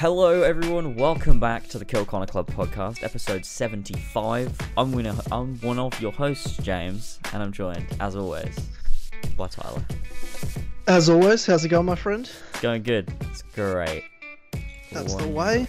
Hello, everyone. Welcome back to the Kill Connor Club podcast, episode 75. I'm one, of, I'm one of your hosts, James, and I'm joined, as always, by Tyler. As always, how's it going, my friend? It's going good. It's great. That's the way.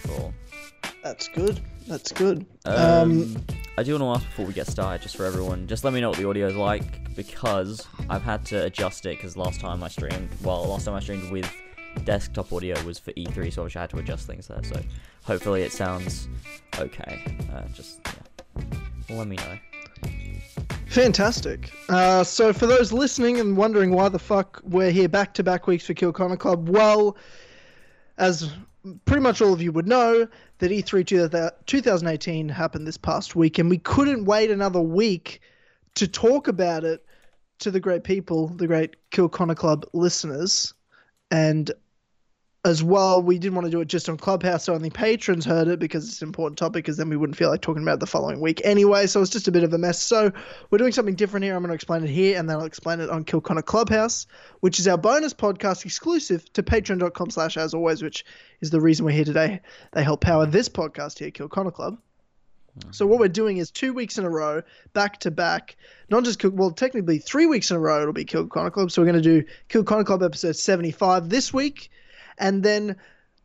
That's good. That's good. Um, Um, I do want to ask before we get started, just for everyone, just let me know what the audio is like because I've had to adjust it because last time I streamed, well, last time I streamed with desktop audio was for E3, so I had to adjust things there. So hopefully it sounds okay. Uh, just yeah, let me know. fantastic. Uh, so, for those listening and wondering why the fuck we're here back to back weeks for Kill Connor Club, well, as pretty much all of you would know, that E E3 2018 happened this past week, and we couldn't wait another week to talk about it to the great people, the great Kill Connor Club listeners. And as well, we didn't want to do it just on Clubhouse, so only patrons heard it because it's an important topic, because then we wouldn't feel like talking about it the following week anyway. So it's just a bit of a mess. So we're doing something different here. I'm going to explain it here, and then I'll explain it on Kill Connor Clubhouse, which is our bonus podcast exclusive to patreon.com slash as always, which is the reason we're here today. They help power this podcast here, Kill Connor Club. Mm-hmm. So what we're doing is two weeks in a row, back to back, not just well, technically three weeks in a row it'll be Kill Connor Club. So we're going to do Kill Connor Club episode 75 this week, and then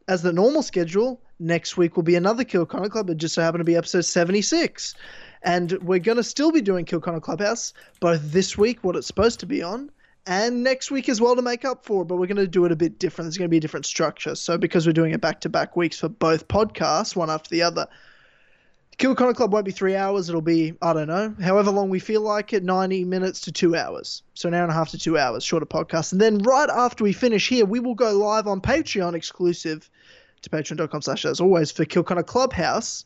as the normal schedule, next week will be another Kill Connor Club. It just so happened to be episode 76. And we're going to still be doing Kill Connor Clubhouse, both this week, what it's supposed to be on, and next week as well to make up for. But we're going to do it a bit different. There's going to be a different structure. So because we're doing it back to back weeks for both podcasts, one after the other, Kill Connor Club won't be three hours. It'll be, I don't know, however long we feel like it 90 minutes to two hours. So an hour and a half to two hours, shorter podcast. And then right after we finish here, we will go live on Patreon exclusive to patreon.com slash as always for Kill Connor Clubhouse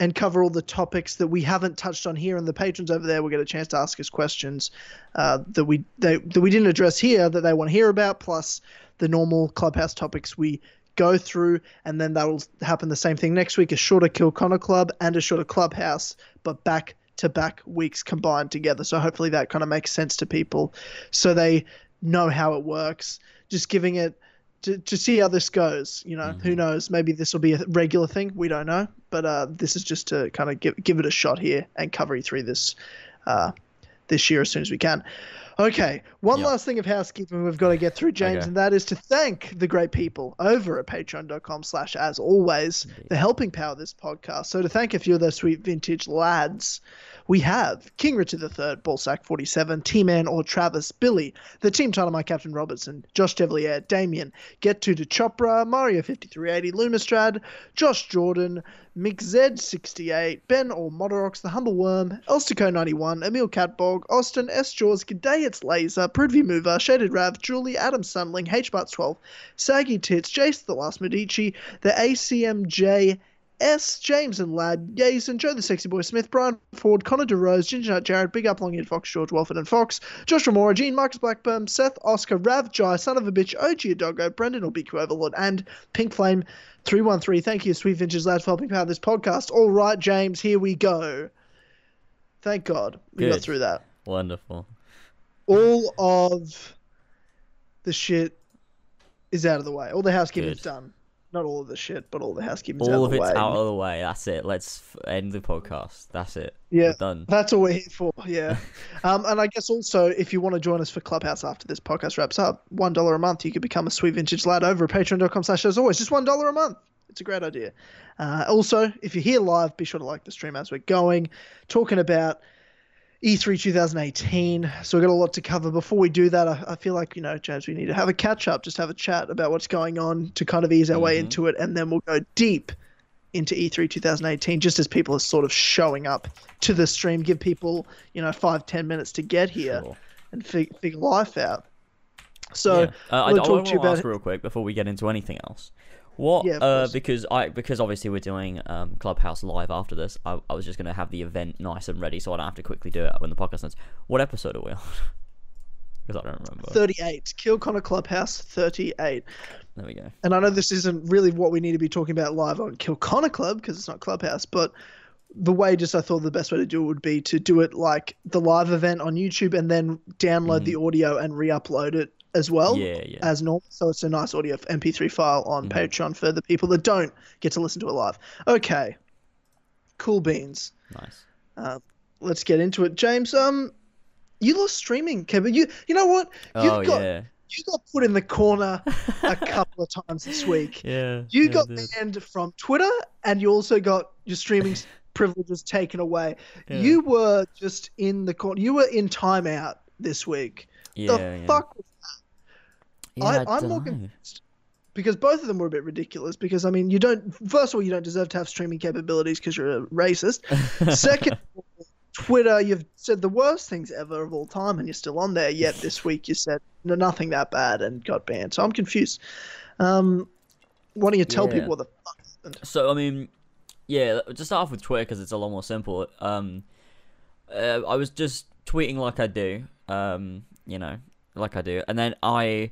and cover all the topics that we haven't touched on here. And the patrons over there will get a chance to ask us questions uh, that we they, that we didn't address here that they want to hear about, plus the normal Clubhouse topics we go through. And then that will happen the same thing next week: a shorter Kill Connor Club and a shorter Clubhouse, but back to back weeks combined together. So hopefully that kind of makes sense to people, so they know how it works. Just giving it to, to see how this goes. You know, who knows? Maybe this will be a regular thing. We don't know. But uh, this is just to kind of give give it a shot here and cover you through this uh, this year as soon as we can. Okay, one Yep. last thing of housekeeping we've got to get through, James, Okay. and that is to thank the great people over at patreon.com slash as always for helping power this podcast. So to thank a few of those sweet vintage lads, we have King Richard III, Ballsack 47, T-Man or Travis, Billy, the team title my Captain Robertson, Josh Devlier, Damien, Get to to Chopra, Mario 5380, Lumistrad, Josh Jordan, Mick Z68, Ben or Modorox, The Humble Worm, Elstico 91, Emil Catbog, Austin, S. Jaws, G'day It's Laser, Prithvi Mover, Shaded Rav, Julie, Adam Sunling, H. Barts 12, Saggy Tits, Jace the Last Medici, the ACMJ, S. James and Lad, Yazen, Joe the Sexy Boy Smith, Brian Ford, Connor DeRose, Ginger Nut Jared, Big Up Long Eared Fox, George Walford and Fox, Joshua Mora, Gene, Marcus Blackburn, Seth, Oscar, Rav, Jai, Son of a Bitch, OG Doggo, Brendan BQ Overlord, and Pink Flame 313. Thank you, Sweet Vintage Lads, for helping power this podcast. All right, James, here we go. Thank God we got through that. Wonderful. All of the shit is out of the way. All the housekeeping's Good. done. Not all of the shit, but all the housekeeping's out All of it's way. out of the way. That's it. Let's end the podcast. That's it. Yeah. We're done. That's all we're here for, yeah. um, and I guess also, if you want to join us for Clubhouse after this podcast wraps up, one dollar a month, you could become a sweet vintage lad over at patreon.com slash as always. Just one dollar a month. It's a great idea. Uh, also, if you're here live, be sure to like the stream as we're going, talking about E3 2018. So we've got a lot to cover. Before we do that, I, I feel like, you know, James, we need to have a catch up, just have a chat about what's going on to kind of ease our way Mm-hmm. into it, and then we'll go deep into E E3 2018 just as people are sort of showing up to the stream. Give people, you know, five, ten minutes to get here Sure. and fig- figure life out. So Yeah. Uh, I, I talk want to ask about real quick before we get into anything else. What? Yeah, uh, because I because obviously we're doing um, Clubhouse live after this. I, I was just gonna have the event nice and ready, so I don't have to quickly do it when the podcast ends. What episode are we on? Because I don't remember. 38, Kill Connor Clubhouse 38. There we go. and I know this isn't really what we need to be talking about live on Kill Connor Club because it's not Clubhouse, but the way just I thought the best way to do it would be to do it like the live event on YouTube and then download the audio and re-upload it as well Yeah, yeah. as normal. So it's a nice audio MP3 file on Mhm. Patreon for the people that don't get to listen to it live. Okay, cool beans. nice. Let's get into it, James. Um, you lost streaming, Kevin. You you know what? You've Oh got yeah. you got put in the corner a couple of times this week. Yeah. You got banned from Twitter, and you also got your streaming privileges taken away. Yeah. You were just in the corner. You were in timeout this week. Yeah, the yeah. fuck? Yeah, I, I I'm more confused because both of them were a bit ridiculous. Because I mean, you don't. First of all, you don't deserve to have streaming capabilities because you're a racist. Second, all, Twitter, you've said the worst things ever of all time, and you're still on there. Yet this week you said no, nothing that bad and got banned. So I'm confused. Um, why don't you tell Yeah. people what the fuck happened? So I mean, yeah, to start off with Twitter because it's a lot more simple. Um, uh, I was just tweeting like I do, um, you know, like I do, and then I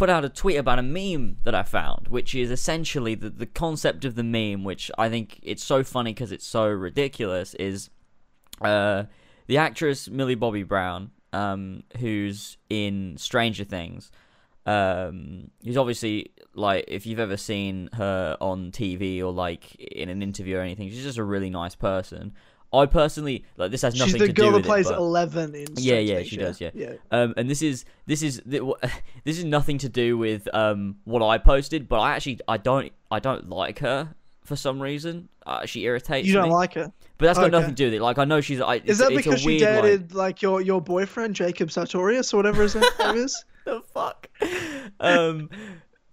put out a tweet about a meme that I found, which is essentially the the concept of the meme, which I think it's so funny because it's so ridiculous. Is uh, the actress Millie Bobby Brown, um, who's in Stranger Things. Um, who's obviously like if you've ever seen her on TV or like in an interview or anything, she's just a really nice person. I personally like this has nothing to do with it. She's the to girl do that plays it, but- Eleven in. Yeah, yeah, she does, yeah. yeah. um, and this is this is this is nothing to do with um what I posted, but I actually I don't I don't like her for some reason. Uh, she irritates me. You don't me. like her. but that's got okay. nothing to do with it. Like I know she's. I, Is that because a she weird, like- dated like, your your boyfriend Jacob Sartorius or whatever his name is? the fuck? um,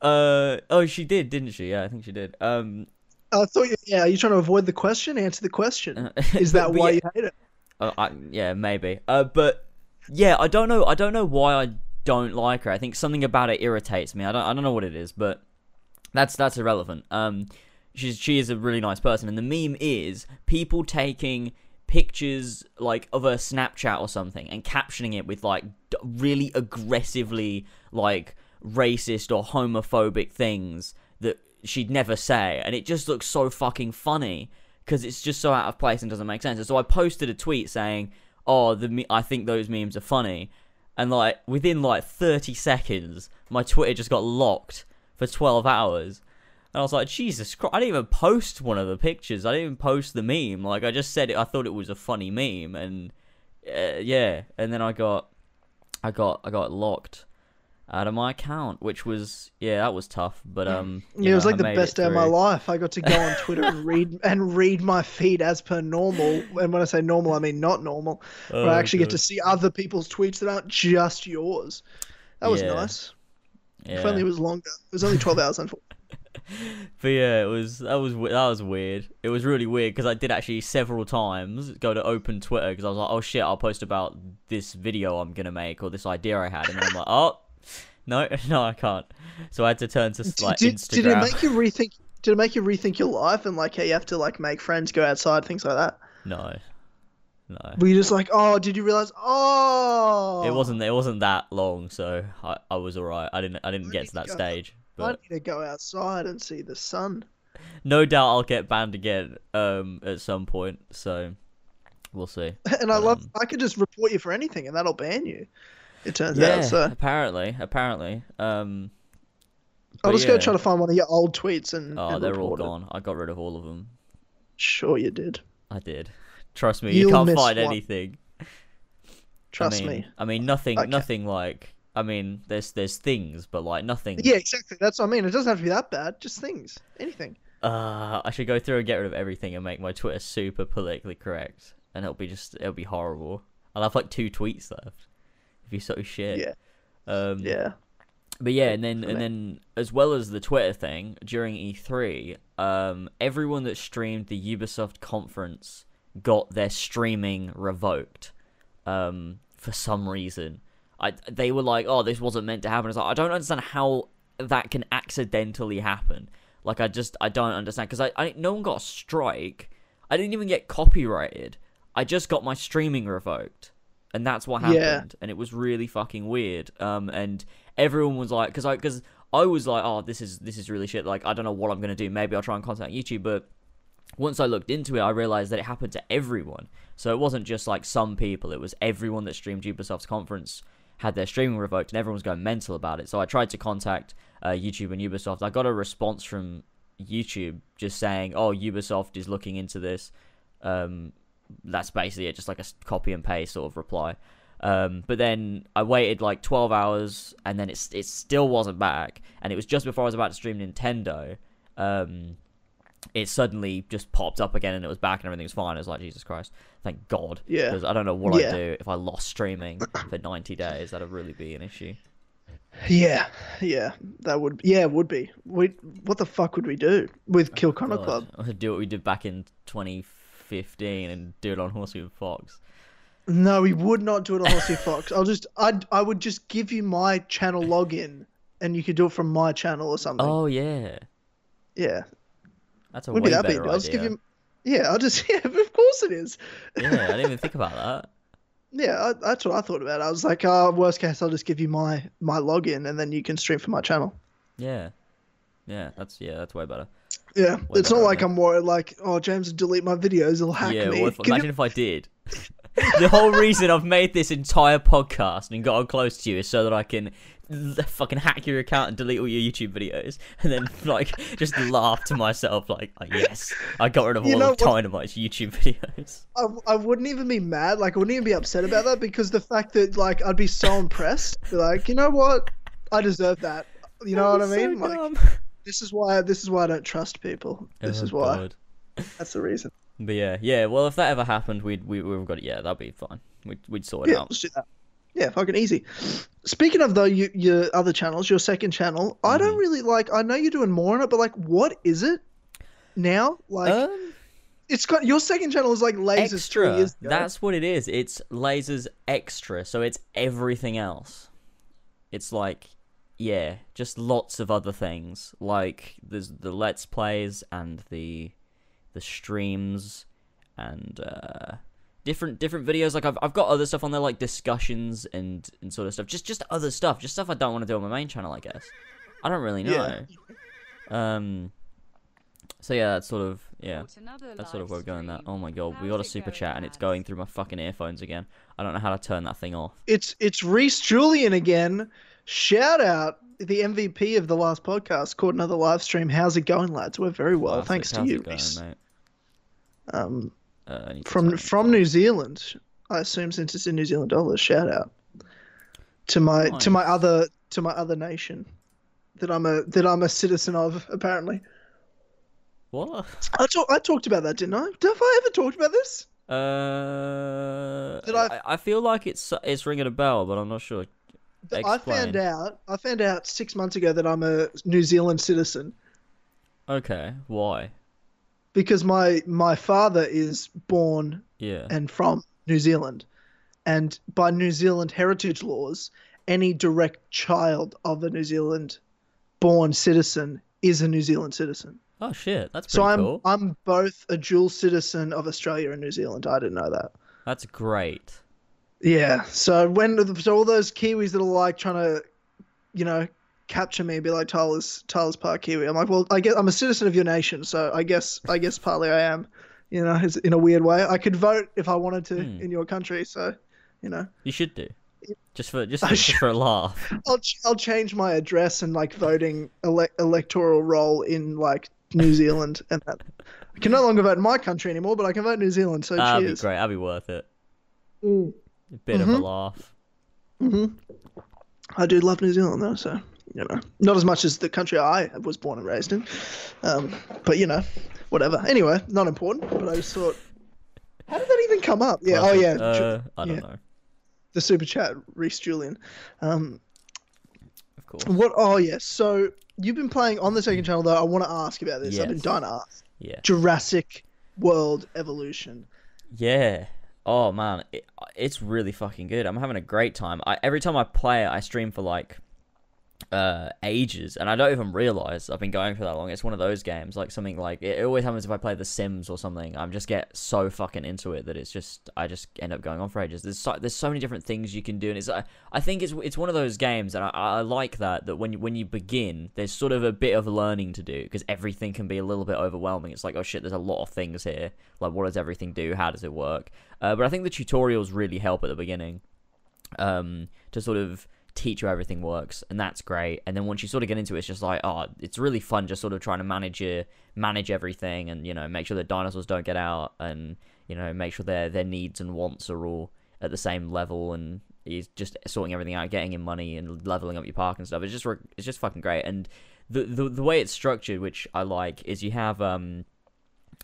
uh, oh, she did, didn't she? Yeah, I think she did. Um, I thought, you, yeah, are you trying to avoid the question? Answer the question. Is that why yeah, you hate it? uh, I, yeah, maybe. Uh, but yeah, I don't know. I don't know why I don't like her. I think something about it irritates me. I don't. I don't know what it is, but that's that's irrelevant. Um, she's she is a really nice person, and the meme is people taking pictures like of a Snapchat or something and captioning it with like d- really aggressively like racist or homophobic things that she'd never say, and it just looks so fucking funny because it's just so out of place and doesn't make sense. And so I posted a tweet saying, "Oh, the me- I think those memes are funny," and like within like 30 seconds, my Twitter just got locked for 12 hours. And I was like, Jesus Christ! I didn't even post one of the pictures. I didn't even post the meme. Like I just said it. I thought it was a funny meme, and uh, yeah. And then I got, I got, I got locked out of my account, which was yeah, that was tough. But um, you Yeah, it was know, like I the best it day of my life. I got to go on Twitter and read and read my feed as per normal. And when I say normal, I mean not normal. Where Oh, I actually get to see other people's tweets that aren't just yours. That was Yeah. nice. Yeah. If only it was longer. It was only twelve hours. Unfortunately. But yeah, it was that was that was weird. It was really weird because I did actually several times go to open Twitter because I was like, oh shit, I'll post about this video I'm gonna make or this idea I had, and then I'm like, oh no, no, I can't. So I had to turn to like did, Instagram. did it make you rethink? Did it make you rethink your life and like how you have to like make friends, go outside, things like that? No, no. Were you just like, oh, did you realize? Oh, It wasn't. It wasn't that long, so I, I was alright. I didn't. I didn't get to that God. stage. I need to go outside and see the sun. no doubt I'll get banned again. Um, at some point. So we'll see. And I love. Um, I could just report you for anything, and that'll ban you. It turns Yeah. out. So Apparently. Apparently. Um. I'll but just go try to find one of your old tweets and. Oh, and they're all report it. gone. I got rid of all of them. Sure, you did. I did. Trust me, you You'll can't find one. anything. Trust I mean, me. I mean, nothing. Okay. Nothing like. I mean, there's there's things, but like nothing. Yeah, exactly. That's what I mean. It doesn't have to be that bad. Just things, anything. Uh, I should go through and get rid of everything and make my Twitter super politically correct, and it'll be just it'll be horrible. I'll have like two tweets left. If you so shit. Yeah, Um, yeah. But yeah, and then and then as well as the Twitter thing during E3, um, everyone that streamed the Ubisoft conference got their streaming revoked, um, for some reason. I they were like, oh, this wasn't meant to happen. It's like I don't understand how that can accidentally happen. Like I just I don't understand because I, I no one got a strike. I didn't even get copyrighted. I just got my streaming revoked, and that's what happened. Yeah. And it was really fucking weird. Um, and everyone was like, because I because I was like, oh, this is this is really shit. Like I don't know what I'm gonna do. Maybe I'll try and contact YouTube, but once I looked into it, I realized that it happened to everyone. So it wasn't just like some people; it was everyone that streamed Ubisoft's conference had their streaming revoked, and everyone was going mental about it. So I tried to contact uh, YouTube and Ubisoft. I got a response from YouTube just saying, "Oh, Ubisoft is looking into this." Um, that's basically it, just like a copy and paste sort of reply. Um, but then I waited like 12 hours, and then it it still wasn't back. And it was just before I was about to stream Nintendo. Um, it suddenly just popped up again, and it was back, and everything was fine. I was like, Jesus Christ, thank God. Yeah. Because I don't know what Yeah. I'd do if I lost streaming for 90 days. That'd really be an issue. Yeah, yeah, that would yeah, it would be. We what the fuck would we do with Kill Connor God. Club? Do what we did back in 2015 and do it on Horsey and Fox. No, we would not do it on Horsey Fox. I'll just I I would just give you my channel login, and you could do it from my channel or something. Oh yeah, yeah, that's a would way be that better big. I'll just give you. Yeah, I'll just yeah, of course it is. Yeah, I didn't even think about that. Yeah, I, that's what I thought about. I was like, uh, worst case, I'll just give you my my login, and then you can stream from my channel. Yeah, yeah, that's yeah, that's way better. Yeah, it's not like. I'm worried. Like, oh, James will delete my videos. He'll hack yeah, me. if, Can you- imagine if I did. the whole reason I've made this entire podcast and got close to you is so that I can fucking hack your account and delete all your YouTube videos, and then like just laugh to myself like, oh, yes, I got rid of You all of Dynamite's YouTube videos. I, I wouldn't even be mad. Like, I wouldn't even be upset about that because the fact that like I'd be so impressed. Be like, you know what? I deserve that. You know what I mean? so like. This is why this is why I don't trust people. This Oh, is why. God. That's the reason. But yeah, yeah. Well, if that ever happened, we'd we we've got it. Yeah, that'd be fine. We'd we'd sort it Yeah, out. let's do that. Yeah, fucking easy. Speaking of though, you, your other channels, your second channel, I don't Mhm. really like. I know you're doing more on it, but like, what is it now? Like, Um, it's got your second channel is like lasers extra. That's what it is. It's lasers extra, so it's everything else. It's like, yeah, just lots of other things. Like there's the let's plays and the the streams and uh, different different videos. Like I've I've got other stuff on there, like discussions and and sort of stuff. Just just other stuff. Just stuff I don't want to do on my main channel. I guess. I don't really know. Yeah. Um. So yeah, that's sort of yeah. That's sort of where we're going. That oh my god, we got a super chat and it's going through my fucking earphones again. I don't know how to turn that thing off. It's it's Reese Julian again. Shout out the MVP of the last podcast. Caught another live stream. How's it going, lads? We're very well, Classic. thanks to How's you, it going, Reese. Um, Uh, I need to from from New Zealand. I assume since it's in New Zealand dollars. Shout out to my to my other to my other nation that I'm a that I'm a citizen of. Apparently, what? I talk, I talked about that, didn't I? Have I ever talked about this? Uh, Did I- I? I feel like it's it's ringing a bell, but I'm not sure. I found out. I found out six months ago that I'm a New Zealand citizen Okay, why? because my my father is born Yeah. and from New Zealand, and by New Zealand heritage laws, any direct child of a New Zealand born citizen is a New Zealand citizen. Oh shit, that's So I'm cool. I'm both a dual citizen of Australia and New Zealand. I didn't know that. That's great. Yeah. So when so all those Kiwis that are like trying to, you know, capture me and be like Tyler's Tyler's part Kiwi. I'm like, well, I guess I'm a citizen of your nation, so I guess I guess partly I am. You know, in a weird way. I could vote if I wanted to Hmm. in your country, so you know, You should do. Just for just, for- just for a laugh. I'll ch- I'll change my address and like voting ele- electoral roll in like New Zealand, and that I can no longer vote in my country anymore, but I can vote in New Zealand. So That'd be great. That'd be worth it. Mm. A bit of a Mhm. laugh. hmm I do love New Zealand though, so you know, not as much as the country I was born and raised in, um, but you know, whatever. Anyway, not important. But I just thought, how did that even come up? Yeah. Oh yeah. Uh, I don't yeah. know. The super chat, Reese Julian. Um, Of course. what? Oh yes. So you've been playing on the second channel though. I want to ask about this. I've been Yes. dying to ask. Yeah. Jurassic World Evolution. Yeah. Oh man, it, it's really fucking good. I'm having a great time. I, every time I play it, I stream for like uh ages, and I don't even realize I've been going for that long. It's one of those games, like something like it, always happens if I play The Sims or something. I'm just get so fucking into it that it's just I just end up going on for ages. There's so, there's so many different things you can do, and it's I, I think it's it's one of those games, and I, I like that that when you, when you begin, there's sort of a bit of learning to do because everything can be a little bit overwhelming. It's like oh shit, there's a lot of things here. Like what does everything do? How does it work? Uh, but I think the tutorials really help at the beginning um, to sort of teach you everything works, and that's great. And then once you sort of get into it, it's just like, oh, it's really fun just sort of trying to manage your manage everything, and you know, make sure the dinosaurs don't get out, and you know, make sure their their needs and wants are all at the same level, and he's just sorting everything out, getting in money, and leveling up your park and stuff. It's just it's just fucking great, and the the the way it's structured, which I like, is you have um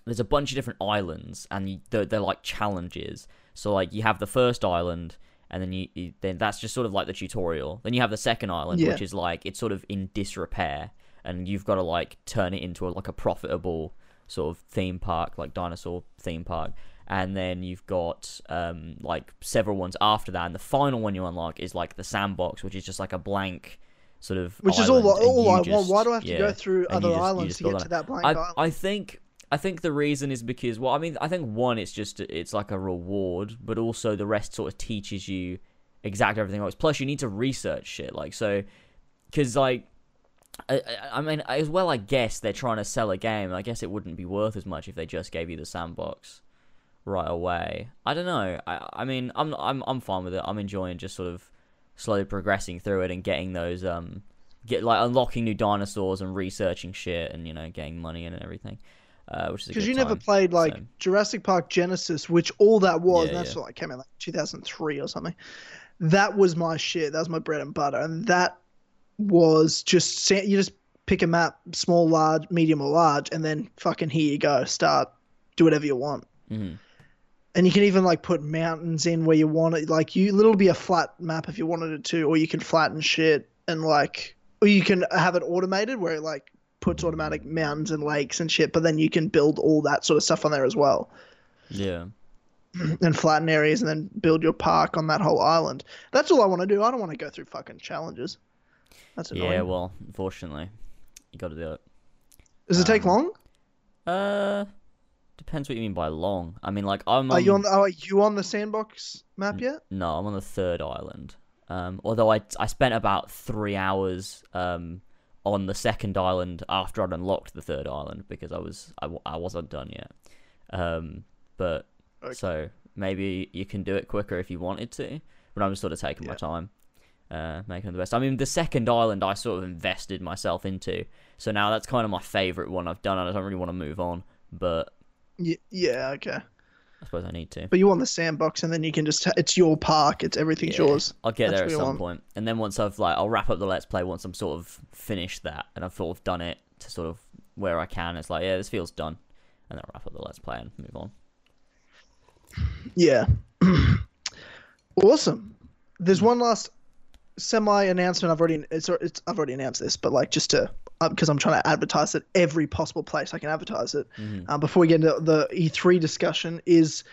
there's a bunch of different islands and you, they're, they're like challenges. So like you have the first island and then you, you, then that's just sort of like the tutorial. Then you have the second island Yeah. which is like it's sort of in disrepair and you've got to like turn it into a, like a profitable sort of theme park like dinosaur theme park. And then you've got um like several ones after that and the final one you unlock is like the sandbox which is just like a blank sort of Which is all, all I want. Why do I have to yeah. go through other just- islands to get to that blank I, island? I think I think the reason is because well, I mean, I think one, it's just it's like a reward, but also the rest sort of teaches you exactly everything else. Plus, you need to research shit, like so, because like. I, I mean, as well, I guess they're trying to sell a game. I guess it wouldn't be worth as much if they just gave you the sandbox right away. I don't know. I, I mean, I'm, I'm, I'm fine with it. I'm enjoying just sort of slowly progressing through it and getting those, um, get like unlocking new dinosaurs and researching shit and you know getting money in and everything. Uh, which is Because you never played like so- Jurassic Park Genesis, which all that was, Yeah, and that's yeah. what like came out like 2003 or something. That was my shit. That was my bread and butter, and that was just you just pick a map, small, large, medium, or large, and then fucking here you go, start, do whatever you want. Mhm. And you can even like put mountains in where you want it. Like you, it'll be a flat map if you wanted it to, or you can flatten shit and like, or you can have it automated where it like puts automatic mountains and lakes and shit. But then you can build all that sort of stuff on there as well, Yeah. and flatten areas, and then build your park on that whole island. That's all I want to do. I don't want to go through fucking challenges. That's annoying. Yeah. Well, unfortunately, you got to do it. Does it take um, long? Uh, depends what you mean by long. I mean, like I'm. Are you on- on? The, are you on the sandbox map yet? No, I'm on the third island. Um, although I I spent about three hours um on the second island after I'd unlocked the third island because I was I, I wasn't done yet. Um, but Okay. so maybe you can do it quicker if you wanted to. But I'm just sort of taking my time, uh, making the best. I mean, the second island I sort of invested myself into, so now that's kind of my favorite one I've done. and I don't really want to move on, but Y- yeah. Okay. I suppose I need to. But you want the sandbox, and then you can just it's your park. It's everything's Yeah, yours. I'll get That's there at some point. And then once I've like I'll wrap up the let's play once I'm sort of finished that and I've sort of done it to sort of where I can. It's like, yeah, this feels done. And then I'll wrap up the let's play and move on. Yeah. awesome. There's one last semi announcement. I've already it's, it's I've already announced this, but like just to because I'm trying to advertise it every possible place I can advertise it. Mhm. Um, before we get into the E3 discussion, is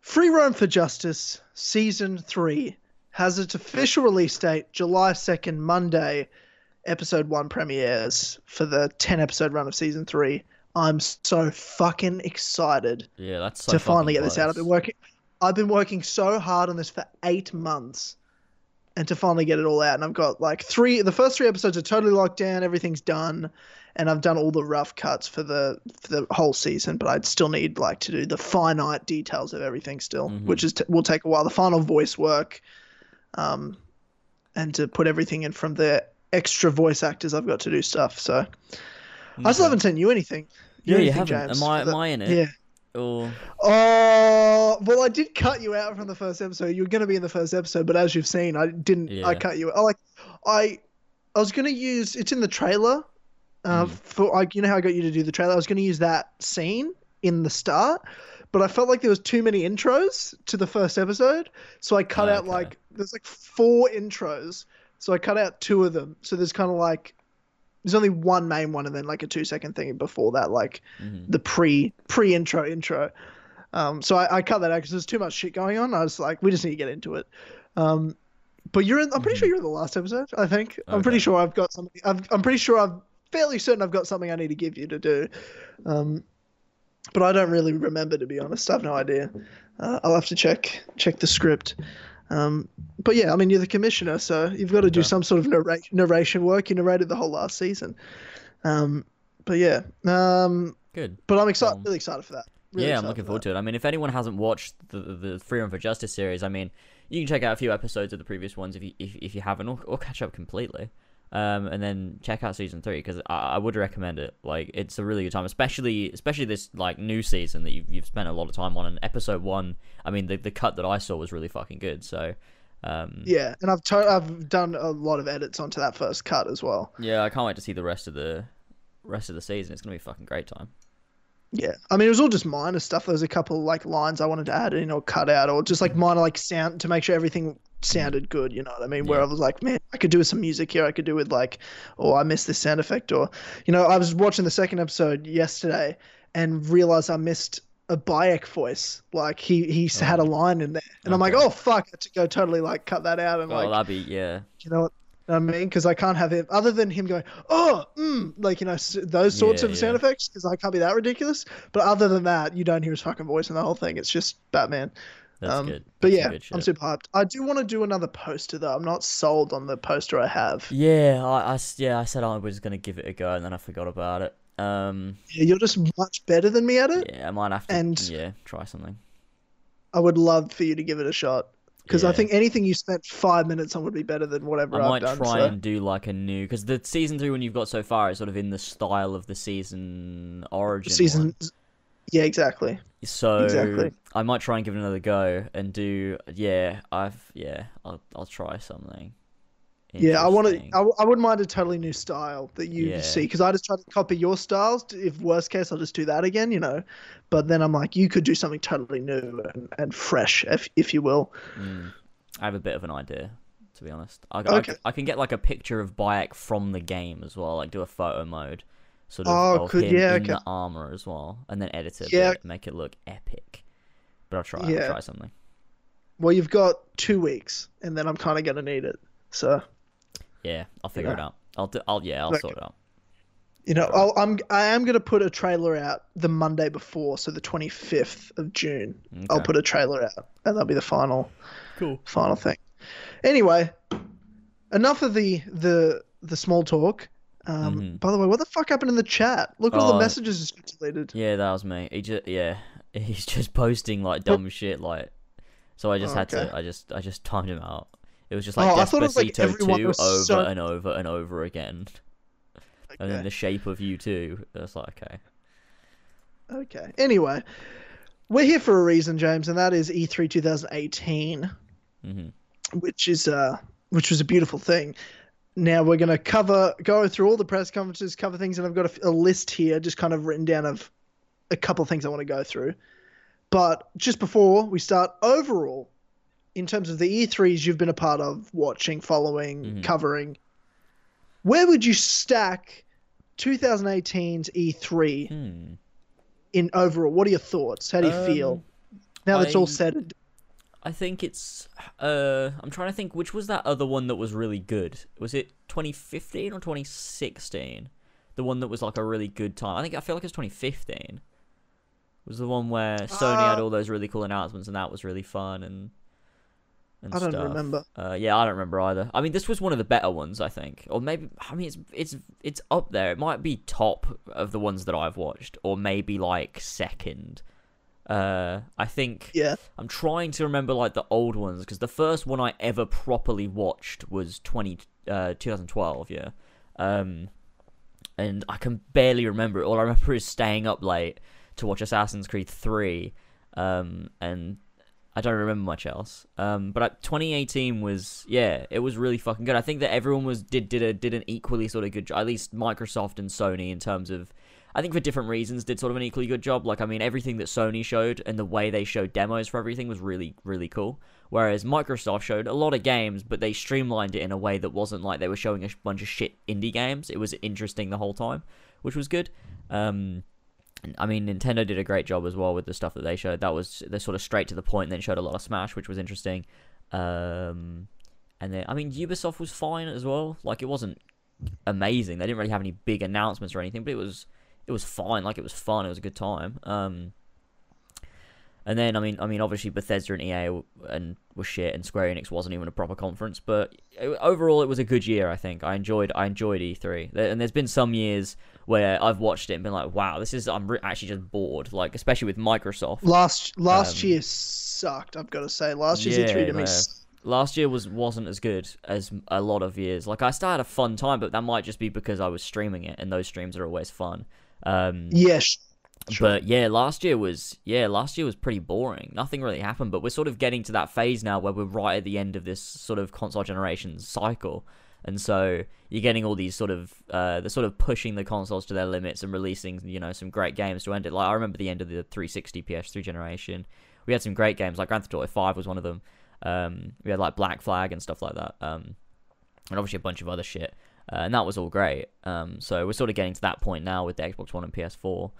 Free Roam for Justice season three has its official release date July 2nd, Monday. Episode one premieres for the 10 episode run of season three. I'm so fucking excited Yeah, that's so to finally get this out. I've been working. I've been working so hard on this for eight months, and to finally get it all out. And I've got like three. The first three episodes are totally locked down. Everything's done, and I've done all the rough cuts for the for the whole season. But I'd still need like to do the finite details of everything still, Mhm. which is t- will take a while. The final voice work, um, and to put everything in from the extra voice actors. I've got to do stuff. So I still haven't sent you anything. Yeah, you haven't. James, Am I am I in it? Yeah. Or Oh well, I did cut you out from the first episode. You were going to be in the first episode, but as you've seen, I didn't. I cut you. I like, I, I was going to use. It's in the trailer. Uh, Mm. for like you know how I got you to do the trailer. I was going to use that scene in the start, but I felt like there was too many intros to the first episode, so I cut out Okay. like there's like four intros, so I cut out two of them. So there's kind of like there's only one main one, and then like a two second thing before that, like Mhm. the pre pre intro intro. Um, so I, I cut that out because there's too much shit going on. I was like, we just need to get into it. Um, but you're in. I'm pretty sure you're in the last episode. I think. I'm pretty sure I've got something. I've, I'm pretty sure I'm fairly certain I've got something I need to give you to do. Um, but I don't really remember to be honest. I have no idea. Uh, I'll have to check check the script. Um, but yeah, I mean, you're the commissioner, so you've got to do some sort of narrate, narration work. You narrated the whole last season. Um, but yeah, um, good. but I'm excited, Um, really excited for that. Really yeah, I'm looking for forward to it. I mean, if anyone hasn't watched the the Free Roam for Justice series, I mean, you can check out a few episodes of the previous ones if you if, if you haven't, or, or catch up completely. Um, and then check out season three because I, I would recommend it. Like it's a really good time, especially especially this like new season that you've, you've spent a lot of time on. And episode one, I mean, the the cut that I saw was really fucking good. So um, Yeah, and I've to- I've done a lot of edits onto that first cut as well. yeah, I can't wait to see the rest of the rest of the season. It's gonna be a fucking great time. Yeah, I mean it was all just minor stuff. There was a couple like lines I wanted to add in or cut out, or just like minor like sound to make sure everything sounded good. You know what I mean? Where I was like, man, I could do with some music here. I could do with like, oh, I missed this sound effect, or you know, I was watching the second episode yesterday and realized I missed a Bayek voice. Like he he had a line in there, and I'm like, oh fuck, I had to go totally like cut that out and Well, like that'd be yeah. you know what I mean? Because I can't have him other than him going, oh, mm, like you know those sorts Yeah, of sound effects. Because I can't be that ridiculous. But other than that, you don't hear his fucking voice in the whole thing. It's just Batman. That's um, good. But yeah, good I'm super hyped. I do want to do another poster though. I'm not sold on the poster I have. Yeah, I, I yeah, I said I was gonna give it a go, and then I forgot about it. Um, Yeah, you're just much better than me at it. yeah, I might have to. And- yeah, try something. I would love for you to give it a shot. Because I think anything you spent five minutes on would be better than whatever I I've might done. try so. and do like a new because the season three one you've got so far is sort of in the style of the season origin. season. one. Yeah, exactly. So Exactly. I might try and give it another go and do. Yeah, I've yeah, I'll I'll try something. Yeah, I want to. I, I, wouldn't mind a totally new style that you Yeah. see because I just try to copy your styles. If worst case, I'll just do that again, you know. But then I'm like, you could do something totally new and, and fresh, if if you will. Mm. I have a bit of an idea, to be honest. I, Okay. I, I can get like a picture of Bayek from the game as well, like do a photo mode, sort of Oh, of could- him yeah, in okay. the armor as well, and then edit it, Yeah. make it look epic. But I'll try. Yeah. I'll try something. Well, you've got two weeks, and then I'm kind of gonna need it. So Yeah, I'll figure it out. I'll do. I'll yeah, I'll Okay. sort it out. you know, I'll, I'm I am gonna put a trailer out the Monday before, so the 25th of June. I'll put a trailer out, and that'll be the final Cool. final thing. Anyway, enough of the the the small talk. Um, Mhm. By the way, what the fuck happened in the chat? Look at all the Oh. messages just deleted. Yeah, that was me. He just yeah, he's just posting like dumb shit like. So I just Oh, had okay. to. I just I just timed him out. It was just like Oh, it was, like, Despacito two over and over and over again, and then the shape of you too. It's like okay. Okay. Anyway, we're here for a reason, James, and that is E E3 2018, hmm which is uh, which was a beautiful thing. Now we're gonna cover, go through all the press conferences, cover things, and I've got a, a list here, just kind of written down of a couple of things I want to go through. But just before we start, overall, in terms of the E3s you've been a part of, watching, following, Mhm. covering, where would you stack 2018's E3 Hmm. in overall? What are your thoughts? How do you feel Um, now that's all said? I think it's. Uh, I'm trying to think which was that other one that was really good. Was it 2015 or 2016? The one that was like a really good time. I think I feel like it's was 2015. Was the one where Sony had Uh, all those really cool announcements and that was really fun and. and I don't stuff. remember. Uh, yeah, I don't remember either. I mean, this was one of the better ones, I think, or maybe. I mean, it's it's it's up there. It might be top of the ones that I've watched, or maybe like second. Uh, I think. Yeah. I'm trying to remember like the old ones because the first one I ever properly watched was 20 uh 2012, yeah. Um and I can barely remember it. All I remember is staying up late to watch Assassin's Creed 3 um and I don't remember much else. Um but uh, 2018 was yeah, it was really fucking good. I think that everyone was did did a did an equally sort of good job. At least Microsoft and Sony in terms of I think for different reasons did sort of an equally good job. Like I mean, everything that Sony showed and the way they showed demos for everything was really really cool. Whereas Microsoft showed a lot of games, but they streamlined it in a way that wasn't like they were showing a bunch of shit indie games. It was interesting the whole time, which was good. Um, I mean, Nintendo did a great job as well with the stuff that they showed. That was they're sort of straight to the point. And then showed a lot of Smash, which was interesting. Um, and then I mean, Ubisoft was fine as well. Like it wasn't amazing. They didn't really have any big announcements or anything, but it was it was fine. Like it was fun. It was a good time. Um, And then I mean, I mean, obviously Bethesda and EA w- and was shit, and Square Enix wasn't even a proper conference. But it, overall, it was a good year. I think I enjoyed I enjoyed E3. And there's been some years where I've watched it and been like, wow, this is I'm re- actually just bored. Like especially with Microsoft. Last last Um, year sucked. I've got to say, last year's Yeah, E3 to me. last year was wasn't as good as a lot of years. Like I still had a fun time, but that might just be because I was streaming it, and those streams are always fun. Um, Yeah, sh- sure. But yeah, last year was yeah, last year was pretty boring. Nothing really happened, but we're sort of getting to that phase now where we're right at the end of this sort of console generation cycle. And so you're getting all these sort of uh, they're sort of pushing the consoles to their limits and releasing you know some great games to end it. Like I remember the end of the 360 PS3 generation. We had some great games like Grand Theft Auto 5 was one of them. Um, we had like Black Flag and stuff like that. Um, and obviously a bunch of other shit. Uh, and that was all great. Um, so we're sort of getting to that point now with the Xbox One and PS4.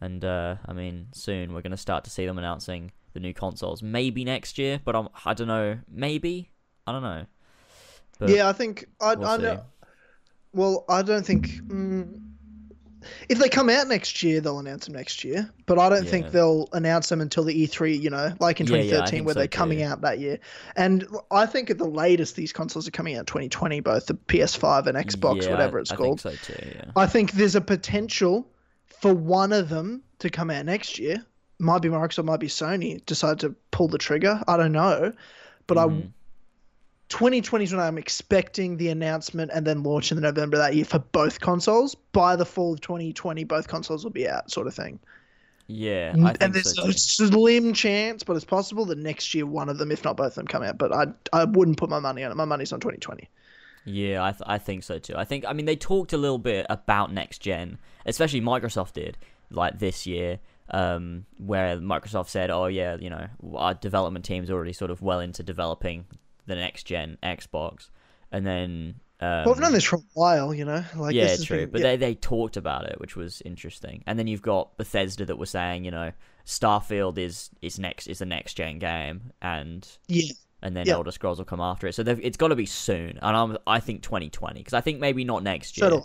And uh, I mean, soon we're going to start to see them announcing the new consoles. Maybe next year, but I'm, I don't know. Maybe I don't know. But yeah, I think I, we'll I know. Well, I don't think mm, if they come out next year, they'll announce them next year. But I don't Yeah. think they'll announce them until the E3. You know, like in Yeah, yeah, 2013, where so they're coming too. out that year. And I think at the latest, these consoles are coming out 2020, both the PS5 and Xbox, yeah, whatever it's I called. think so too. Yeah. I think there's a potential for one of them to come out next year. Might be Microsoft, might be Sony. Decide to pull the trigger. I don't know, but Mhm. I 2020 is when I'm expecting the announcement and then launch in November that year for both consoles. By the fall of 2020, both consoles will be out, sort of thing. Yeah, and I think there's so a slim chance, but it's possible that next year one of them, if not both of them, come out. But I I wouldn't put my money on it. My money's on 2020. Yeah, I, th- I think so too. I think I mean they talked a little bit about next gen, especially Microsoft did like this year, um, where Microsoft said, "Oh yeah, you know, our development team's already sort of well into developing the next gen Xbox," and then um, well, I've known this for a while, you know. Like yeah, this true. been- but yeah. they they talked about it, which was interesting. And then you've got Bethesda that were saying, you know, Starfield is is next is the next gen game, and yeah, and then Yeah. Elder Scrolls will come after it. So it's got to be soon, and I'm I think 2020 because I think maybe not next year. I.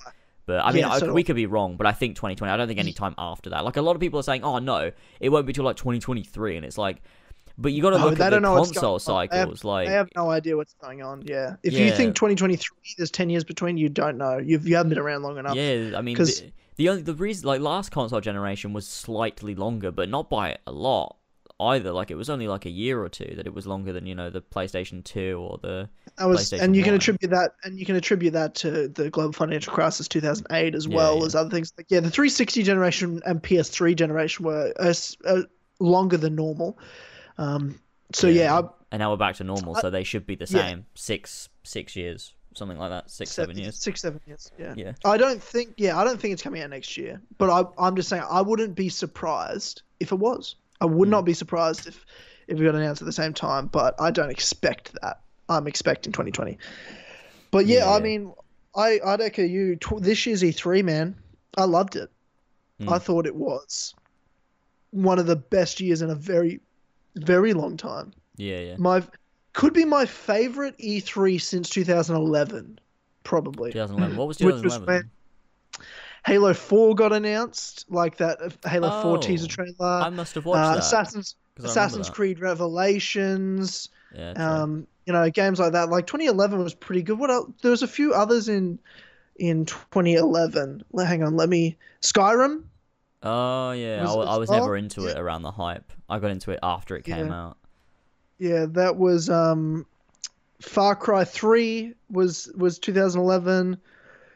But I mean, Yeah, I, so we could be wrong, but I think 2020. I don't think any time after that. Like a lot of people are saying, "Oh no, it won't be till like 2023," and it's like, but you got to Oh, look at the console on. They have- cycles. Like, I have no idea what's going on. Yeah, if you think 2023, there's 10 years between. You don't know. You've you haven't been around long enough. yeah, I mean, the, the only the reason like last console generation was slightly longer, but not by a lot either. Like it was only like a year or two that it was longer than you know the PlayStation 2 or the That was, and you can attribute that, and you can attribute that to the global financial crisis 2008 as Yeah, well yeah. as other things. Like yeah, the 360 generation and PS3 generation were uh, uh, longer than normal. Um, so yeah, I, and now we're back to normal, so they should be the yeah. same six six years, something like that, six seven years. six seven years. Yeah. Yeah. I don't think. Yeah, I don't think it's coming out next year. But I, I'm just saying, I wouldn't be surprised if it was. I would Hmm. not be surprised if if we got announced at the same time. But I don't expect that. I'm expecting 2020. But yeah, Yeah, I mean, I I'd echo you. Tw- this year's E3, man, I loved it. Hmm. I thought it was one of the best years in a very, very long time. Yeah, yeah. My could be my favorite E3 since 2011, probably. 2011. What was Which was 2011? Halo 4 got announced, like that uh, Halo 4 Oh, teaser trailer. I must have watched uh, that. Assassin's 'cause I remember Assassin's. Creed Revelations. Yeah. Um, you know, games like that. Like 2011 was pretty good. What else? There was a few others in in 2011. Hang on, let me. Skyrim. Oh yeah, I, was wa- it I was never into it around the hype. I got into it after it came Yeah. out. Yeah, that was um, Far Cry 3 was was 2011.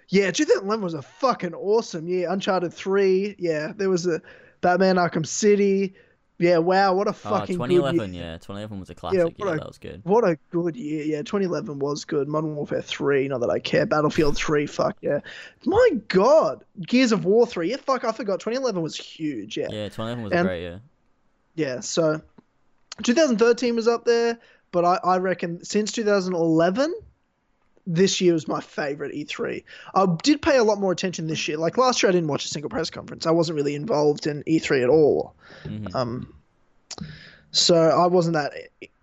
Yeah, 2011 was a fucking awesome year. Uncharted 3. Yeah, there was a Batman Arkham City. Yeah, wow, what a Oh, fucking good 2011, yeah, 2011 was a classic. Yeah, what a- that was good. What a good year. Yeah, 2011 was good. Modern Warfare 3, not that I care. Battlefield 3, fuck yeah. My god. Gears of War 3. Yeah, fuck, I forgot. 2011 was huge. Yeah. Yeah, 2011 was And- a great year. Yeah, so 2013 was up there, but I, I reckon since 2011, this year was my favorite E3. I did pay a lot more attention this year. Like last year, I didn't watch a single press conference. I wasn't really involved in E3 at all. Mhm. Um, so I wasn't that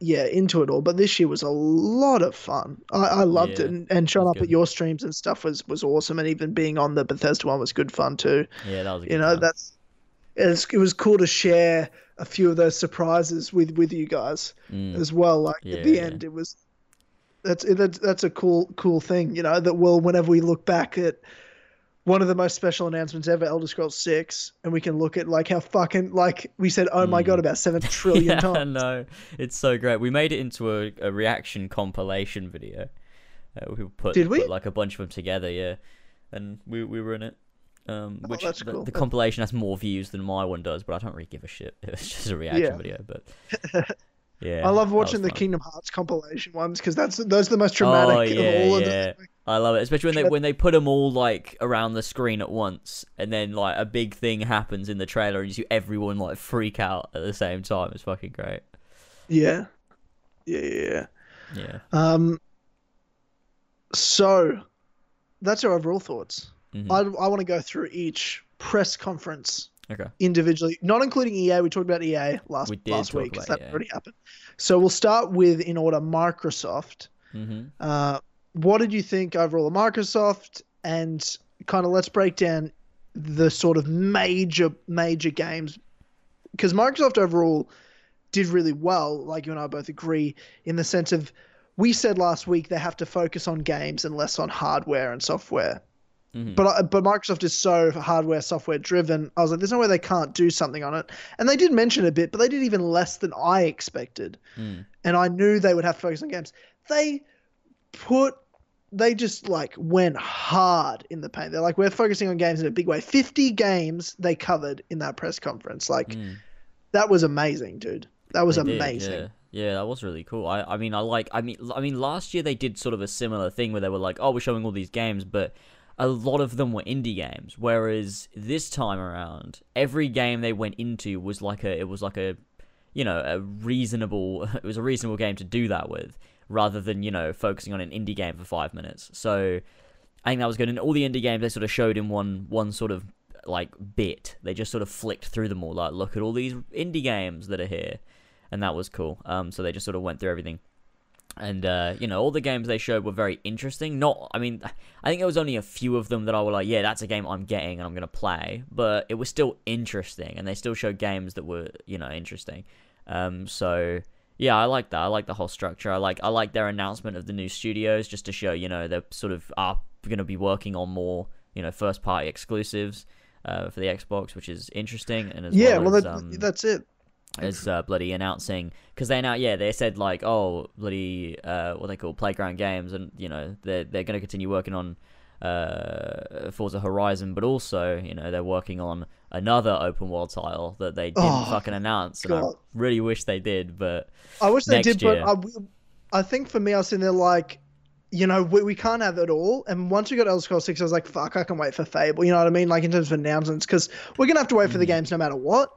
yeah into it all. But this year was a lot of fun. I, I loved Yeah, it, and, and showing up good. at your streams and stuff was was awesome. And even being on the Bethesda one was good fun too Yeah, that was a good you know that's it's, it was cool to share a few of those surprises with with you guys Mm. as well. Like Yeah, at the yeah. end, it was that's that's that's a cool cool thing, you know. That will whenever we look back at one of the most special announcements ever, Elder Scrolls Six, and we can look at like how fucking like we said, oh my Mm. god, about seven trillion yeah, times. no, it's so great. We made it into a, a reaction compilation video. Uh, we put, Did we? put like a bunch of them together, yeah, and we we were in it. Um, Oh, which that's the, cool. the compilation has more views than my one does, but I don't really give a shit. If it's just a reaction Yeah. video, but yeah, I love watching the fun. Kingdom Hearts compilation ones because that's those are the most dramatic Oh, yeah, of all of yeah. them. I love it, especially when they when they put them all like around the screen at once, and then like a big thing happens in the trailer, and you see everyone like freak out at the same time. It's fucking great. Yeah, yeah, yeah. yeah. Um, so that's our overall thoughts. Mhm. I, I want to go through each press conference Okay. individually, not including EA. We talked about EA last We did last week about that EA. already happened. So we'll start with in order Microsoft. hmm Uh, what did you think overall of Microsoft? And kind of let's break down the sort of major major games because Microsoft overall did really well. Like you and I both agree in the sense of we said last week they have to focus on games and less on hardware and software. Mhm. But but Microsoft is so hardware software driven. I was like, there's no way they can't do something on it. And they did mention a bit, but they did even less than I expected Mm. and I knew they would have to focus on games. They put they just like went hard in the paint. They're like, we're focusing on games in a big way. Fifty games they covered in that press conference. Like Mm. that was amazing, dude. That was They did, amazing. yeah. Yeah, that was really cool. I, I mean, I like. I mean, I mean, last year they did sort of a similar thing where they were like, "Oh, we're showing all these games," but a lot of them were indie games. Whereas this time around, every game they went into was like a, it was like a, you know, a reasonable. It was a reasonable game to do that with, rather than you know focusing on an indie game for five minutes. So, I think that was good. And all the indie games they sort of showed in one one sort of like bit. They just sort of flicked through them all. Like, look at all these indie games that are here and that was cool. Um, so they just sort of went through everything, and uh, you know, all the games they showed were very interesting. Not, I mean, I think there was only a few of them that I were like, yeah, that's a game I'm getting and I'm gonna play, but it was still interesting, and they still showed games that were, you know, interesting. Um, so yeah, I like that. I like the whole structure. I like, I like their announcement of the new studios just to show, you know, they're sort of are gonna be working on more, you know, first party exclusives. Uh, for the Xbox, which is interesting, and as yeah, well, well, as, that, um, that's it. As uh, bloody announcing because they now yeah they said like oh bloody uh what they call playground games and you know they're they're going to continue working on uh Forza Horizon but also you know they're working on another open world title that they didn't Oh, fucking announce and I really wish they did but I wish they did, year. but I, I think for me, I was sitting there like, you know, we, we can't have it all. And once we got Elder Scrolls 6, I was like, fuck, I can wait for Fable. You know what I mean? Like in terms of announcements, because we're going to have to wait for the games no matter what.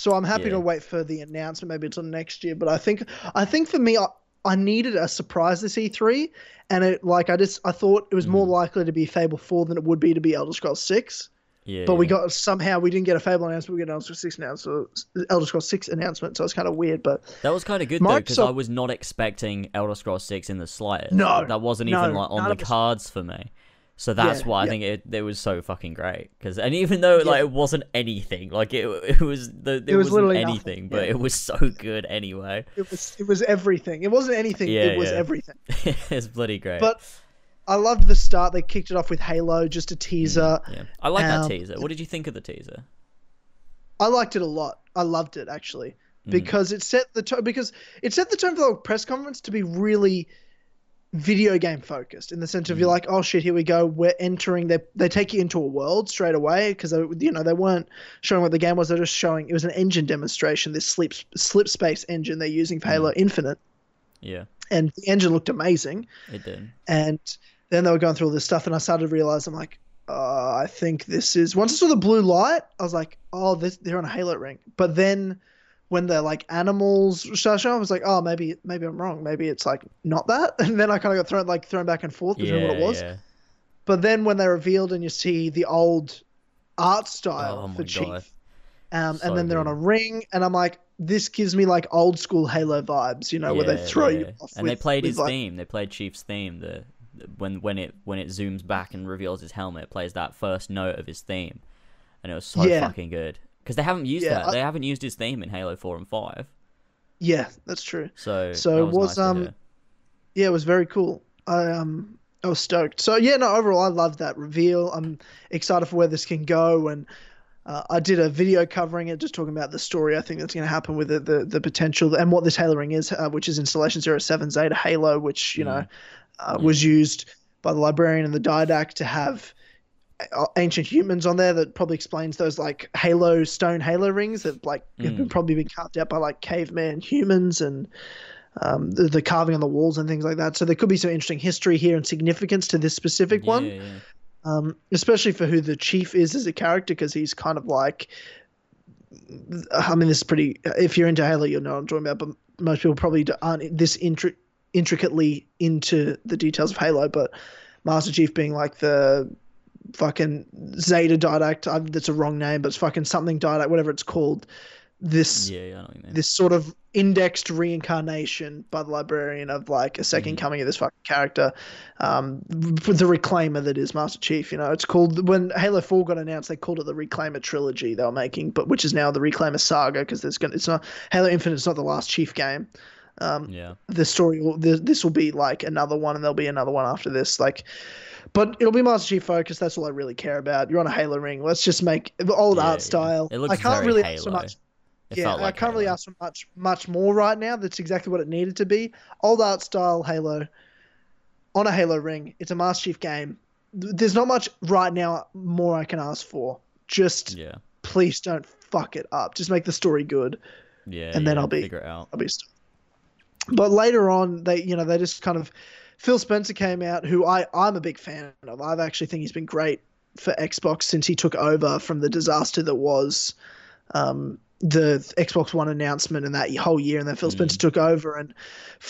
So I'm happy. Yeah. to wait for the announcement maybe until next year. But I think, I think for me, I, I needed a surprise this E3. And it, like, I just, I thought it was more Mm. likely to be Fable 4 than it would be to be Elder Scrolls 6. yeah But we got somehow we didn't get a Fable announcement. We got an Elder Scrolls 6 announcement, So Elder Scrolls 6 announcement. So it's kind of weird, but that was kind of good though because I was not expecting Elder Scrolls 6 in the slightest No, that wasn't no, even like on the cards for me So that's Yeah, why I yeah. think it, it was so fucking great. Because and even though like it wasn't anything, like it it was the it was was literally anything, nothing, but it was so good anyway. It was it was everything. It wasn't anything. Yeah, it was everything. it's bloody great. But I loved the start. They kicked it off with Halo, just a teaser. yeah, I like um, that teaser. What did you think of the teaser? I liked it a lot. I loved it actually Mm. because it set the tone. Because it set the tone for the press conference to be really video game focused in the sense of Mm. you're like, oh shit, here we go. We're entering. They they take you into a world straight away because you know they weren't showing what the game was. They're just showing it was an engine demonstration. This slip slip space engine they're using for Mm. Halo Infinite, Yeah, and the engine looked amazing. it did. and then they were going through all this stuff and i started to realize i'm like uh, i think this is once i saw the blue light i was like oh this they're on a halo ring but then when they're like animals started i was like oh maybe maybe i'm wrong maybe it's like not that and then i kind of got thrown like thrown back and forth between Yeah, what it was yeah. but then when they revealed and you see the old art style Oh for chief God. um, So and then they're on a ring and i'm like this gives me like old school halo vibes you know where they throw yeah. you off and they played with, his like, theme. They played Chief's theme. The, when when it when it zooms back and reveals his helmet, it plays that first note of his theme, and it was so Yeah. fucking good. Because they haven't used Yeah, that. I- They haven't used his theme in Halo Four and Five. Yeah, that's true. So So was, was, nice um. Yeah, it was very cool. I um I was stoked. So yeah, no, overall I love that reveal. I'm excited for where this can go and uh, I did a video covering it, just talking about the story. I think that's going to happen with the, the the potential and what this Halo ring is, uh, which is installation 07 Zeta Halo, which you know uh, was used by the librarian and the didact to have ancient humans on there. That probably explains those like Halo stone Halo rings that like have been probably been carved out by like caveman humans and um, the, the carving on the walls and things like that. So there could be some interesting history here and significance to this specific one, Yeah, yeah. um, especially for who the chief is as a character, because he's kind of like. I mean, this is pretty. If you're into Halo, you'll know what I'm talking about. But most people probably aren't this intri- intricately into the details of Halo. But Master Chief being like the fucking Zeta Didact. I, that's a wrong name, but it's fucking something Didact, whatever it's called. This Yeah, yeah, I know what mean. this sort of indexed reincarnation by the librarian of like a 2nd coming of this fucking character, um, the reclaimer that is Master Chief. You know, it's called when Halo Four got announced, they called it the Reclaimer trilogy they were making, but which is now the Reclaimer saga because there's gonna it's not Halo Infinite. It's not the last Chief game. Um, yeah, The story will the, this will be like another one, and there'll be another one after this. Like. But it'll be Master Chief focused. That's all I really care about. You're on a Halo ring. Let's just make the old Yeah, art yeah. style. It looks I can't very really Halo. ask so much It yeah, like I can't really ask for much much more right now. That's exactly what it needed to be. Old art style Halo on a Halo ring. It's a Master Chief game. There's not much right now more I can ask for. Just Yeah, please don't fuck it up. Just make the story good. yeah. And then I'll be- figure it out. I'll be But later on, they you know they just kind of Phil Spencer came out, who I I'm a big fan of. I actually think he's been great for Xbox since he took over from the disaster that was um, the Xbox One announcement and that whole year, and then Phil Spencer took over and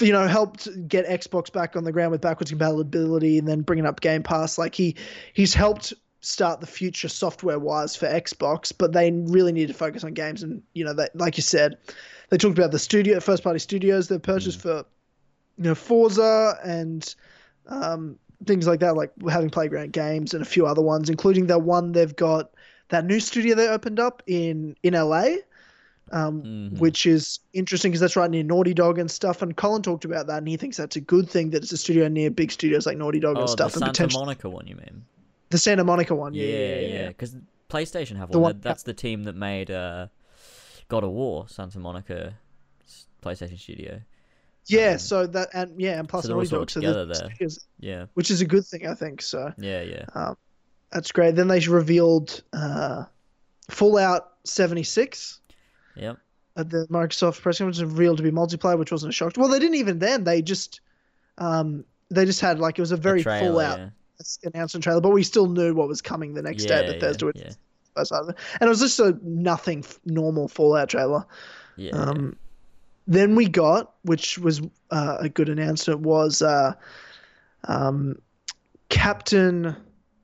you know helped get Xbox back on the ground with backwards compatibility, and then bringing up Game Pass. Like he he's helped start the future software wise for Xbox, but they really need to focus on games. And you know, they, like you said, they talked about the studio, first party studios they purchased for you know Forza and um, things like that, like having Playground Games and a few other ones, including that one they've got that new studio they opened up in in LA. Um, Mhm. Which is interesting because that's right near Naughty Dog and stuff. And Colin talked about that, and he thinks that's a good thing that it's a studio near big studios like Naughty Dog Oh, and the stuff, and Santa potentially Monica one, you mean? the Santa Monica one. Yeah, Yeah, yeah, yeah, yeah. Because PlayStation have The one. one- That's the team that made uh, God of War, Santa Monica PlayStation Studio. Yeah, Um, so that and yeah, and plus so Naughty sort of Dog, so together the there. studios, Yeah, which is a good thing, I think. So yeah, yeah. that's great. Then they revealed uh, Fallout 76 Yep. at the Microsoft press conference, revealed to be multiplayer, which wasn't a shock. Well, they didn't even then. They just um, they just had like it was a very trailer, Fallout yeah. announcement trailer, but we still knew what was coming the next day, Yeah, the Thursday. yeah, which was side of it. And it was just a nothing normal Fallout trailer. Yeah. Um, then we got, which was uh, a good announcement, was uh, um, Captain.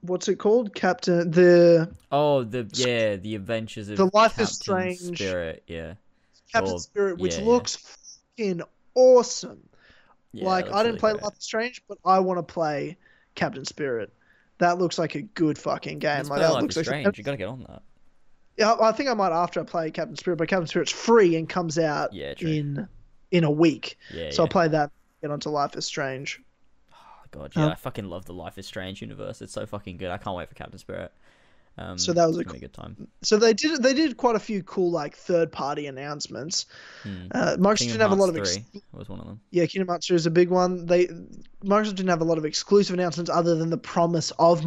What's it called? Captain the oh, the yeah, the Adventures of The Life is Strange. Spirit. Yeah. Captain Or- Spirit, which yeah, yeah. looks fucking awesome. yeah like I didn't really play great. Life is Strange, but I want to play Captain Spirit. That looks like a good fucking game. Like that looks is like Strange. You gotta get on that. Yeah, I think I might after I play Captain Spirit, but Captain Spirit's free and comes out Yeah, in in a week. Yeah. So yeah. I'll play that. Get onto Life is Strange. Oh, God, yeah, Um, I fucking love the Life is Strange universe. It's so fucking good. I can't wait for Captain Spirit. Um, So that was a good time. So they did they did quite a few cool like third party announcements. Hmm. Uh, Microsoft Kingdom didn't have a lot of ex- was one of them. yeah, Kingdom Hearts 3 is a big one. They Microsoft didn't have a lot of exclusive announcements other than the promise of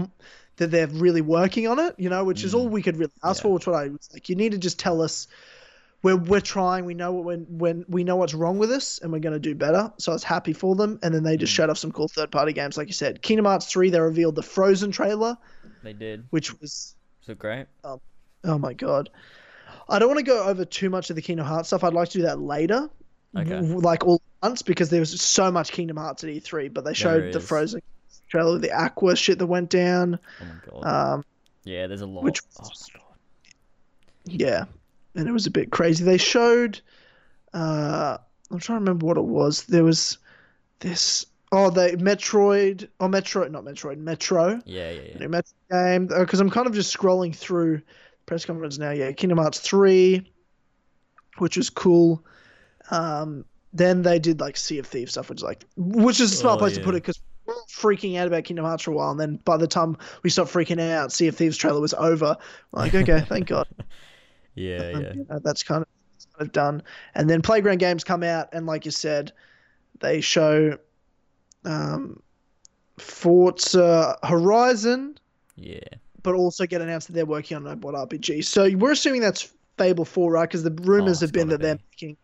that they're really working on it. You know, which is all we could really ask Mm. Yeah. for. Which what I was like, you need to just tell us. We're, we're trying. We know what when when we know what's wrong with us, and we're going to do better. So I was happy for them. And then they Mm. just showed off some cool third party games, like you said. Kingdom Hearts three, they revealed the Frozen trailer, They did. which was Great. Oh my god. I don't want to go over too much of the Kingdom Hearts stuff. I'd like to do that later. Okay. Like all at once because there was so much Kingdom Hearts at E3, but they showed the. Frozen trailer, the Aqua shit that went down. Oh my god. Um, yeah, there's a lot. which- oh my god. yeah. And it was a bit crazy. They showed uh I'm trying to remember what it was. There was this oh they Metroid or Metroid not Metroid, Metro. Yeah, yeah, yeah. new Metro game because I'm kind of just scrolling through press conference now. Yeah, Kingdom Hearts three, which was cool. Um, then they did like Sea of Thieves stuff, which is like, which is a smart Oh, place to put it because we were freaking out about Kingdom Hearts for a while, and then by the time we stopped freaking out, Sea of Thieves trailer was over. Like, okay, thank God. Yeah, Um, yeah. you know, that's kind of, that's kind of done. And then Playground Games come out, and like you said, they show um, Forza Horizon, Yeah. but also get announced that they're working on what RPG. So we're assuming that's Fable 4, right? Because the rumors Oh, have been that they're making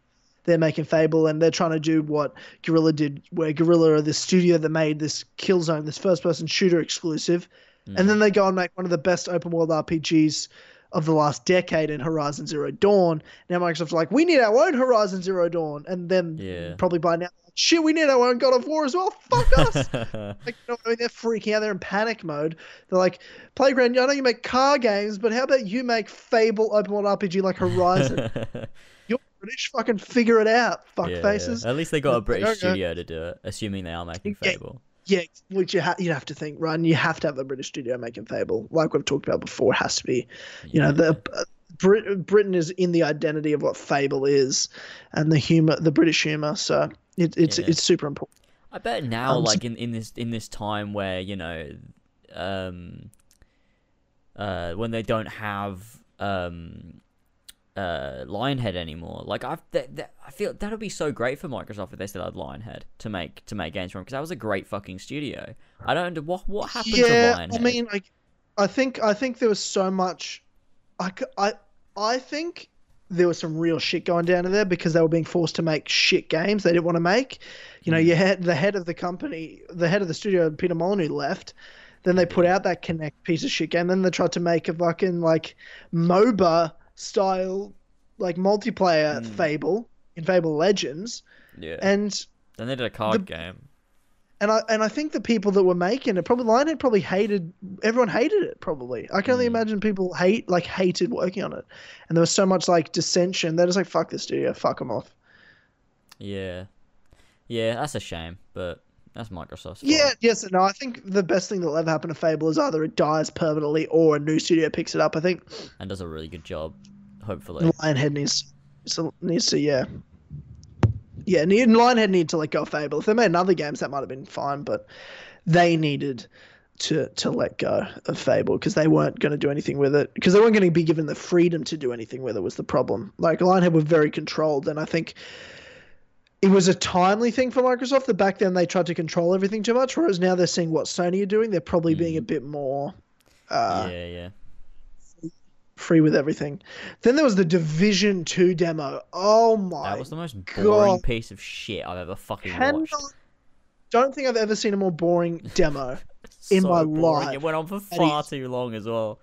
they're making Fable and they're trying to do what Guerrilla did, where Guerrilla are the studio that made this Killzone, this first person shooter exclusive, Mm. and then they go and make one of the best open world RPGs of the last decade in Horizon Zero Dawn. Now Microsoft's like, we need our own Horizon Zero Dawn, and then Yeah. probably by now, shit, we need our own God of War as well. Fuck us. Like, you know I mean? They're freaking out. They're in panic mode. They're like, Playground, I know you make car games, but how about you make Fable open world RPG like Horizon? You're British. Fucking figure it out, fuck Yeah, faces. At least they got a British studio to do it, assuming they are making Fable. Yeah, which you ha- you'd have to think, right? And you have to have a British studio making Fable. Like we've talked about before, it has to be. You know, the uh, Brit- Britain is in the identity of what Fable is, and the humor, the British humor. So it, it's Yeah. it's super important. I bet now, Um, like in, in this in this time where you know, um, uh, when they don't have um, uh, Lionhead anymore, like I've th- th- I feel that would be so great for Microsoft if they still had Lionhead to make to make games from because that was a great fucking studio. I don't know what what happened to yeah, Lionhead. I mean, like, I think I think there was so much. I, I I think there was some real shit going down in there because they were being forced to make shit games they didn't want to make. You know, Mm. you had the head of the company, the head of the studio, Peter Molyneux, left. Then they put out that Kinect piece of shit game. Then they tried to make a fucking like MOBA style like multiplayer Mm. Fable in Fable Legends, yeah. and then they did a card the- game. and I and I think the people that were making it probably Lionhead probably hated everyone hated it probably. I can only Mm. imagine people hate like hated working on it, and there was so much like dissension. They're just like fuck this studio, fuck them off. Yeah, yeah, that's a shame, but that's Microsoft's fault. Yeah, yes, and no. I think the best thing that'll ever happen to Fable is either it dies permanently or a new studio picks it up. I think and does a really good job, hopefully. Lionhead needs so needs to yeah. Yeah, Lionhead need to let go of Fable. If they made another games, that might have been fine, but they needed to to let go of Fable because they weren't going to do anything with it because they weren't going to be given the freedom to do anything with it was the problem. Like Lionhead were very controlled, and I think it was a timely thing for Microsoft that back then they tried to control everything too much, whereas now they're seeing what Sony are doing. They're probably being a bit more uh, yeah, yeah. free with everything. Then there was the Division Two demo. Oh my! That was the most boring God. piece of shit I've ever fucking cannot- watched. Don't think I've ever seen a more boring demo. in my boring. life. It went on for far too long as well.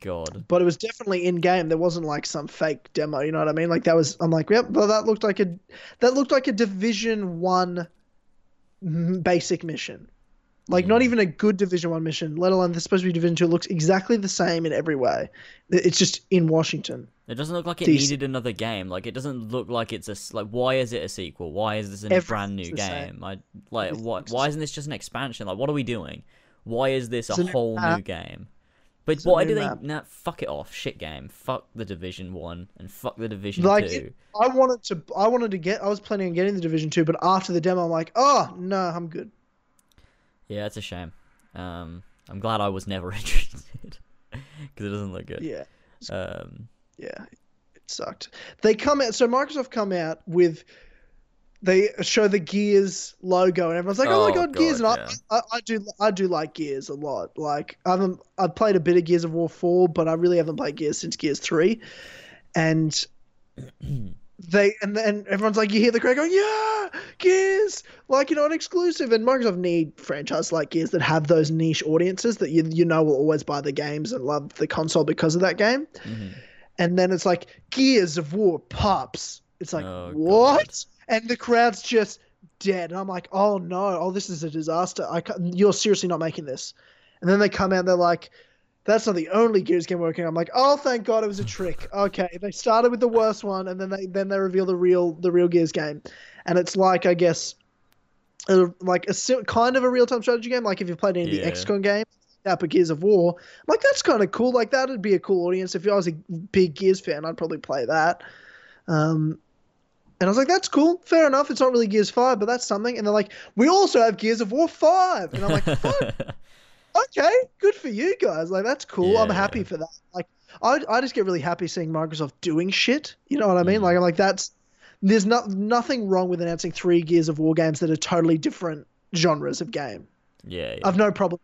God. but it was definitely in game. There wasn't like some fake demo. You know what I mean? Like that was. I'm like, yep. Well, that looked like a that looked like a Division One basic mission. Like not mm. even a good Division One mission, let alone this supposed to be Division Two. It looks exactly the same in every way. It's just in Washington. It doesn't look like it needed another game. Like it doesn't look like it's a like. Why is it a sequel? Why is this a Everything's brand new game? I like what? Why isn't this just an expansion? Like what are we doing? Why is this a whole new game? But It's why do they? map. Nah, fuck it off. Shit game. Fuck the Division One and fuck the Division Like, Two. it- I wanted to. I wanted to get. I was planning on getting the Division Two, but after the demo, I'm like, oh no, I'm good. Yeah, it's a shame. Um, I'm glad I was never interested because it doesn't look good. Yeah. Um, Yeah, it sucked. They come out, so Microsoft come out with, they show the Gears logo, and everyone's like, "Oh, my Oh, god, Gears!" And God, I, I, I do, I do like Gears a lot. Like, I haven't, I've played a bit of Gears of War four, but I really haven't played Gears since Gears three, and they, and then everyone's like, you hear the crowd going, "Yeah, Gears!" Like, you know, an exclusive, and Microsoft need franchises like Gears that have those niche audiences that you, you know, will always buy the games and love the console because of that game mhm. and then it's like Gears of War pops. It's like Oh, God. what? And the crowd's just dead. And I'm like, oh no, oh this is a disaster. I you're seriously not making this. And then they come out, they're like, that's not the only Gears game working. I'm like, oh thank God it was a trick. Okay, they started with the worst one, and then they then they reveal the real the real Gears game, and it's like I guess. A, like a kind of a real time strategy game, like if you played any of the XCOM games, recap of Gears of War. I'm like, that's kind of cool. Like that'd be a cool audience. If I was a big Gears fan, I'd probably play that. Um, and I was like, that's cool, fair enough. It's not really Gears Five, but that's something. And they're like, we also have Gears of War Five, and I'm like, fuck, okay, good for you guys. Like that's cool. I'm Yeah. happy for that. Like I, I just get really happy seeing Microsoft doing shit. You know what I mean? Mm. Like I'm like that's there's not nothing wrong with announcing three Gears of War games that are totally different genres of game. yeah, yeah. I've no problem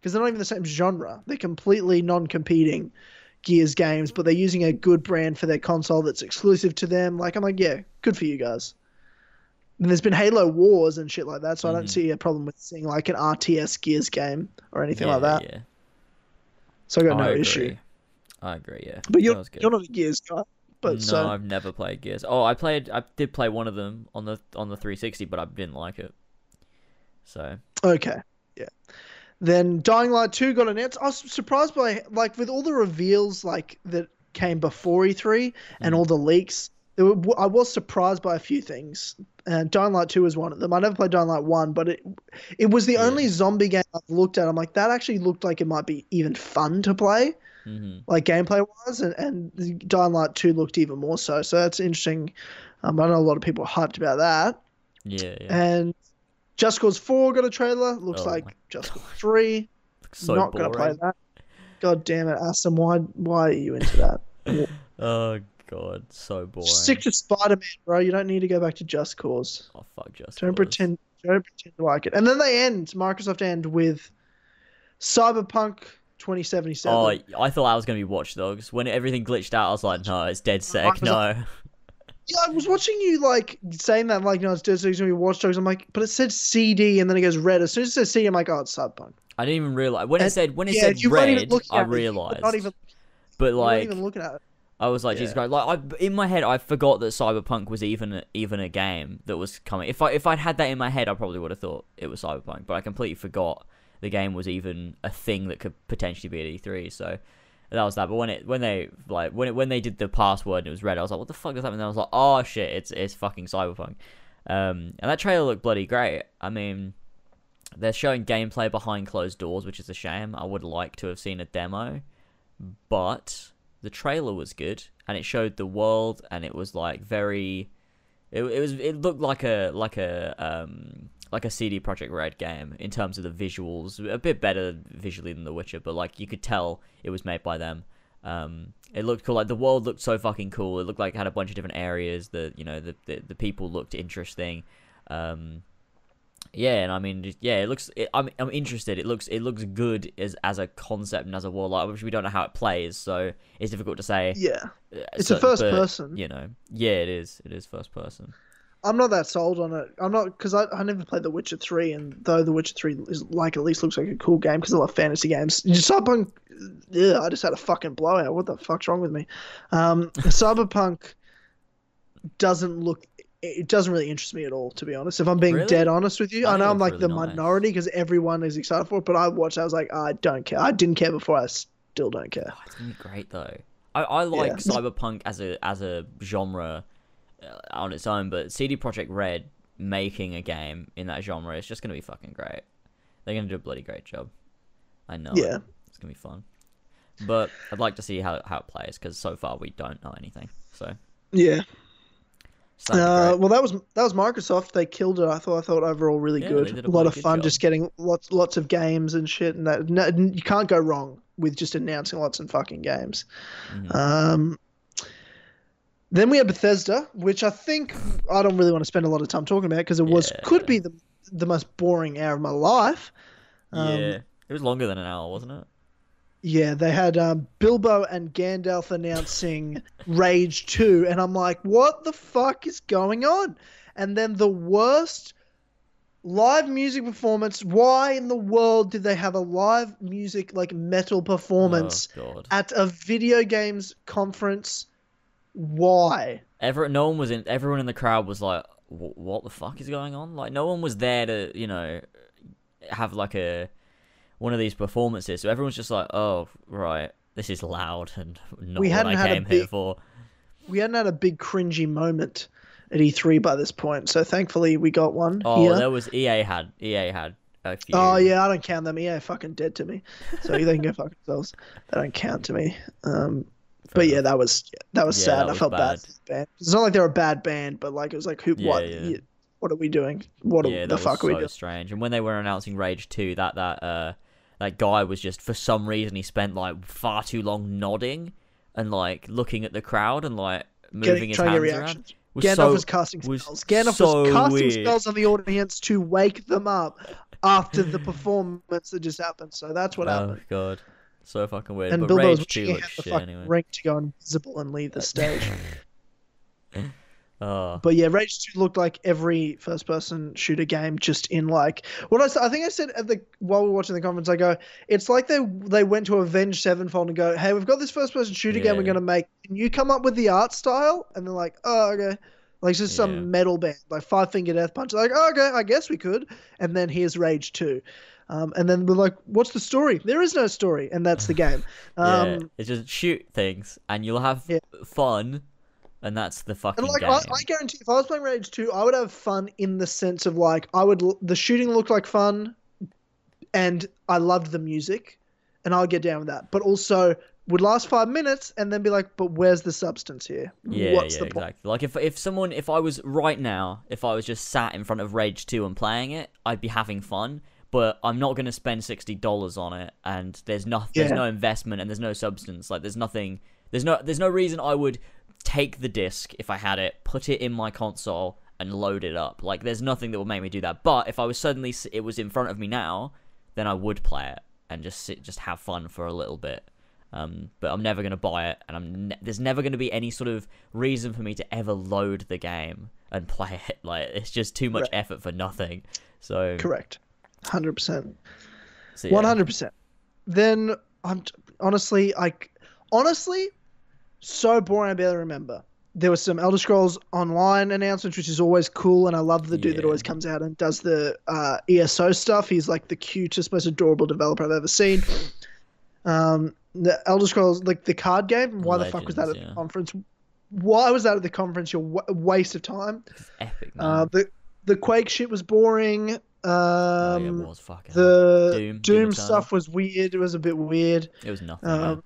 because they're not even the same genre. They're completely non-competing Gears games, but they're using a good brand for their console that's exclusive to them. Like I'm like, yeah, good for you guys. And there's been Halo Wars and shit like that, so I don't Mhm. see a problem with seeing like an RTS Gears game or anything yeah, like that. Yeah. So I got no I issue. I agree. Yeah. But you're, you're not a Gears guy. But no, so I've never played Gears. Oh, I played. I did play one of them on the on the 360, but I didn't like it. So Okay. Yeah. Then Dying Light 2 got announced. I was surprised by like with all the reveals like that came before E3 and Mm. all the leaks. There were, I was surprised by a few things. And Dying Light 2 was one of them. I never played Dying Light 1, but it it was the Yeah. only zombie game I've looked at. I'm like that actually looked like it might be even fun to play, mhm. like gameplay wise, and and Dying Light 2 looked even more so. So that's interesting. Um, I know a lot of people are hyped about that. yeah, yeah. And Just Cause 4 got a trailer. Looks Oh like Just Cause 3. so Not gonna play that. God damn it, Aston! Why why are you into that? Oh god, so boring. Stick to Spider Man, bro. You don't need to go back to Just Cause. Oh fuck, just Don't Cause. pretend. Don't pretend to like it. And then they end. Microsoft end with Cyberpunk 2077. Oh, I thought I was gonna be Watch Dogs. When everything glitched out, I was like, no, it's DedSec. No. Yeah, I was watching you like saying that like no, it's just gonna be Watch Dogs. I'm like, but it said CD and then it goes red. As soon as it says CD, I'm like, oh, it's Cyberpunk. I didn't even realize when it And- said when it yeah, said you weren't even red. I at it. You were realized. Not even. but like, even looking at it. I was like, Jesus Christ! Like, I, in my head, I forgot that Cyberpunk was even a, even a game that was coming. If I if I'd had that in my head, I probably would have thought it was Cyberpunk. But I completely forgot the game was even a thing that could potentially be at E3. So that was that. But when it when they like when it when they did the password and it was red, I was like, what the fuck does that? And I was like, oh shit, it's it's fucking Cyberpunk. Um, and that trailer looked bloody great. I mean, they're showing gameplay behind closed doors, which is a shame. I would like to have seen a demo, but the trailer was good and it showed the world and it was like very it, it was it looked like a like a um like a CD Projekt Red game in terms of the visuals a bit better visually than The Witcher but like you could tell it was made by them um it looked cool like the world looked so fucking cool it looked like it had a bunch of different areas that you know the the, the people looked interesting um yeah, and I mean, yeah, it looks. It, I'm I'm interested. It looks it looks good as as a concept and as a world. Like, obviously, we don't know how it plays, so it's difficult to say. Yeah, uh, it's a first but, person. You know, yeah, it is. It is first person. I'm not that sold on it. I'm not because I, I never played The Witcher three, and though The Witcher three is like at least looks like a cool game because I love fantasy games. Cyberpunk, yeah, I just had a fucking blowout. What the fuck's wrong with me? Um, Cyberpunk doesn't look. It doesn't really interest me at all, to be honest. If I'm being Really? dead honest with you, I I know I'm like really the nice. minority because everyone is excited for it. But I watched, I was like, I don't care. I didn't care before. I still don't care. Oh, it's gonna be great though. I, I like Yeah. cyberpunk as a as a genre on its own, but CD Projekt Red making a game in that genre is just gonna be fucking great. They're gonna do a bloody great job. I know. it. Yeah. it's gonna be fun. But I'd like to see how how it plays because so far we don't know anything. So Yeah. it's that'd be Uh, well, that was that was Microsoft. They killed it. I thought. I thought overall really Yeah, good. a a lot of fun, job. just getting lots lots of games and shit. And that no, you can't go wrong with just announcing lots of fucking games. Mhm. Um, then we had Bethesda, which I think I don't really want to spend a lot of time talking about because it was Yeah. could be the the most boring hour of my life. Um, yeah, it was longer than an hour, wasn't it? Yeah, they had um, Bilbo and Gandalf announcing Rage 2, and I'm like, what the fuck is going on? And then the worst live music performance. Why in the world did they have a live music, like metal performance Oh at a video games conference? Why? Everyone, no one was in. Everyone in the crowd was like, "What the fuck is going on?" Like, no one was there to, you know, have like a one of these performances. So everyone's just like, "Oh, right, this is loud and not We what hadn't I had a came here big- for." We hadn't had a big cringy moment at E3 by this point, so thankfully we got one Oh, here. there was EA had EA had. Oh yeah, I don't count them. EA fucking dead to me. So they can go fuck themselves. They don't count to me. Um, but yeah, that was that was Yeah, sad. that I was felt bad. bad. for the band. It's not like they're a bad band, but like it was like who Yeah, what yeah. what are we doing? What are, the fuck was are we doing? so strange. And when they were announcing Rage 2, that that uh that guy was just for some reason he spent like far too long nodding and like looking at the crowd and like moving Getting, his hands around. reactions. Was Gandalf so, was casting was spells. Gandalf so was casting weird. spells on the audience to wake them up after the performance that just happened. So that's what Oh happened. Oh god, so fucking weird. And but Bilbo was Rage 2 looks shit anyway. ring to go invisible and leave the stage. Oh, But yeah, Rage 2 looked like every first person shooter game just in like what I, I think I said at the while we were watching the conference I go it's like they they went to Avenged Sevenfold and go hey we've got this first person shooter game we're going to make can you come up with the art style and they're like oh okay like it's just some Yeah. metal band like Five Finger Death Punch like oh, okay I guess we could and then here's Rage 2 um, and then we're like what's the story there is no story and that's the game yeah, um, it's just shoot things and you'll have Yeah. fun, and that's the fucking And like game. I, I guarantee, if I was playing Rage Two, I would have fun in the sense of like I would the shooting looked like fun, and I loved the music, and I'll get down with that. But also would last five minutes and then be like, but where's the substance here? Yeah, What's yeah, the point? exactly. Like if if someone if I was right now, if I was just sat in front of Rage 2 and playing it, I'd be having fun, but I'm not going to spend $60 on it and there's no there's Yeah. no investment and there's no substance. Like there's nothing there's no there's no reason I would take the disc if I had it, put it in my console and load it up. Like there's nothing that would make me do that. But if I was suddenly it was in front of me now, then I would play it and just sit just have fun for a little bit. Um, but I'm never gonna buy it, and I'm ne- there's never gonna be any sort of reason for me to ever load the game and play it. Like it's just too much effort for nothing. So, Correct, hundred percent. One hundred percent. Then I'm t- honestly, like, honestly, so boring. I barely remember. There was some Elder Scrolls Online announcements, which is always cool, and I love the dude that always comes out and does the uh, ESO stuff. He's like the cutest, most adorable developer I've ever seen. Um, the Elder Scrolls, like the card game. Why the fuck was that at Legends, the conference? Why was that at the conference? You're a waste of time. Epic. Uh, the the Quake shit was boring. Um, oh, yeah, it was fucking. the Doom, Doom, Doom stuff was weird. It was a bit weird. it was nothing. Um,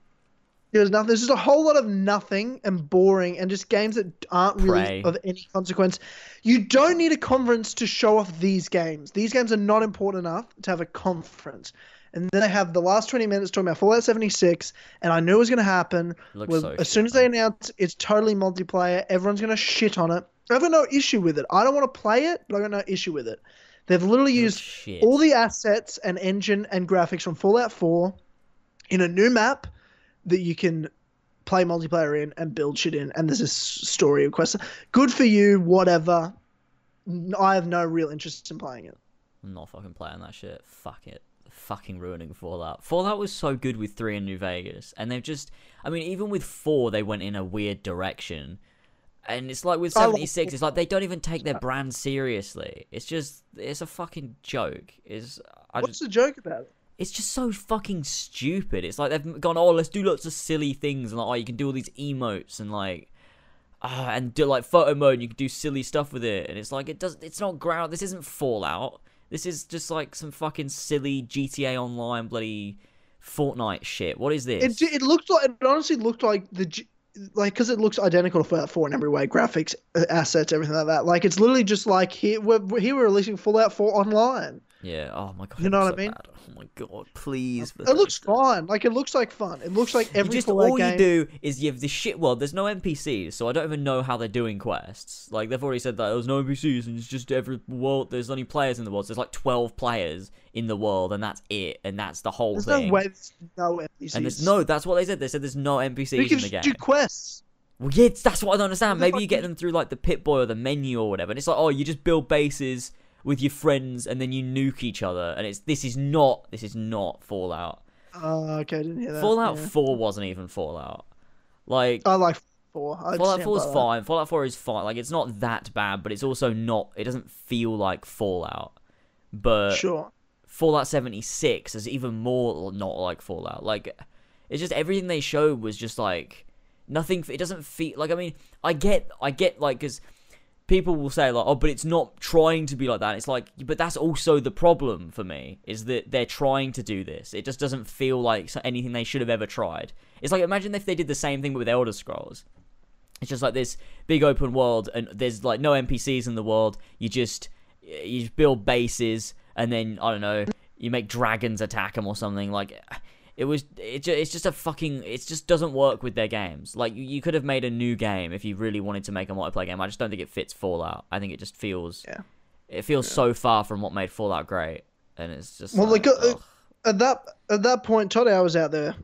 there was nothing. There's just a whole lot of nothing and boring, and just games that aren't really of any consequence. You don't need a conference to show off these games. These games are not important enough to have a conference. And then they have the last 20 minutes talking about Fallout 76, and I knew it was going to happen. Looks so as soon as they announce it's totally multiplayer, everyone's going to shit on it. I've got no issue with it. I don't want to play it, but I've got no issue with it. They've literally used shit. all the assets and engine and graphics from Fallout 4 in a new map that you can play multiplayer in and build shit in. And there's a story of quest. Good for you, whatever. I have no real interest in playing it. I'm not fucking playing that shit. Fuck it. Fucking ruining Fallout. Fallout was so good with 3 in New Vegas. And they've just. I mean, even with 4, they went in a weird direction. And it's like with 76, it's like they don't even take their brand seriously. It's just. It's a fucking joke. It's. I What's just, the joke about it? it's just so fucking stupid. It's like they've gone, oh, let's do lots of silly things. And like, oh, you can do all these emotes and like. ah, and do like photo mode, and you can do silly stuff with it, and it's like it does. It's not ground. This isn't Fallout. This is just like some fucking silly GTA Online bloody Fortnite shit. What is this? It, it looked like, it honestly looked like the. G- like because it looks identical to Fallout 4 in every way graphics uh, assets everything like that. Like it's literally just like here we're, we're- here we're releasing fallout 4 online yeah. Oh my god. You know what looks I mean? bad. Oh my god. Please. it looks fine like it looks like fun it looks like You every just all game you do is you have this shit world. There's no NPCs, so I don't even know how they're doing quests. Like they've already said that there's no NPCs and it's just every world. There's only players in the world. So there's like 12 players in the world, and that's it, and that's the whole There's thing. no way there's no NPCs. And there's no, that's what they said. They said there's no NPCs You in the just game. do quests. Well, yeah, that's what I don't understand. Maybe you get them through like the Pip-Boy or the menu or whatever. And it's like, oh, you just build bases with your friends and then you nuke each other. And it's this is not this is not Fallout. Oh, okay, I didn't hear that. Fallout yeah. Four wasn't even Fallout. Like I like four. I Fallout 4 is by that. fine. Fallout 4 is fine. Like it's not that bad, but it's also not. It doesn't feel like Fallout. But Sure. Fallout 76 is even more not like Fallout. Like it's just everything they showed was just like nothing. It doesn't feel like. I mean, I get, I get like because people will say like, oh, but it's not trying to be like that. It's like, but that's also the problem for me is that they're trying to do this. It just doesn't feel like anything they should have ever tried. It's like imagine if they did the same thing with Elder Scrolls. It's just like this big open world, and there's like no NPCs in the world. You just you just build bases, and then I don't know, you make dragons attack them or something. Like it was, it it's just a fucking, it just doesn't work with their games. Like you, you could have made a new game if you really wanted to make a multiplayer game. I just don't think it fits Fallout. I think it just feels, Yeah. it feels so far from what made Fallout great, and it's just Well, like, like, uh, at that at that point, Todd I was out there,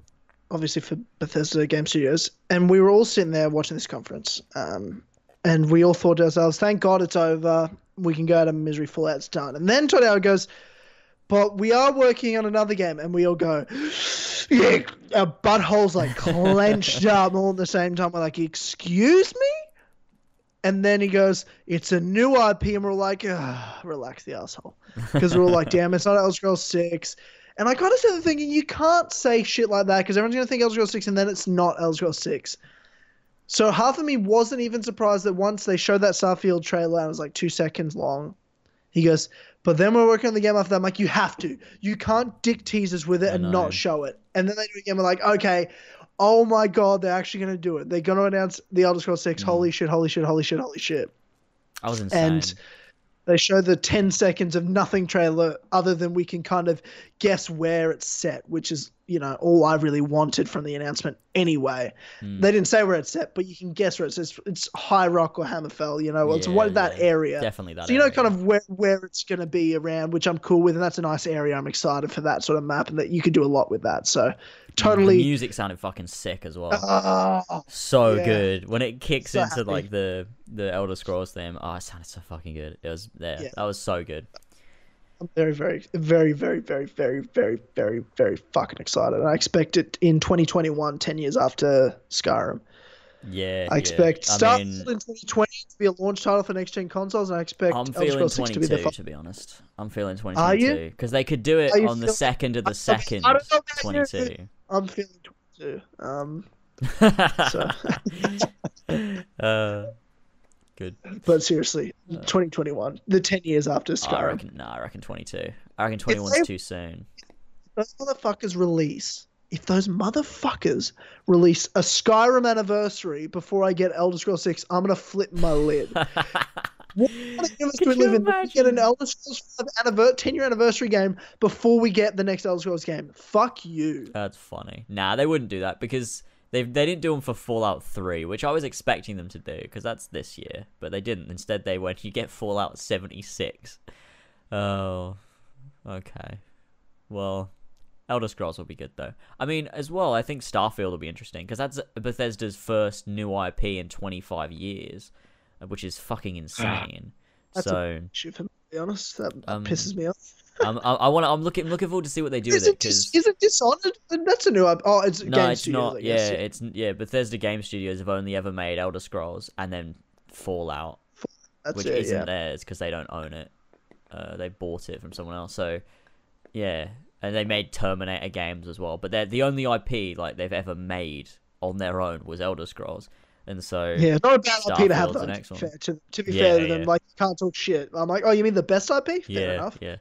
obviously for Bethesda Game Studios, and we were all sitting there watching this conference. Um, and we all thought to ourselves, "Thank God it's over. We can go out of misery. Fallout's done." And then Todd Howard goes, "But we are working on another game," and we all go, "Yeah." Our buttholes like clenched up all at the same time. We're like, "Excuse me." And then he goes, "It's a new IP," and we're like, "Ah, "Relax, the asshole," because we're all like, "Damn, it's not Elder Scrolls Six. And I kind of started thinking, you can't say shit like that because everyone's going to think Elder Scrolls 6 and then it's not Elder Scrolls 6. So half of me wasn't even surprised that once they showed that Starfield trailer and it was like two seconds long, he goes, but then we're working on the game after that. I'm like, you have to. You can't dick teasers with it I and know. not show it. And then they do it again. We're like, okay, oh my God, they're actually going to do it. They're going to announce the Elder Scrolls 6. Mm. Holy shit, holy shit, holy shit, holy shit I was insane. and they show the 10 seconds of nothing trailer other than we can kind of guess where it's set which is you know all i really wanted from the announcement anyway Hmm. they didn't say where it's set but you can guess where it's it's, it's high rock or hammerfell you know it's Yeah, what that yeah. area definitely that. so you know area. kind of where, where it's going to be around which i'm cool with and that's a nice area i'm excited for that sort of map and that you could do a lot with that so The totally music sounded fucking sick as well. Ah, so Yeah. good when it kicks So into happy. like the the Elder Scrolls theme. Oh, it sounded so fucking good. It was there. Yeah. That was so good. I'm very, very, very, very, very, very, very, very, very fucking excited. I expect it in 2021, 10 years after Skyrim. Yeah. I yeah. expect I Starfield mean, in 2020 to be a launch title for next gen consoles, and I expect I'm Elder feeling Scrolls 6 to be the 22 to be honest. I'm feeling Are you? 2022 because they could do it on the second of I- the second. I don't know 22. I'm feeling 22. Um, so, uh, good. but seriously, 2021, the 10 years after I Skyrim. reckon. No, I reckon 22. I reckon 21 is too soon. those motherfuckers release if those motherfuckers release a Skyrim anniversary before I get Elder Scrolls 6, I'm gonna flip my lid. What kind of universe do we Could you live in? Get an? Elder Scrolls 5 anniver- 10 year anniversary game before we get the next Elder Scrolls game. Fuck you. That's funny. Nah, they wouldn't do that because they they didn't do them for Fallout 3, which I was expecting them to do because that's this year, but they didn't. Instead, they went you get Fallout 76. Oh, okay. Well, Elder Scrolls will be good though. I mean, as well, I think Starfield will be interesting because that's Bethesda's first new IP in 25 years, which is fucking insane. That's a- so Shit, for me, to be honest, that Um, pisses me off. I'm, I, I want. I'm looking looking forward to see what they do with it. Dis- isn't Dishonored? That's a new. Oh, it's No, Game it's Studios, not. Yeah, it's yeah. Bethesda Game Studios have only ever made Elder Scrolls and then Fallout, That's which it. isn't Yeah. theirs because they don't own it. Uh, they bought it from someone else. So, yeah, and they made Terminator games as well. But they're the only IP like they've ever made on their own was Elder Scrolls, and so Yeah, not a bad IP to have though. To next be one. fair to, to be Yeah, fair to them, like you can't talk shit. I'm like, oh, you mean the best IP? Fair yeah, enough. yeah.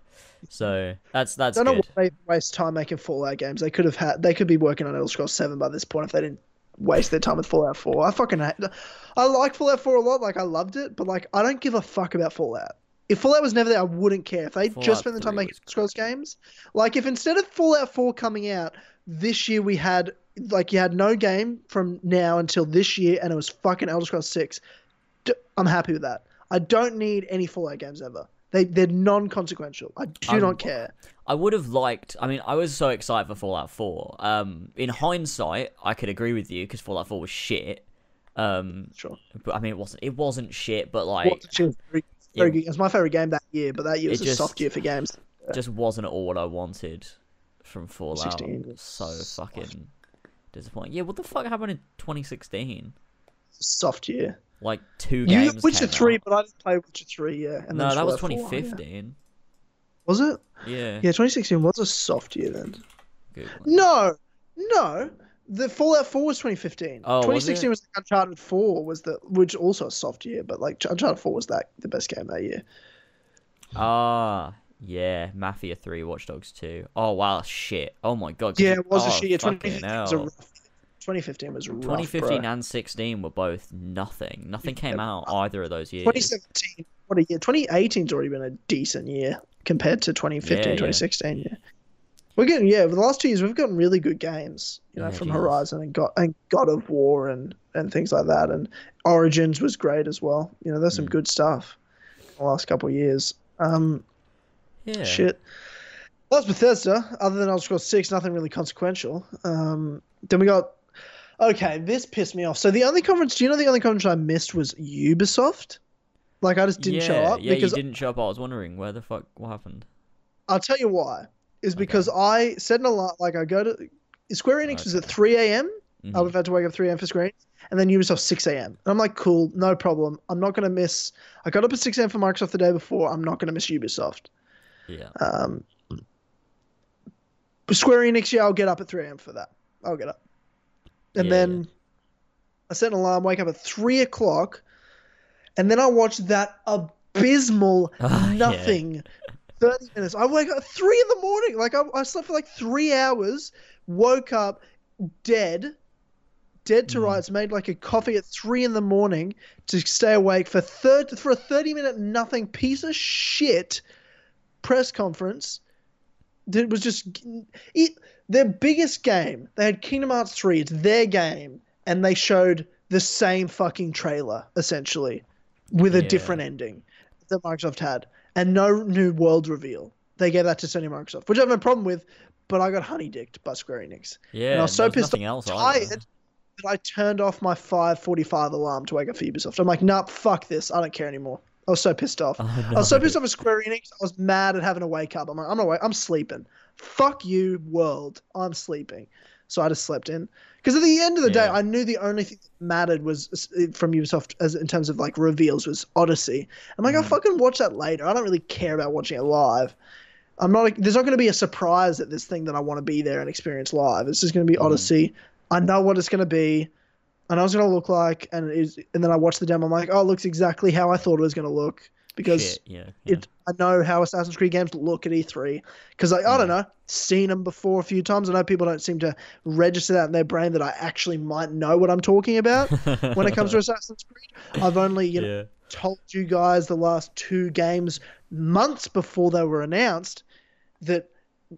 So that's that's don't know why they waste time making Fallout games. They could have had. They could be working on Elder Scrolls Seven by this point if they didn't waste their time with Fallout Four. I fucking hate. I like Fallout Four a lot. Like I loved it, but like I don't give a fuck about Fallout. If Fallout was never there, I wouldn't care. If they Fallout just spent the time making Scrolls games, like if instead of Fallout Four coming out this year, we had like you had no game from now until this year, and it was fucking Elder Scrolls Six. I'm happy with that. I don't need any Fallout games ever. They they're non-consequential. I do I'm- not care. I would have liked. I mean, I was so excited for Fallout 4. Um, in hindsight, I could agree with you because Fallout 4 was shit. Um, Sure. but I mean, it wasn't. It wasn't shit, but like, Well, it's very, very good. It's my favorite game that year, but that year was It a just- soft year for games. it just wasn't at all what I wanted from Fallout. 16. So fucking disappointing. Yeah, what the fuck happened in 2016? Soft year. Like two You games. Witcher came three, out. but I didn't play Witcher three. Yeah. And No, that was Fallout 4, yeah. 2015. Was it? Yeah. Yeah, 2016 was a soft year then. It. No, no, The Fallout 4 was 2015. Oh, was 2016 it? was, like Uncharted 4 was the which also a soft year, but like Uncharted 4 was that the best game that year. Ah, yeah, Mafia 3, Watch Dogs 2. Oh, wow, shit. Oh my god. Yeah, it was a oh, shit year. fucking 2015 was a rough. 2015 was rough. 2015 bro. and 16 were both nothing. Nothing came out either of those years. 2017. What a year. 2018's already been a decent year compared to 2015, Yeah, yeah. 2016. Yeah. We're getting yeah. Over the last two years, we've gotten really good games. You know, Yeah, from Horizon and God and God of War and and things like that. And Origins was great as well. You know, there's some Mm. good stuff. in The last couple of years. Um, Yeah. shit. That's Bethesda. Other than Elder Scrolls Six, nothing really consequential. Um, then we got. Okay, this pissed me off. So the only conference, do you know the only conference I missed was Ubisoft? Like I just didn't yeah, show up Yeah, because you didn't show up. I was wondering where the fuck what happened. I'll tell you why. Is Okay. because I set an alarm. Like I go to Square Enix was at 3 a.m. I Mhm. would have had to wake up 3 a.m. for Square Enix, and then Ubisoft 6 a.m. And I'm like, cool, no problem. I'm not gonna miss. I got up at 6 a.m. for Microsoft the day before. I'm not gonna miss Ubisoft. Yeah. Um, Square Enix, yeah, I'll get up at 3 a.m. for that. I'll get up. And Yeah, then I set an alarm, wake up at 3 o'clock, and then I watch that abysmal nothing. yeah. Nothing 30 minutes. I wake up at 3 in the morning. Like, I, I slept for like three hours, woke up dead. Dead to Mm. rights, made like a coffee at three in the morning to stay awake for third for a thirty minute nothing piece of shit press conference that was just it, their biggest game. They had Kingdom Hearts 3, it's their game, and they showed the same fucking trailer, essentially, with a Yeah. different ending that Microsoft had, and no new world reveal. They gave that to Sony Microsoft, which I have no problem with, but I got honey dicked by Square Enix. Yeah. and I was so pissed else tired either. that I turned off my 5:45 alarm to wake up for Ubisoft. I'm like, nah, fuck this. I don't care anymore. I was so pissed off. Oh, I was so no. pissed off with Square Enix. I was mad at having to wake up. I'm like, I'm awake. I'm sleeping. Fuck you, world. I'm sleeping. So I just slept in. Because at the end of the day, I knew the only thing that mattered was from Ubisoft as in terms of like reveals was Odyssey. I'm like, I'll Mhm. fucking watch that later. I don't really care about watching it live. I'm not. There's not going to be a surprise at this thing that I want to be there and experience live. It's just going to be Mhm. Odyssey. I know what it's going to be. I know what it's going to look like, and. And then I watch the demo. I'm like, oh, it looks exactly how I thought it was going to look because Shit, yeah. yeah. it I know how Assassin's Creed games look at E3 because I, I don't know seen them before a few times. I know people don't seem to register that in their brain that I actually might know what I'm talking about when it comes to Assassin's Creed. I've only you know told you guys the last two games months before they were announced that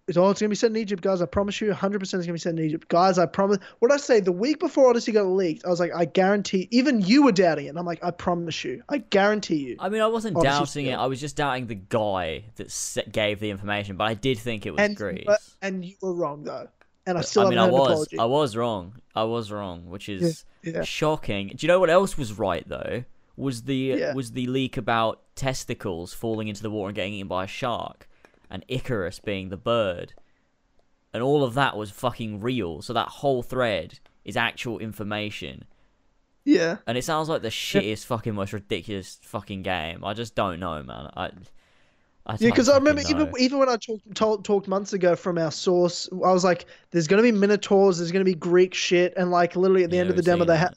it's all it's gonna be set in Egypt, guys. I promise you, 100% it's gonna be set in Egypt, guys. I promise. What did I say the week before Odyssey got leaked? I was like, I guarantee. Even you were doubting it. And I'm like, I promise you, I guarantee you. I mean, I wasn't Odyssey's doubting it. I was just doubting the guy that gave the information, but I did think it was and Greece. but- and you were wrong though, and I still I mean, I was, apology. I was wrong. I was wrong, which is yeah. shocking. Do you know what else was right though? Was the Yeah. was the leak about testicles falling into the water and getting eaten by a shark, and Icarus being the bird, and all of that was fucking real. So that whole thread is actual information, yeah. and it sounds like the shittiest fucking most ridiculous fucking game. I just don't know, man. I. I Yeah, because I remember know. even even when I talked told, talked months ago from our source, I was like, "There's going to be minotaurs, there's going to be Greek shit," and like literally at the Yeah, end of the demo, they had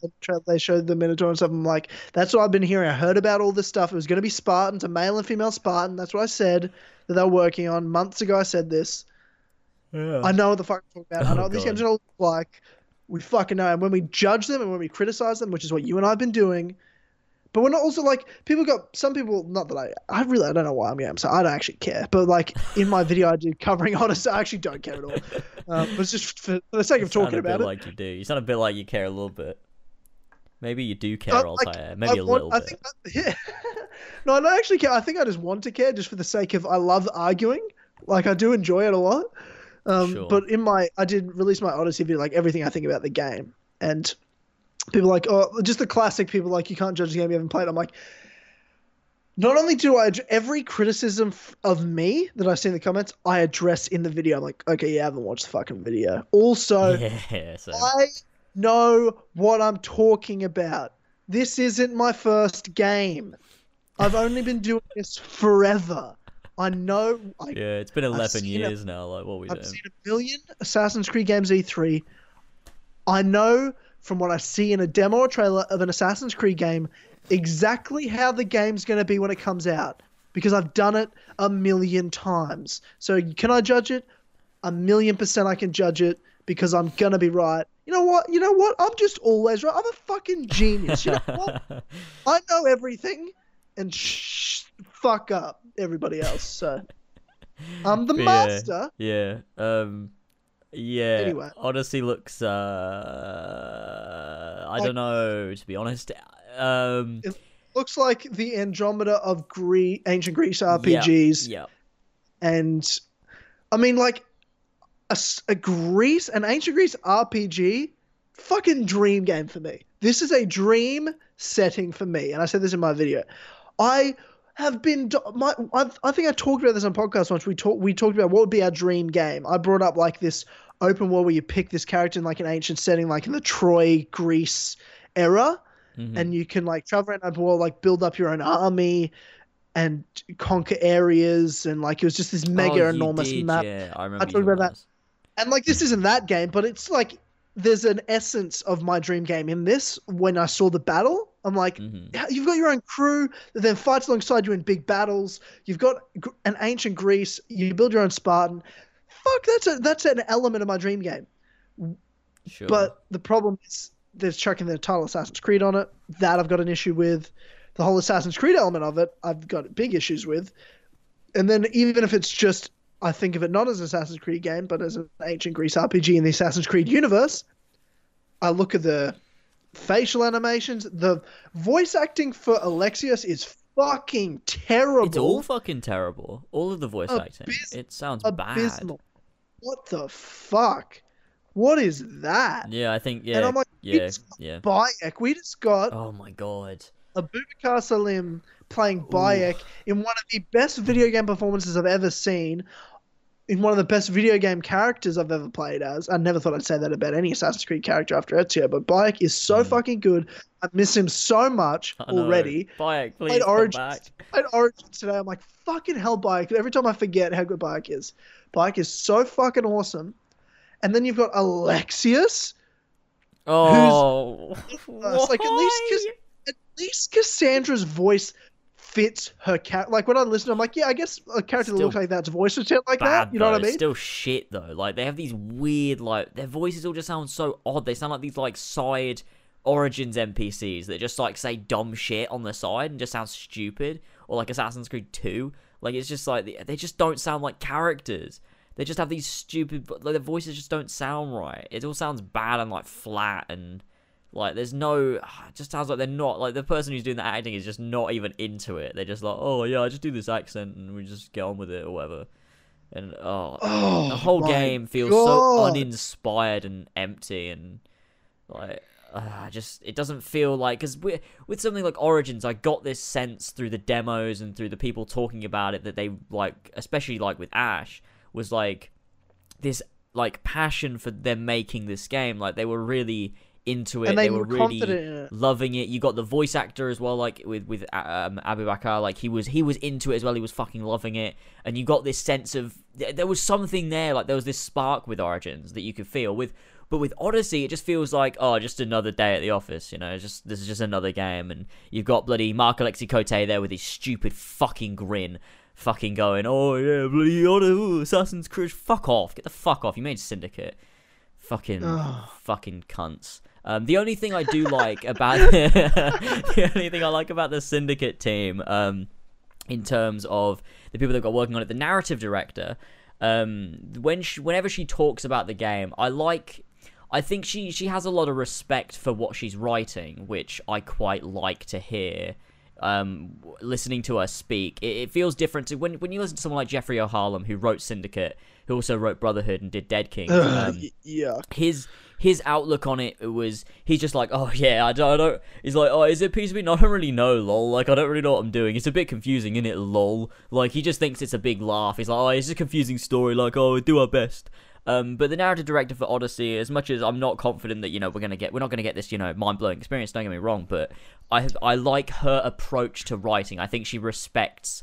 they showed the minotaur and stuff. I'm like, "That's what I've been hearing. I heard about all this stuff. It was going to be Spartans, a male and female Spartan. That's what I said that they're working on months ago. I said this. Yeah. I know what the fuck I'm talking about. I Oh, know what these games are going to look like. We fucking know. And when we judge them and when we criticize them, which is what you and I have been doing, but we're not also like people got some people. Not that I, I really I don't know why I'm game, so I don't actually care. But like in my video I did covering Honest, I actually don't care at all. Um, but it's just for, for the sake You of talking about bit it. like you do. You sound a bit like you care a little bit. Maybe you do I- care, like, Altair. Maybe I a want- little I bit. think, yeah. no, I don't actually care. I think I just want to care just for the sake of I love arguing. Like I do enjoy it a lot. Um, Sure. But in my, I did release my Odyssey video, like everything I think about the game, and people like, oh, just the classic people like you can't judge the game you haven't played. I'm like, not only do I every criticism of me that I see in the comments, I address in the video. I'm like, okay, I haven't watched the fucking video. Also, yeah, so I know what I'm talking about. This isn't my first game. I've only been doing this forever. I know. I, yeah, it's been eleven seen it. years now. Like, what we I've doing? seen a million Assassin's Creed games E3. I know from what I see in a demo or trailer of an Assassin's Creed game exactly how the game's going to be when it comes out because I've done it a million times. So can I judge it? A million percent I can judge it because I'm going to be right. You know what? You know what? I'm just always right. I'm a fucking genius. You know what? I know everything and shh, fuck up everybody else. So I'm the But yeah, master. Yeah. Um. Yeah. Anyway. Odyssey looks. Uh. I Like- don't know. To be honest. Um. Looks like the Andromeda of Gre- ancient Greece RPGs. Yeah. and I mean, like a Greece, an ancient Greece RPG, fucking dream game for me. This is a dream setting for me, and I said this in my video. I have been my I, I think I talked about this on podcast once. We talked we talked about what would be our dream game. I brought up like this open world where you pick this character in like an ancient setting, like in the Troy Greece era Mhm. and you can like travel around the world, like build up your own army and conquer areas, and like it was just this mega Oh, enormous did, map. Yeah, I remember. talked about that. And like this isn't that game, but it's like there's an essence of my dream game in this. When I saw the battle, I'm like, Mhm. you've got your own crew that then fights alongside you in big battles. You've got an ancient Greece. You build your own Spartan. Fuck, that's a that's an element of my dream game. Sure. But the problem is there's chucking the title Assassin's Creed on it. That I've got an issue with. The whole Assassin's Creed element of it, I've got big issues with. And then even if it's just, I think of it not as an Assassin's Creed game, but as an ancient Greece RPG in the Assassin's Creed universe, I look at the facial animations. The voice acting for Alexios is fucking terrible. it's all fucking terrible. All of the voice acting. It sounds abysmal. What the fuck? What is that? Yeah, I think. Yeah. And I'm like, yeah. Yeah. Bayek. We just got Oh my god. Abubakar Salim playing Bayek in one of the best video game performances I've ever seen. In one of the best video game characters I've ever played as. I never thought I'd say that about any Assassin's Creed character after Ezio, but Bayek is so hmm. fucking good. I miss him so much. I know. already. Bayek, please Played come Origins. back. Played Origins today. I'm like, fucking hell, Bayek. Every time I forget how good Bayek is. Bayek is so fucking awesome. And then you've got Alexios. Oh. It's like at least at least Cassandra's voice fits her cat. Like when I listen, I'm like, yeah, I guess a character that looks like that's voice sound like bad. that. You know what I mean? Still shit though. Like they have these weird, like their voices all just sound so odd. They sound like these like side Origins NPCs that just like say dumb shit on the side and just sound stupid, or like Assassin's Creed Two. Like it's just like they- they just don't sound like characters. They just have these stupid, like their voices just don't sound right. It all sounds bad and like flat and like there's no. Just sounds like they're not like the person who's doing the acting is just not even into it. They're just like, oh yeah, I just do this accent and we just get on with it or whatever. And oh, Oh, the whole game feels so uninspired and empty and like uh, just it doesn't feel like because with something like origins i got this sense through the demos and through the people talking about it that they like especially like with ash was like this like passion for them making this game like they were really into it. And they were were really confident in it. loving it. You got the voice actor as well like with with um, Abubakar like he was he was into it as well. He was fucking loving it. And you got this sense of there was something there. Like there was this spark with origins that you could feel with but with Odyssey, it just feels like oh, just another day at the office. You know, just this is just another game, and you've got bloody Marc-Alexis Côté there with his stupid fucking grin, fucking going, oh yeah, bloody Odyssey, Assassin's Creed, fuck off, get the fuck off. You made Syndicate, fucking fucking cunts. Um, the only thing I do like about the only thing I like about the Syndicate team, um, in terms of the people that got working on it, the narrative director, um, when she, whenever she talks about the game, I like. I think she she has a lot of respect for what she's writing, which I quite like to hear. Um, listening to her speak, it, it feels different to when when you listen to someone like Jeffrey Yohalem, who wrote Syndicate, who also wrote Brotherhood and did Dead King. Ugh, Um, yeah. his his outlook on it was he's just like oh yeah I don't, I don't he's like oh is it PCB no, I don't really know lol like I don't really know what I'm doing it's a bit confusing isn't it lol like he just thinks it's a big laugh he's like oh it's a confusing story like oh we do our best um, but the narrative director for Odyssey, as much as I'm not confident that you know we're gonna get, we're not gonna get this you know mind blowing experience. Don't get me wrong, but I I like her approach to writing. I think she respects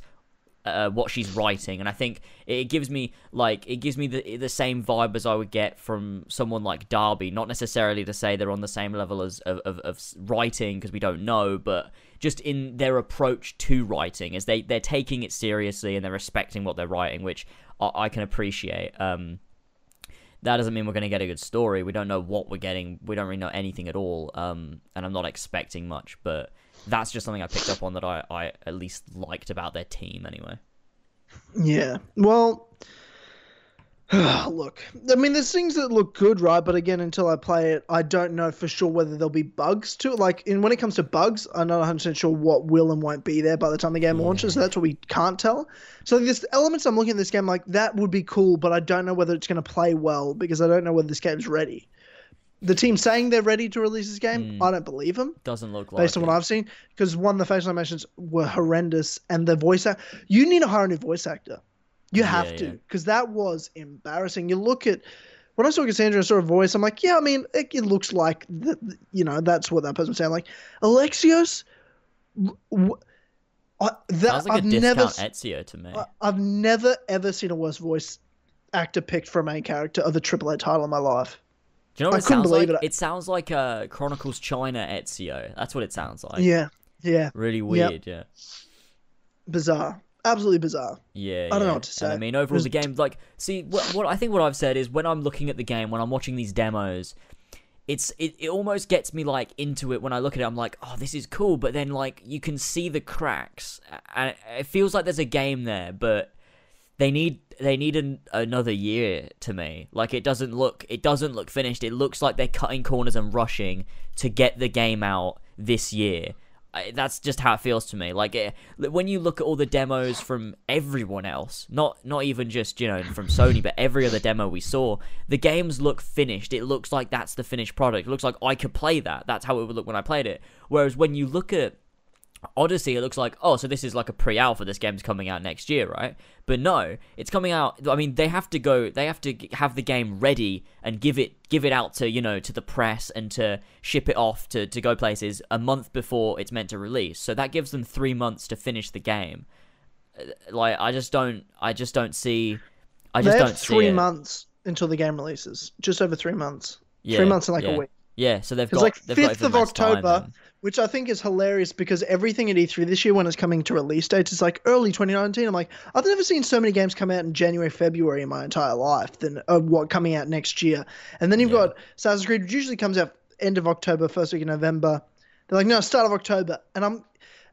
uh, what she's writing, and I think it gives me like it gives me the the same vibe as I would get from someone like Darby. Not necessarily to say they're on the same level as of of, of writing because we don't know, but just in their approach to writing, is they they're taking it seriously and they're respecting what they're writing, which I, I can appreciate. Um, that doesn't mean we're going to get a good story. We don't know what we're getting. We don't really know anything at all. Um, and I'm not expecting much, but that's just something I picked up on that I, I at least liked about their team anyway. Yeah. Well, look, I mean, there's things that look good, right? But again, until I play it, I don't know for sure whether there'll be bugs to it. Like, in when it comes to bugs, I'm not 100% sure what will and won't be there by the time the game yeah. launches. So that's what we can't tell. So there's elements I'm looking at this game like that would be cool, but I don't know whether it's going to play well because I don't know whether this game's ready. The team saying they're ready to release this game, mm. I don't believe them. Doesn't look like based on it. what I've seen. Because one, the facial animations were horrendous, and the voice act. You need to hire a new voice actor. You have yeah, to, because yeah. that was embarrassing. You look at when I saw Cassandra and saw her voice, I'm like, yeah, I mean, it, it looks like the, you know that's what that person sounded like. Alexios, w- I, that Sounds like I've a never Ezio to me. I, I've never ever seen a worse voice actor picked for a main character of a AAA title in my life. Do you know what I it couldn't sounds believe like? it. It sounds like uh, Chronicles China Ezio. That's what it sounds like. Yeah, yeah, Really weird. Yeah. bizarre, absolutely bizarre. Yeah, I don't know what to say. And I mean, overall, the game, like, see, what, what I think what I've said is when I'm looking at the game, when I'm watching these demos, it's it, it almost gets me like into it when I look at it. I'm like, oh, this is cool, but then like you can see the cracks, and it feels like there's a game there, but they need they need an, another year to me. Like it doesn't look it doesn't look finished. It looks like they're cutting corners and rushing to get the game out this year. I, that's just how it feels to me. Like it, when you look at all the demos from everyone else, not not even just you know from Sony, but every other demo we saw, the games look finished. It looks like that's the finished product. It looks like I could play that. That's how it would look when I played it. Whereas when you look at Odyssey, it looks like, oh, so this is like a pre-alpha. This game's coming out next year, right? But no, it's coming out. I mean, they have to go. They have to have the game ready and give it give it out to you know to the press and to ship it off to to go places a month before it's meant to release. So that gives them three months to finish the game. Uh, Like I just don't. I just don't see. I just they don't have see three it. months until the game releases. Just over three months. Yeah, three months in like yeah. a week. Yeah, so they've got like they've got 5th even of time October. then. Which I think is hilarious because everything at E3 this year, when it's coming to release dates, is like early 2019. I'm like, I've never seen so many games come out in January, February in my entire life than uh, what coming out next year. And then you've Yeah. got Assassin's Creed, which usually comes out end of October, first week of November. They're like, no, start of October. And I'm,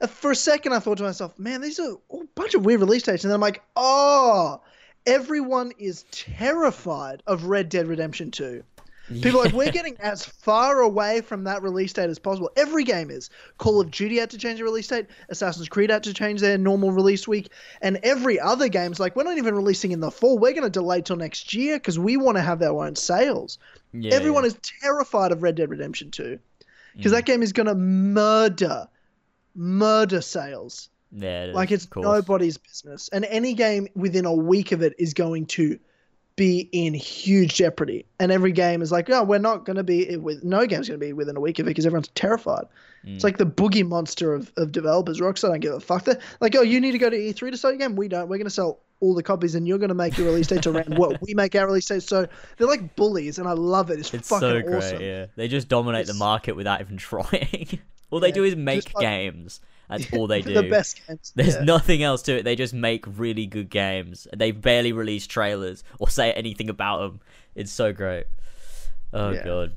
for a second, I thought to myself, man, these are a bunch of weird release dates. And then I'm like, oh, everyone is terrified of Red Dead Redemption 2. People are like we're getting as far away from that release date as possible. Every game is. Call of Duty had to change their release date. Assassin's Creed had to change their normal release week, and every other game's like we're not even releasing in the fall. We're going to delay till next year because we want to have our own sales. Yeah, Everyone yeah. is terrified of Red Dead Redemption 2 because Mm. that game is going to murder, murder sales Yeah, it like is, it's nobody's business and any game within a week of it is going to be in huge jeopardy and every game is like oh we're not going to be with no game's going to be within a week of it because everyone's terrified it's Mm. like the boogie monster of, of developers rockstar don't give a fuck they're like oh you need to go to e3 to sell your game we don't we're going to sell all the copies and you're going to make your release dates around what we make our release date. so they're like bullies and i love it it's, It's fucking so great, awesome yeah. They just dominate the market without even trying. all they Yeah, do is make like- games. That's all they do. the best games There's yeah. nothing else to it. They just make really good games. They barely release trailers or say anything about them. It's so great. Oh Yeah. god.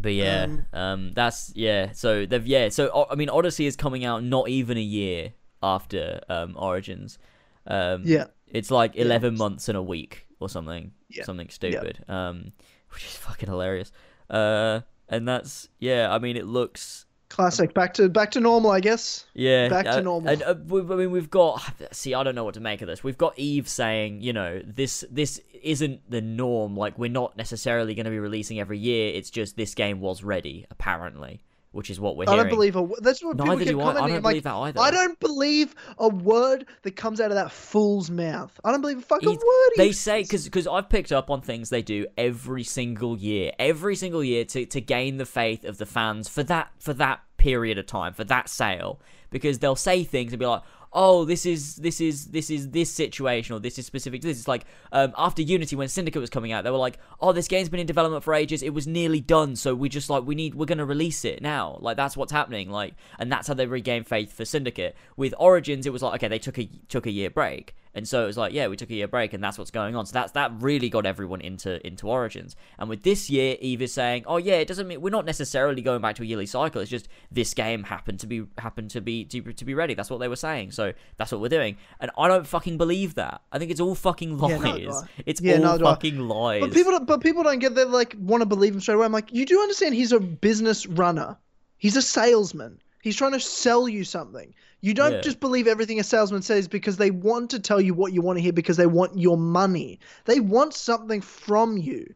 But yeah, um, Um, that's yeah. So they've yeah. So I mean, Odyssey is coming out not even a year after um, Origins. Um, Yeah. it's like Yeah. eleven months and a week or something. Yeah. Something stupid. Um, which is fucking hilarious. Uh, and that's yeah. I mean, it looks classic back to back to normal i guess yeah, Back to uh, normal. And, uh, we, I mean, we've got. See, I don't know what to make of this. We've got Yves saying, you know, this this isn't the norm. Like, we're not necessarily going to be releasing every year. It's just this game was ready, apparently, which is what we're I hearing. don't believe a that's what people Neither keep do I. I don't like, believe that either. I don't believe a word that comes out of that fool's mouth. I don't believe a fucking He's- word. he They say because I've picked up on things they do every single year, every single year to, to gain the faith of the fans for that for that period of time for that sale because they'll say things and be like, oh, this is this is this is this situation or this is specific to this. It's like um, after Unity when Syndicate was coming out, they were like, oh, this game's been in development for ages. It was nearly done, so we just like we need we're gonna release it now. Like that's what's happening. Like, and that's how they regained faith for Syndicate. With Origins, it was like okay, they took a took a year break. And so it was like, yeah, we took a year break, and that's what's going on. So that's that really got everyone into into Origins. And with this year, Yves is saying, oh yeah, it doesn't mean we're not necessarily going back to a yearly cycle. It's just this game happened to be happened to be to, to be ready. That's what they were saying. So that's what we're doing. And I don't fucking believe that. I think it's all fucking lies. do it's Yeah, all fucking lies. But people, don't, but people don't get that. Like, want to believe him straight away. I'm like, you do understand? He's a business runner. He's a salesman. He's trying to sell you something. You don't Yeah. just believe everything a salesman says because they want to tell you what you want to hear because they want your money. They want something from you.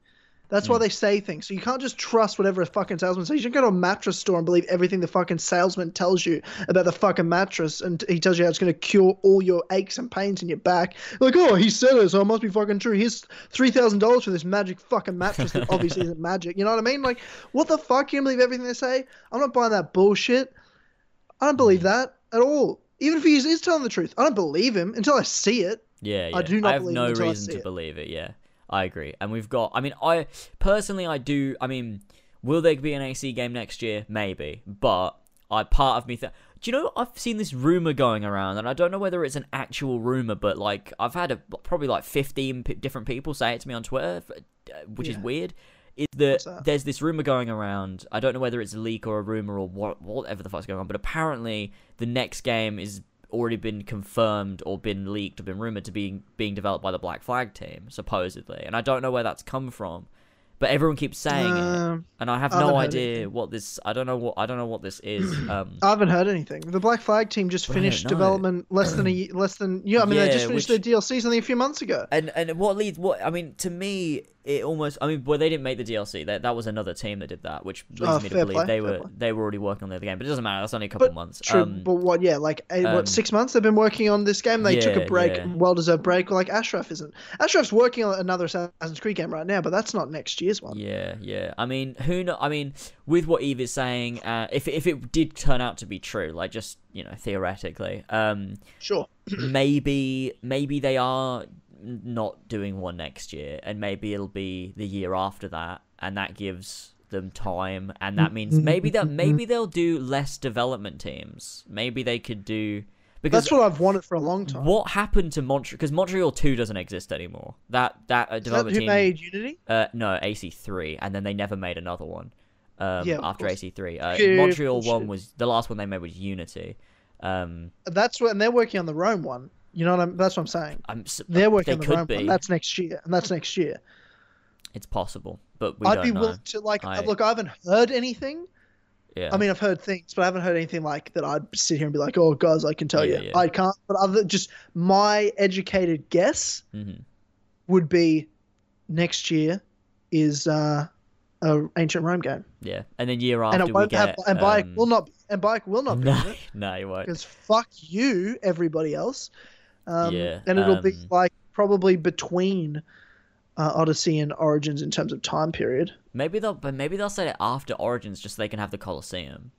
That's Hmm. why they say things. So you can't just trust whatever a fucking salesman says. You should go to a mattress store and believe everything the fucking salesman tells you about the fucking mattress, and he tells you how it's going to cure all your aches and pains in your back. Like, oh, he said it, so it must be fucking true. Here's three thousand dollars for this magic fucking mattress that obviously isn't magic. You know what I mean? Like, what the fuck? You believe everything they say? I'm not buying that bullshit. I don't believe that at all. Even if he is, telling the truth, I don't believe him until I see it. Yeah, yeah. I do not I have no reason to it. believe it. Yeah, I agree. And we've got. I mean, I personally, I do. I mean, will there be an AC game next year? Maybe, but I part of me. Th- do you know? I've seen this rumor going around, and I don't know whether it's an actual rumor, but like I've had a, probably like fifteen p- different people say it to me on Twitter, uh, which is weird. Is that, that? there's this rumor going around? I don't know whether it's a leak or a rumor or what, whatever the fuck's going on, but apparently the next game is already been confirmed or been leaked or been rumored to be being developed by the Black Flag team, supposedly. And I don't know where that's come from, but everyone keeps saying it, Um, and I have I no idea what this. I don't know what I don't know what this is. Um, I haven't heard anything. The Black Flag team just But I don't finished development less than a less than yeah. I mean, they just finished which- their DLCs only a few months ago. and and what leads what I mean to me it almost I mean well they didn't make the DLC that that was another team that did that which leads Oh, me to believe play, they were play. they were already working on the other game but it doesn't matter that's only a couple But months True, um, but what? Yeah, like eh, um, what? Six months they've been working on this game. They took a break, yeah. well-deserved break. Like Ashraf isn't. Ashraf's working on another Assassin's Creed game right now, but that's not next year's one. Yeah, yeah. I mean, who know? I mean, with what Yves is saying, uh, if if it did turn out to be true, like just you know theoretically, um, Sure. maybe maybe they are not doing one next year, and maybe it'll be the year after that, and that gives them time, and that means maybe that maybe they'll do less development teams. Maybe they could do because That's what I've wanted for a long time. what happened to Montreal? Because Montreal Two doesn't exist anymore. That that uh, Is that development who team. made Unity? Uh, no, AC3, and then they never made another one. Um, Yeah, after. AC3, uh, Pure Montreal one was the last one they made was Unity. Um, That's what, and they're working on the Rome one. You know what I'm? That's what I'm saying. I'm s- They're working they on the could Rome be. one. That's next year, and that's next year. It's possible, but we I'd don't be know. willing to like I- look. I haven't heard anything. Yeah, I mean, I've heard things, but I haven't heard anything like that. I'd sit here and be like, "Oh, guys, I can tell Yeah, you." yeah. I can't. But other, just my educated guess Mhm. would be next year is uh, a ancient Rome game, yeah, and then year and after it we won't get have. And Bayek um, will not. And bike will not be no, in it no, you won't. because fuck you, everybody else. Um, Yeah, and it'll be um, like probably between uh, Odyssey and Origins in terms of time period. Maybe they'll, but maybe they'll set it after Origins just so they can have the Colosseum.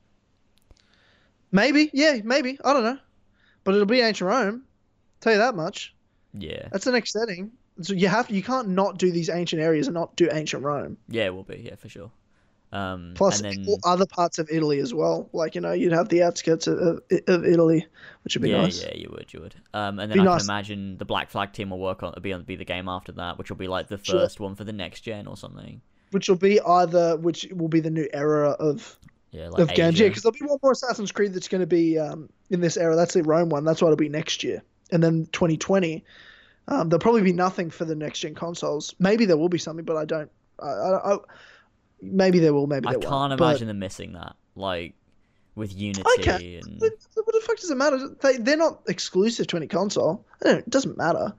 Maybe, yeah, maybe. I don't know, but it'll be ancient Rome. Tell you that much. Yeah, That's the next setting. So you have you can't not do these ancient areas and not do ancient Rome. yeah, it will be. Yeah, for sure. Um, Plus and then other parts of Italy as well. Like you know, you'd have the outskirts of, of, of Italy, which would be yeah, nice. yeah, you would, you would. Um, and then Be I nice. can imagine the Black Flag team will work on be on be the game after that, which will be like the Sure. first one for the next gen or something. Which will be either which will be the new era of Yeah, like of. Yeah, because there'll be one more Assassin's Creed that's going to be um, in this era. That's the Rome one. That's what it'll be next year. And then 2020, um, there'll probably be nothing for the next gen consoles. Maybe there will be something, but I don't. I, I, I, maybe they will. Maybe I there can't won't. imagine them missing that. Like with Unity But I can. and But what the fuck does it matter? They, they're not exclusive to any console. It doesn't matter.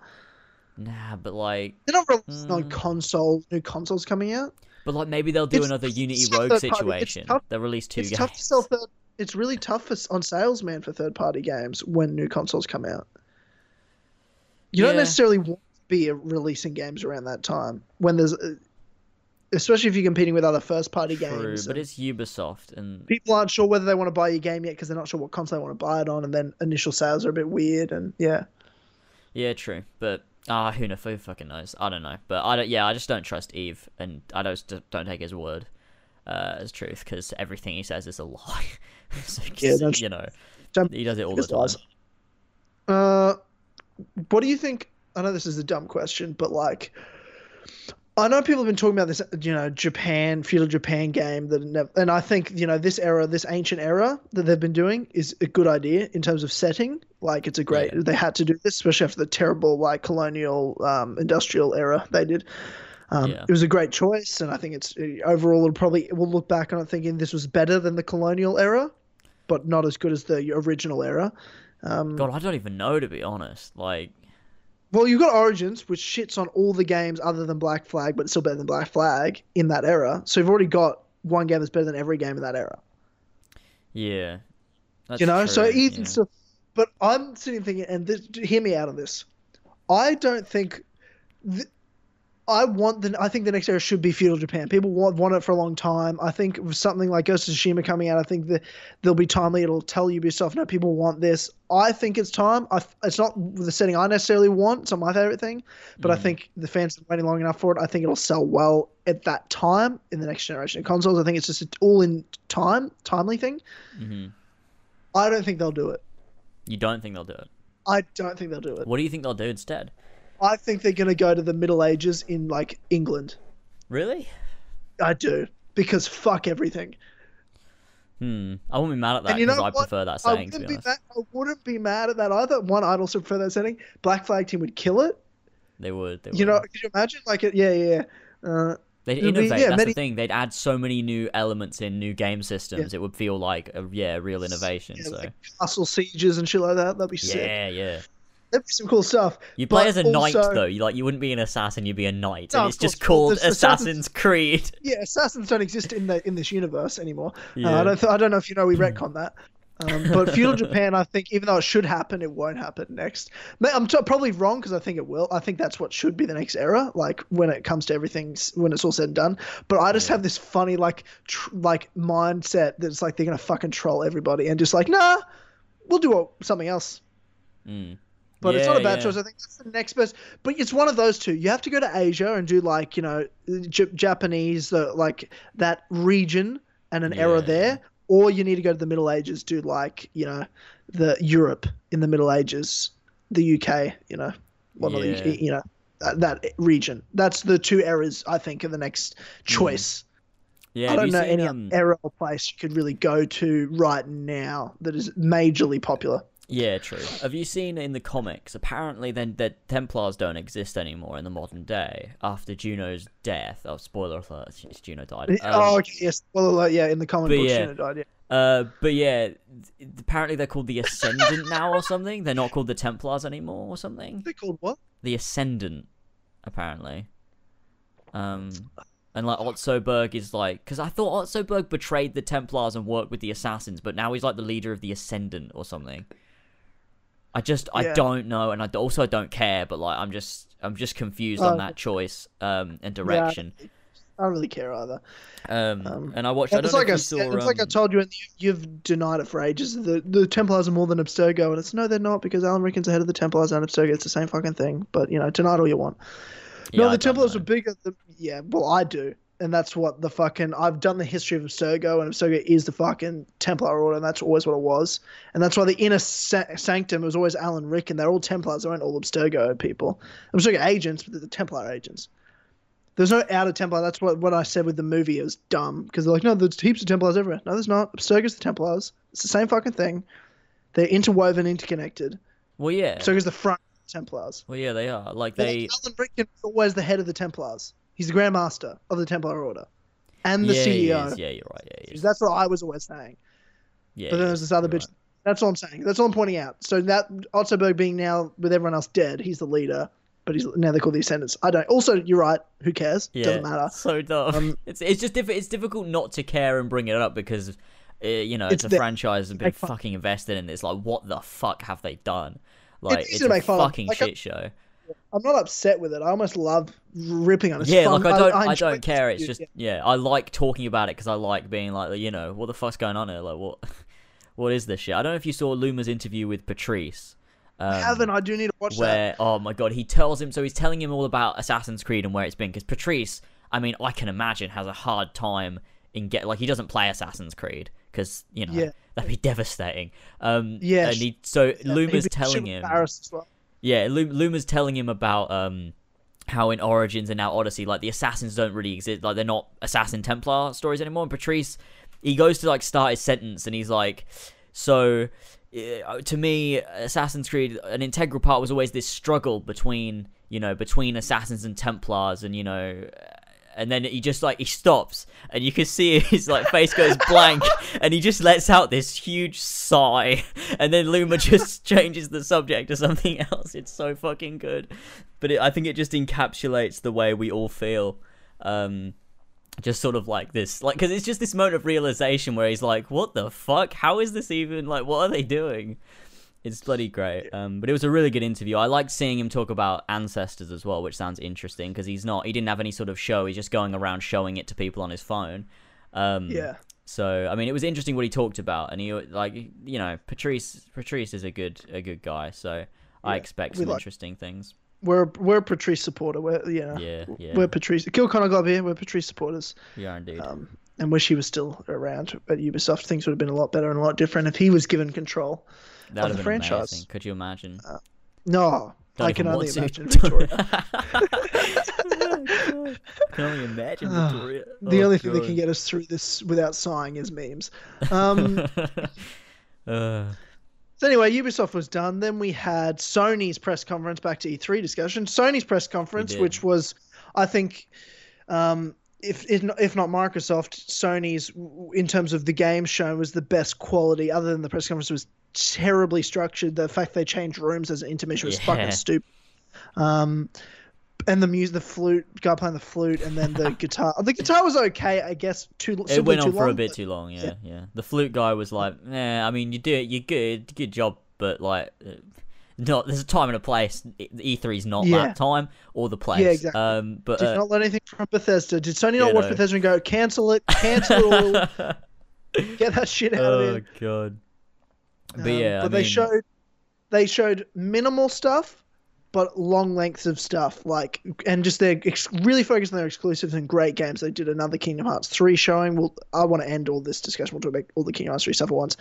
nah, but like, They're not releasing on Mm. console new consoles coming out. but like maybe they'll do It's- another Unity Rogue third party. It's situation. tough- They'll release two it's games. tough to sell third. It's really tough for, on salesman for third party games when new consoles come out. You don't necessarily want to be releasing games around that time when there's. Uh, especially if you're competing with other first-party games. True, games. but it's Ubisoft, and people aren't sure whether they want to buy your game yet because they're not sure what console they want to buy it on, and then initial sales are a bit weird. And yeah, yeah, true. But ah, who knows? Who fucking knows? I don't know. But I don't. Yeah, I just don't trust Yves, and I just don't take his word uh, as truth because everything he says is a lie. so, Yeah, you know, Dumb- he does it all the time. lies. Uh, what do you think? I know this is a dumb question, but like, I know people have been talking about this, you know, Japan feudal Japan game that, never, and I think you know this era, this ancient era that they've been doing is a good idea in terms of setting. Like, it's a great. Yeah. They had to do this, especially after the terrible like colonial um, industrial era they did. Um, Yeah. It was a great choice, and I think it's overall. It'll probably we'll look back on it thinking this was better than the colonial era, but not as good as the original era. Um, God, I don't even know to be honest. Like, well, you've got Origins, which shits on all the games other than Black Flag, but it's still better than Black Flag in that era. So you've already got one game that's better than every game in that era. yeah, that's you know, so true, even yeah. still, but I'm sitting thinking, and this, hear me out on this. I don't think. Th- I want the. I think the next era should be feudal Japan. People want want it for a long time. I think with something like Ghost of Tsushima coming out, I think that there'll be timely. It'll tell Ubisoft, no, people want this. I think it's time. I, it's not the setting I necessarily want. It's not my favorite thing, but I Mm. think the fans have been waiting long enough for it. I think it'll sell well at that time in the next generation of consoles. I think it's just an all in time, timely thing. hmm I don't think they'll do it. You don't think they'll do it? I don't think they'll do it. What do you think they'll do instead? I think they're going to go to the Middle Ages in like England. Really? I do because fuck everything. Hmm. I wouldn't be mad at that And you know I what? prefer that I saying. To wouldn't be be mad, I wouldn't be mad at that either. One, I'd also prefer that setting. Black Flag Team would kill it. they would. They You would. know, could you imagine? Like, it, yeah, yeah. yeah. Uh, They'd It'll be- innovate. yeah, That's the thing. They'd add so many new elements in new game systems. It would feel like a yeah, real innovation. yeah, so like castle sieges and shit like that. That'd be sick. yeah, yeah. That'd be some cool stuff. You play as a knight though. You like you wouldn't be an assassin. You'd be a knight, No, and it's just called assassins- Assassin's Creed. Yeah, assassins don't exist in the in this universe anymore. Uh, I don't. Th- I don't know if you know we retcon that. Um, but feudal Japan, I think, even though it should happen, it won't happen next. I'm t- probably wrong because I think it will. I think that's what should be the next era, like when it comes to everything, when it's all said and done. But I just have this funny, like, tr- like mindset that's like they're gonna fucking troll everybody and just like, nah, we'll do a- something else. Mm. But it's not a Yeah, bad yeah. choice. I think that's the next best. But it's one of those two. You have to go to Asia and do like you know J- Japanese, the like that region and an era there, or you need to go to the Middle Ages, do like you know the Europe in the Middle Ages, the UK, you know, well, not the you know that, that region. That's the two eras I think are the next choice. Yeah. I don't know seen, any um, era or place you could really go to right now that is majorly popular. Yeah, true. Have you seen in the comics? Apparently, then that Templars don't exist anymore in the modern day after Juno's death. Oh, spoiler alert! Juno died. Um, oh, okay, yes. Well, uh, yeah, in the comic books, yeah. Juno died, yeah. Uh, but yeah, apparently they're called the Ascendant now or something. They're not called the Templars anymore or something. They're called what? The Ascendant, apparently. Um, and like Otso Berg is like, because I thought Otso Berg betrayed the Templars and worked with the Assassins, but now he's like the leader of the Ascendant or something. I just I don't know, and I also don't care, but like I'm just I'm just confused Oh, on that choice um and direction. I don't really care either. Um, Um, and I watched. I it's don't like know I if you said, saw, it's like I um, told you, and you, you've denied it for ages. The the Templars are more than Abstergo, and it's no, they're not because Alan Rikkin's ahead of the Templars and Abstergo. It's the same fucking thing. But you know, deny it all you want. yeah, no, the Templars know. are bigger. Than, yeah, well, I do, and that's what the fucking. I've done the history of Abstergo, and Abstergo is the fucking Templar order, and that's always what it was. And that's why the inner sa- sanctum was always Alan Rikkin. They're all Templars. They weren't all Abstergo people. Abstergo agents, but they're the Templar agents. There's no outer Templar. That's what, what I said with the movie. It was dumb because they're like, no, there's heaps of Templars everywhere. No, there's not. Abstergo's the Templars. It's the same fucking thing. They're interwoven, interconnected. Well, yeah. Abstergo's the front the Templars. well, yeah, they are. Like they. Alan Rickman is always the head of the Templars. He's the Grand Master of the Templar Order, and the yeah, CEO. Yeah, you're right. Yeah. That's what I was always saying. yeah. but then he there's this other bitch. That's all I'm saying. That's all I'm pointing out. So that Otso Berg being now with everyone else dead, he's the leader, but he's now they call called the Ascendants. I don't. Also, you're right. Who cares? Yeah, Doesn't matter. So dumb. Um, it's it's just diff- it's difficult not to care and bring it up because uh, you know it's, It's a the- franchise that's been fucking invested in. It's like what the fuck have they done? Like it's, to a make fun of. fucking Like, shit show. I'm not upset with it. I almost love ripping on it. It's yeah, fun. like I don't, I, enjoy don't care. It's just, dude, yeah, I like talking about it because I like being like, you know, what the fuck's going on here? Like, what, what is this shit? I don't know if you saw Luma's interview with Patrice. Um, I haven't. I do need to watch that. where oh my god he tells him so he's telling him all about assassin's creed and where it's been because patrice i mean i can imagine has a hard time in get like he doesn't play assassin's creed because you know Yeah. that'd be devastating um Yeah, and he so Yeah, luma's telling him as well. Yeah Lu- luma's telling him about um how in origins and now odyssey like the assassins don't really exist like they're not assassin templar stories anymore. And patrice he goes to like start his sentence and he's like so uh, to me assassin's creed an integral part was always this struggle between you know between assassins and templars and you know and then he just like he stops and you can see his like face goes blank and he just lets out this huge sigh and then luma just changes the subject to something else. It's so fucking good. But it, i think it just encapsulates the way we all feel um just sort of like this like because it's just this moment of realization where he's like what the fuck? How is this even like what are they doing it's bloody great um but it was a really good interview i liked seeing him talk about ancestors as well which sounds interesting because he's not he didn't have any sort of show he's just going around showing it to people on his phone um Yeah. so I mean, it was interesting what he talked about, and he like you know Patrice Patrice is a good a good guy, so I expect we some like- interesting things. We're we're a Patrice supporter. We're yeah. Yeah, yeah, We're Patrice. Kill Connor Club here. We're Patrice supporters. Yeah, indeed. Um, and wish he was still around at Ubisoft. Things would have been a lot better and a lot different if he was given control. That would the have been franchise. amazing. Could you imagine? No, Don't I can only imagine Victoria. I can only imagine Victoria. the Oh, only thing that can get us through this without sighing is memes. Um, uh, So anyway, Ubisoft was done. Then we had Sony's press conference. Back to E3 discussion. Sony's press conference, which was, I think, um, if if not, if not Microsoft, Sony's in terms of the game shown was the best quality. Other than the press conference was terribly structured. The fact they changed rooms as an intermission was Yeah. fucking stupid. Um, and the music, the flute, guy playing the flute, and then the guitar. The guitar was okay, I guess. Too it went too on for a bit but- too long. Yeah, yeah. The flute guy was like, "Nah, I mean, you do it, you're good, good job, but like." Not there's a time and a place. E three is not Yeah. that time or the place. Yeah, exactly. Um, but Did uh, not learn anything from Bethesda. Did Sony not watch no. Bethesda and go cancel it, cancel it get that shit out of oh here? god. But Um, yeah, but I they mean, showed they showed minimal stuff, but long lengths of stuff. Like and just they're ex- really focused on their exclusives and great games. They did another Kingdom Hearts three showing. Well, I want to end all this discussion. We'll talk about all the Kingdom Hearts three stuff at once.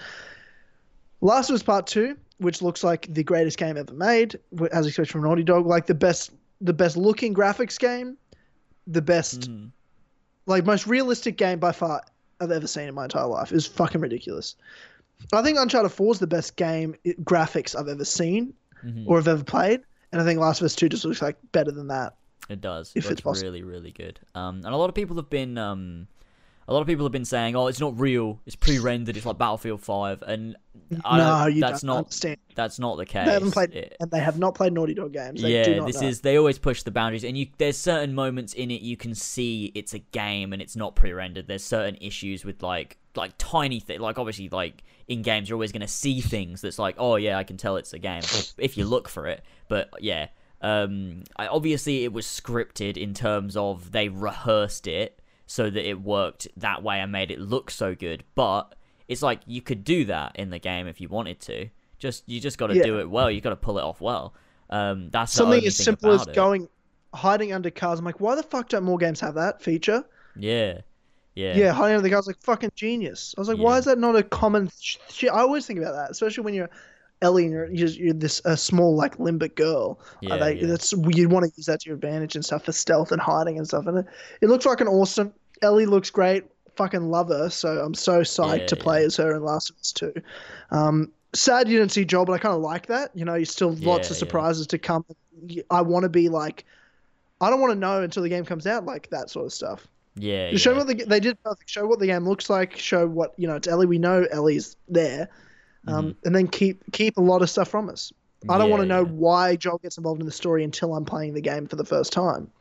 Last of Us Part Two, which looks like the greatest game ever made, as expected from Naughty Dog, like the best the best looking graphics game, the best mm, like most realistic game by far I've ever seen in my entire life. Was fucking ridiculous. I think Uncharted 4 is the best game graphics I've ever seen mhm. or have ever played, and I think Last of Us 2 just looks like better than that. It does. If It it's looks possible. really, really good. Um, and a lot of people have been, um, a lot of people have been saying, "Oh, it's not real. It's pre-rendered. It's like Battlefield 5." And I no, don't, you that's don't not understand. that's not the case. They haven't played, It- and they have not played Naughty Dog games. They do yeah, this know. is they always push the boundaries, and you there's certain moments in it you can see it's a game and it's not pre-rendered. There's certain issues with like like tiny things, like obviously like in games you're always gonna see things that's like, oh yeah, I can tell it's a game if you look for it. But yeah, um, I, obviously it was scripted in terms of they rehearsed it so that it worked that way and made it look so good. But it's like you could do that in the game if you wanted to. Just you just got to Yeah. do it well. You got to pull it off well. Um, that's something as simple as it. going hiding under cars. I'm like, why the fuck don't more games have that feature? Yeah, yeah, Yeah, hiding under the cars like fucking genius. I was like, Yeah. why is that not a common sh- shit? I always think about that, especially when you're Ellie and you're, you're, you're this a small like limbic girl. Yeah, Uh, they, yeah. That's you'd want to use that to your advantage and stuff for stealth and hiding and stuff. And it, it looks fucking awesome. Ellie looks great. Fucking love her. So I'm so psyched Yeah, to play as her in Last of Us 2. Um, sad you didn't see Joel, but I kind of like that. You know, you still lots Yeah, of yeah. surprises to come. I want to be like, I don't want to know until the game comes out, like that sort of stuff. yeah, Just Show what the, they did perfect. Show what the game looks like. Show what you know. It's Ellie. We know Ellie's there, um, and then keep keep a lot of stuff from us. I don't Mm-hmm. Yeah, want to know yeah. why Joel gets involved in the story until I'm playing the game for the first time.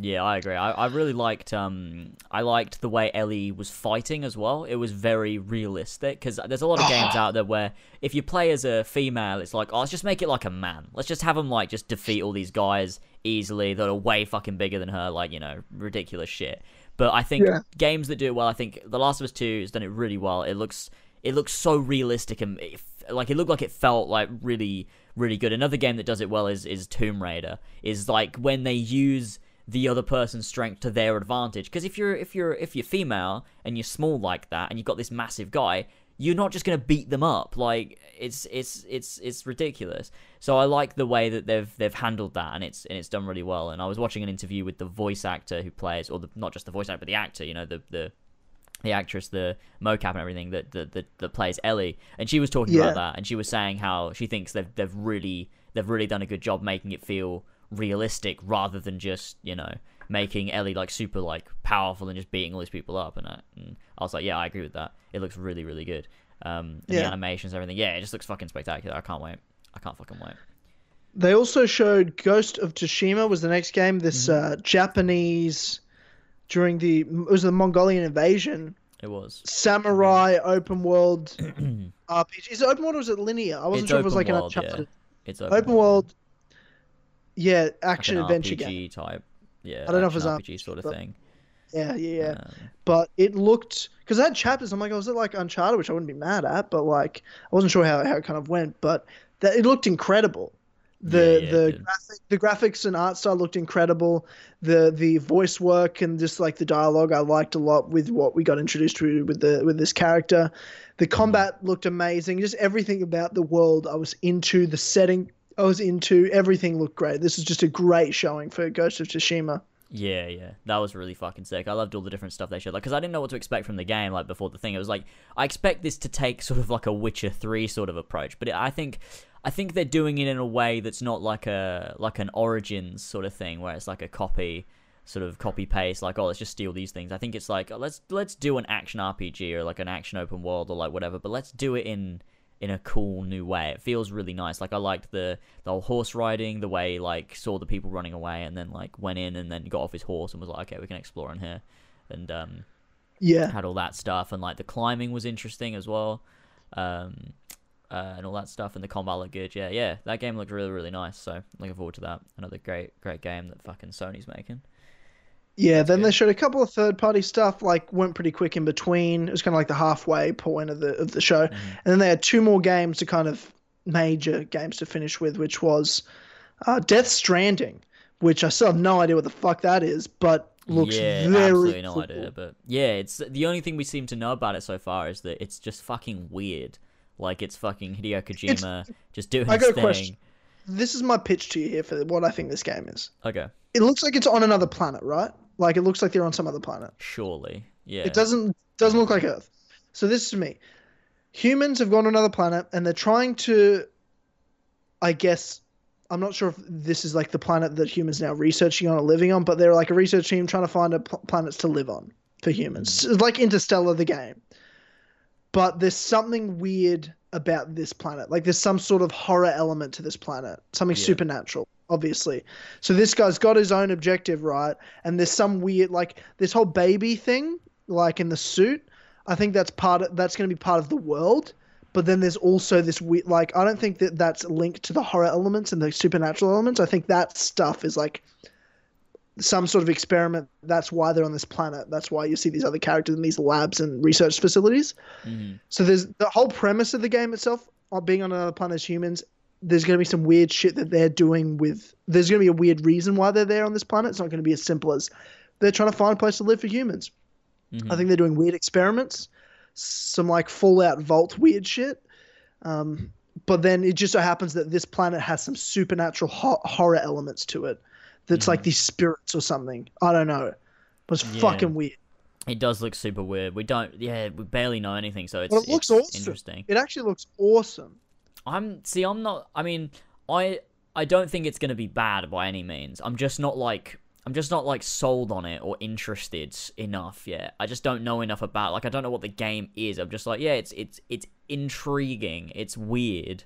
Yeah, I agree. I, I really liked um I liked the way Ellie was fighting as well. It was very realistic because there's a lot of games out there where if you play as a female, it's like oh let's just make it like a man. Let's just have them like just defeat all these guys easily that are way fucking bigger than her, like you know ridiculous shit. But I think Yeah. games that do it well, I think The Last of Us Two has done it really well. It looks it looks so realistic and it, like it looked like it felt like really really good. Another game that does it well is is Tomb Raider. Is like when they use the other person's strength to their advantage. Because if you're if you're if you're female and you're small like that and you've got this massive guy, you're not just gonna beat them up. Like it's it's it's it's ridiculous. So I like the way that they've they've handled that and it's and it's done really well. And I was watching an interview with the voice actor who plays, or the, not just the voice actor, but the actor. You know the the the actress, the mocap and everything that that, that, plays Ellie, and she was talking Yeah. about that, and she was saying how she thinks they've they've really they've really done a good job making it feel realistic rather than just you know making Ellie like super like powerful and just beating all these people up, and I, and I was like, yeah, I agree with that. It looks really really good. Um, and the Yeah. animations, everything, yeah, it just looks fucking spectacular. I can't wait. I can't fucking wait. They also showed Ghost of Tsushima was the next game. This Mm-hmm. uh, Japanese during the it was the Mongolian invasion It was. samurai open world RPG. Is it open world or is it linear? I wasn't It's sure if it was open like an world, yeah. Uncharted It's open world. Yeah, like action an adventure RPG game. type. Yeah, I don't know if it's RPG sort of but- thing. Yeah, yeah, yeah. Um, But it looked because it had chapters. I'm like, oh, is it like Uncharted, which I wouldn't be mad at, but like I wasn't sure how, how it kind of went. But that it looked incredible. The Yeah, yeah, the graphic, the graphics and art style looked incredible. The the voice work and just like the dialogue I liked a lot with what we got introduced to with the with this character. The Mm-hmm. combat looked amazing. Just everything about the world I was into. The setting I was into. Everything looked great. This is just a great showing for Ghost of Tsushima. Yeah, yeah, that was really fucking sick. I loved all the different stuff they showed, like, because I didn't know what to expect from the game, like before the thing. It was like I expect this to take sort of like a Witcher Three sort of approach, but it, I think, I think they're doing it in a way that's not like a like an Origins sort of thing, where it's like a copy, sort of copy paste, like oh let's just steal these things. I think it's like oh, let's let's do an action RPG or like an action open world or like whatever, but let's do it in in a cool new way. It feels really nice. Like I liked the the whole horse riding, the way like saw the people running away and then like went in and then got off his horse and was like, okay, we can explore in here, and um, Yeah, had all that stuff and like the climbing was interesting as well, um, uh, and all that stuff and the combat looked good. Yeah, yeah, that game looked really really nice. So looking forward to that. Another great great game that fucking Sony's making. Yeah, then good. they showed a couple of third party stuff, like went pretty quick in between. It was kind of like the halfway point of the of the show, Mhm. and then they had two more games to kind of major games to finish with, which was uh, Death Stranding, which I still have no idea what the fuck that is, but looks yeah, very absolutely no cool. idea. But yeah, it's the only thing we seem to know about it so far is that it's just fucking weird. Like it's fucking Hideo Kojima just doing I his got a thing. question. This is my pitch to you here for what I think this game is. Okay, It looks like it's on another planet, right? Like it looks like they're on some other planet. surely, yeah. It doesn't doesn't look like Earth. So this is me. Humans have gone to another planet and they're trying to I guess I'm not sure if this is like the planet that humans now researching on or living on, but they're like a research team trying to find a pl- planets to live on for humans. Hmm. It's like Interstellar the game. But there's something weird about this planet. Like there's some sort of horror element to this planet. Something Yeah. supernatural, obviously. So this guy's got his own objective, right? And there's some weird like this whole baby thing, like in the suit. I think that's part of that's going to be part of the world. But then there's also this weird like I don't think that that's linked to the horror elements and the supernatural elements. I think that stuff is like some sort of experiment. That's why they're on this planet. That's why you see these other characters in these labs and research facilities. Mhm. So there's the whole premise of the game itself, of being on another planet as humans. There's going to be some weird shit that they're doing with. There's going to be a weird reason why they're there on this planet. It's not going to be as simple as they're trying to find a place to live for humans. Mhm. I think they're doing weird experiments, some like Fallout Vault weird shit. Um, but then it just so happens that this planet has some supernatural ho- horror elements to it. That's like these spirits or something. I don't know. But it's Yeah. fucking weird. It does look super weird. We don't, yeah, we barely know anything, so it's, But it looks awesome. interesting. It actually looks awesome. I'm see, I'm not. I mean, I I don't think it's gonna be bad by any means. I'm just not like I'm just not like sold on it or interested enough yet. I just don't know enough about. Like I don't know what the game is. I'm just like, yeah, it's it's it's intriguing. It's weird,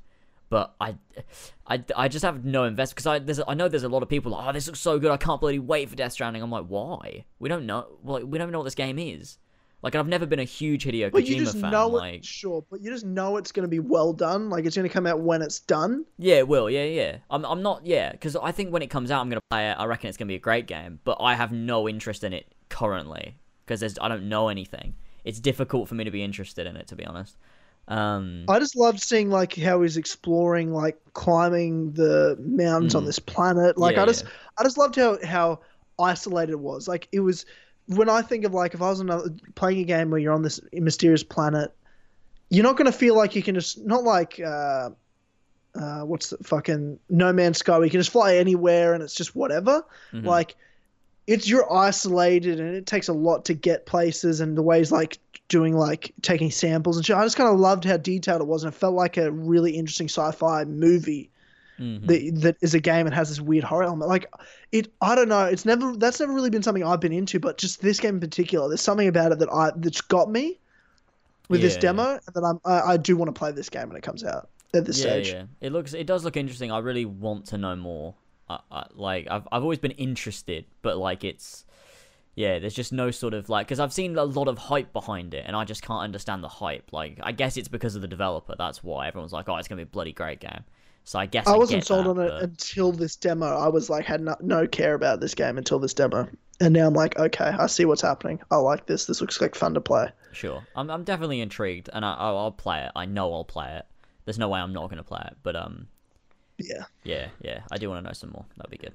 but I, I, I just have no investment because I there's I know there's a lot of people like, oh, this looks so good. I can't bloody wait for Death Stranding. I'm like, why? We don't know. Like, we don't know what this game is. Like, I've never been a huge Hideo But you Kojima just fan. know like, it, sure, but you just know it's going to be well done. Like it's going to come out when it's done. Yeah, it will. Yeah, yeah. I'm, I'm not. Yeah, because I think when it comes out, I'm gonna play it. I reckon it's gonna be a great game, but I have no interest in it currently because I don't know anything. It's difficult for me to be interested in it, to be honest. Um, I just loved seeing like how he's exploring, like climbing the mountains on Mm. this planet. Like Yeah, I just, yeah. I just loved how how isolated it was. Like it was when I think of like if I was another, playing a game where you're on this mysterious planet, you're not gonna feel like you can just not like. uh uh, what's the fucking No Man's Sky? Where you can just fly anywhere and it's just whatever. mhm. Like, it's you're isolated and it takes a lot to get places and the ways like doing like taking samples and shit. I just kind of loved how detailed it was and it felt like a really interesting sci-fi movie Mhm. that that is a game and has this weird horror element. Like it, I don't know. It's never that's never really been something I've been into, but just this game in particular, there's something about it that I that's got me with this demo and that I'm I, I do want to play this game when it comes out at this yeah, stage. yeah. It looks, it does look interesting. I really want to know more. I, I, like, I've, I've always been interested, but like, it's, yeah, there's just no sort of like, because I've seen a lot of hype behind it, and I just can't understand the hype. Like, I guess it's because of the developer. That's why everyone's like, oh, it's gonna be a bloody great game. So I guess I I wasn't get sold that, on it but- until this demo. I was like, had no, no care about this game until this demo, and now I'm like, okay, I see what's happening. I like this. This looks like fun to play. Sure, I'm I'm definitely intrigued, and I I'll, I'll play it. I know I'll play it. There's no way I'm not gonna play it, but um, Yeah. yeah, yeah, I do want to know some more. That'd be good.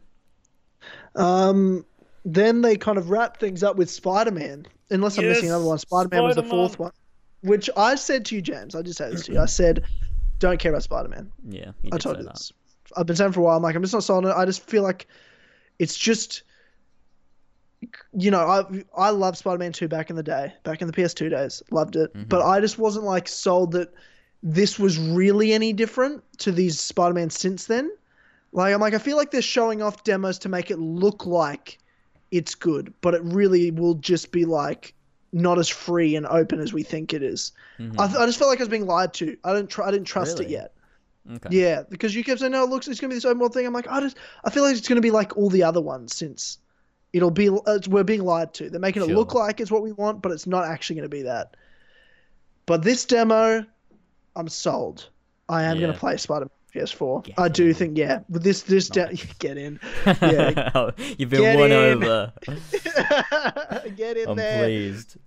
Um. Then they kind of wrap things up with Spider-Man. Unless I'm missing another one. Spider-Man was the fourth one, which I said to you, James. I just said this to you. I said, don't care about Spider-Man. Yeah, you I told you that. this. I've been saying for a while. I'm like, I'm just not sold on it. I just feel like it's just, you know, I I loved Spider-Man 2 back in the day, back in the PS2 days, loved it. Mhm. But I just wasn't like sold that this was really any different to these Spider-Man since then. Like I'm like, I feel like they're showing off demos to make it look like it's good, but it really will just be like not as free and open as we think it is. Mhm. I, I just felt like I was being lied to. I didn't try. I didn't trust it yet. okay. Yeah, because you kept saying, "No, it looks it's gonna be this open world thing." I'm like, I just, I feel like it's gonna be like all the other ones since it'll be. Uh, we're being lied to. They're making it look like it's what we want, but it's not actually gonna be that. But this demo, I'm sold. I am gonna play Spider-Man PS4. Get I do in. think, yeah, with this, this Nice. get in, Yeah. You've been Get won in. over. get in I'm there. pleased.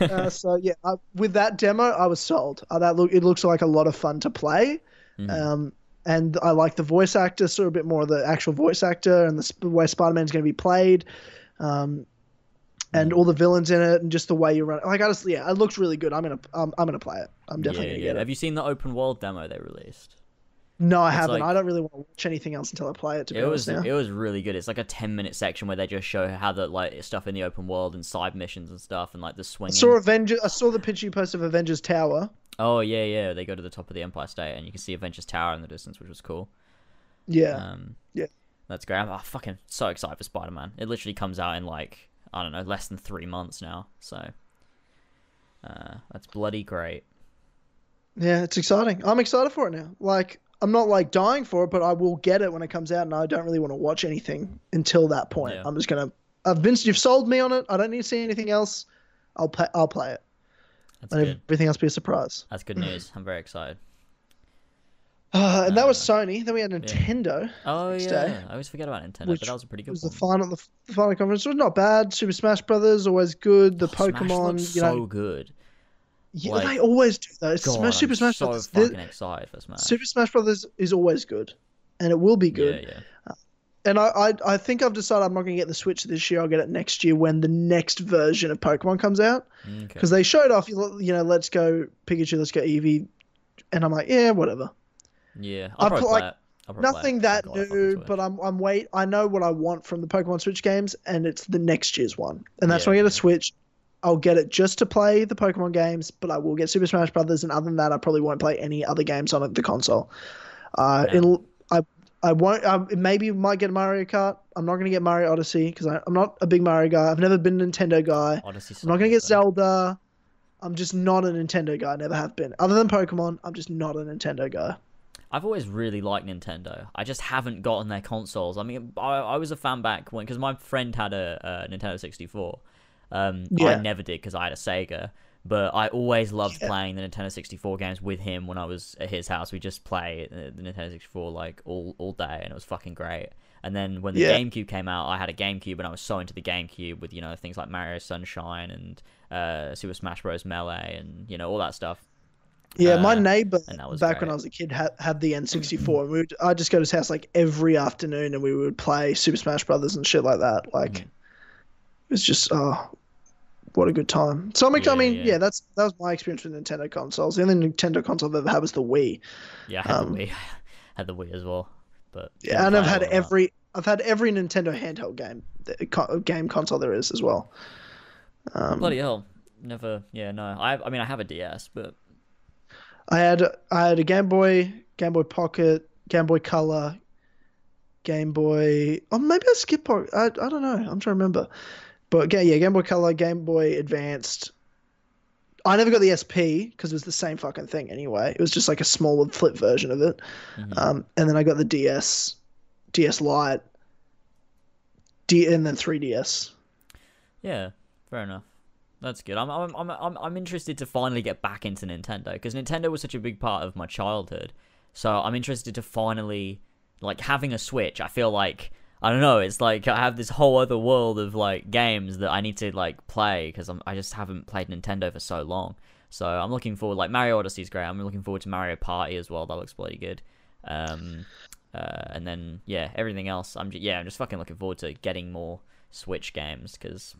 uh, so yeah, I, with that demo, I was sold. Uh, that look, it looks like a lot of fun to play. Mhm. Um, and I like the voice actor, sort of a bit more of the actual voice actor and the sp- way Spider Man's going to be played, um, and Mm. all the villains in it, and just the way you run. Like honestly, yeah, it looks really good. I'm gonna, I'm, I'm gonna play it. I'm definitely yeah, gonna yeah. get it. Have you seen the open world demo they released? No, I It's haven't. like- I don't really want to watch anything else until I play it. To be It honest, was now. it was really good. It's like a ten minute section where they just show how the like stuff in the open world and side missions and stuff and like the I saw Avengers. I saw the picture you posted of Avengers Tower. Oh yeah, yeah. They go to the top of the Empire State and you can see Avengers Tower in the distance, which was cool. Yeah, Um, Yeah. That's great. I'm oh, fucking so excited for Spider Man. It literally comes out in like I don't know less than three months now. So uh, that's bloody great. yeah, it's exciting. I'm excited for it now. Like I'm not like dying for it, but I will get it when it comes out, and I don't really want to watch anything until that point. Yeah. I'm just gonna. I've been. You've sold me on it. I don't need to see anything else. I'll play. I'll play it. That's and good. everything else be a surprise. That's good news. I'm very excited. Uh, and that was Sony. Then we had yeah. Nintendo. Oh yeah, day. I always forget about Nintendo, Which but that was a pretty It good was the final. The, final conference it was not bad. Super Smash Brothers always good. The Oh, Pokemon, you know, so good. Yeah, like- they always do that. It's God, Smash, Super I'm Smash so Brothers. The- fucking excited for Smash. Super Smash Brothers is always good, and it will be good. Yeah, yeah. Uh, and I, I, I think I've decided I'm not going to get the Switch this year. I'll get it next year when the next version of Pokemon comes out. Okay. Because they showed off, you know, let's go Pikachu, let's go Eevee, and I'm like, yeah, whatever. Yeah, I I'll put, play like. I'll probably play Nothing that Got it off the new, but I'm I'm wait. I know what I want from the Pokemon Switch games, and it's the next year's one. And that's Yeah, when I get a. Switch. I'll get it just to play the Pokemon games, but I will get Super Smash Brothers, and other than that, I probably won't play any other games on the console. Uh, I I won't. I maybe might get Mario Kart. I'm not going to get Mario Odyssey because I'm not a big Mario guy. I've never been a Nintendo guy. Odyssey. I'm not going to get Zelda. I'm just not a Nintendo guy. Never have been. Other than Pokemon, I'm just not a Nintendo guy. I've always really liked Nintendo. I just haven't gotten their consoles. I mean, I, I was a fan back when because my friend had a, a Nintendo 64. Um, I never did because I had a Sega. But I always loved Yeah. playing the Nintendo 64 games with him when I was at his house. We just play the Nintendo 64 like all all day, and it was fucking great. And then when the Yeah. GameCube came out, I had a GameCube, and I was so into the GameCube with you know things like Mario Sunshine and uh, Super Smash Bros. Melee, and you know all that stuff. Yeah, my Uh, neighbor that was back when. I was a kid had, had the N64, and we would I'd just go to his house like every afternoon, and we would play Super Smash Brothers and shit like that. Like, Mhm. It was just oh, what a good time. So ex- I mean, yeah. yeah. that's that was my experience with Nintendo consoles. The only Nintendo console I've ever had was the Wii. Yeah, I had Um, the Wii, had the Wii as well. But Yeah, and I've had every I've had every Nintendo handheld game game console there is as well. Um, Bloody hell! Never. Yeah, no. I. I mean, I have a DS, but I had I had a Game Boy, Game Boy Pocket, Game Boy Color, Game Boy. Oh, maybe I skipped. I I don't know. I'm trying to remember. But yeah, yeah, Game Boy Color, Game Boy Advanced. I never got the SP because it was the same fucking thing anyway. It was just like a smaller flip version of it. Mhm. Um, and then I got the DS, DS Lite, D, and then 3DS. yeah, fair enough. That's good. I'm. I'm. I'm. I'm, I'm interested to finally get back into Nintendo because Nintendo was such a big part of my childhood. So I'm interested to finally like having a Switch. I feel like I don't know. It's like I have this whole other world of like games that I need to like play because. I just haven't played Nintendo for so long. So I'm looking forward. Like Mario Odyssey is great. I'm looking forward to Mario Party as well. That looks bloody good. Um, uh, and then yeah, everything else. I'm just, yeah, I'm just fucking looking forward to getting more Switch games because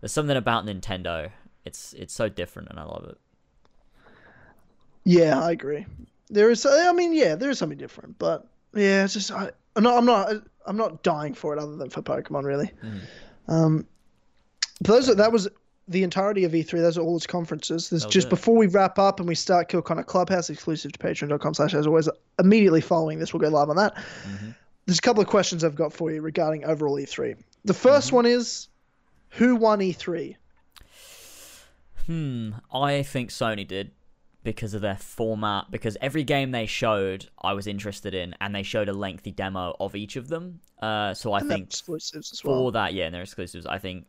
there's something about Nintendo. It's it's so different, and I love it. Yeah, I agree. There is, I mean, yeah, there is something different, but yeah, it's just I, I'm not, I'm not, I'm not dying for it other than for Pokemon, really. Mhm. Um, but those that was the entirety of E3. Those are all its conferences. There's just before we wrap up and we start Kill Connor Clubhouse exclusive to Patreon.com/slash as always. Immediately following this, we'll go live on that. Mhm. There's a couple of questions I've got for you regarding overall E3. The 1st one is, who won E E3? Hmm, I think Sony did because of their format. Because every game they showed, I was interested in, and they showed a lengthy demo of each of them. Uh, so I And think exclusives as for well. that, yeah, and they're exclusives. I think,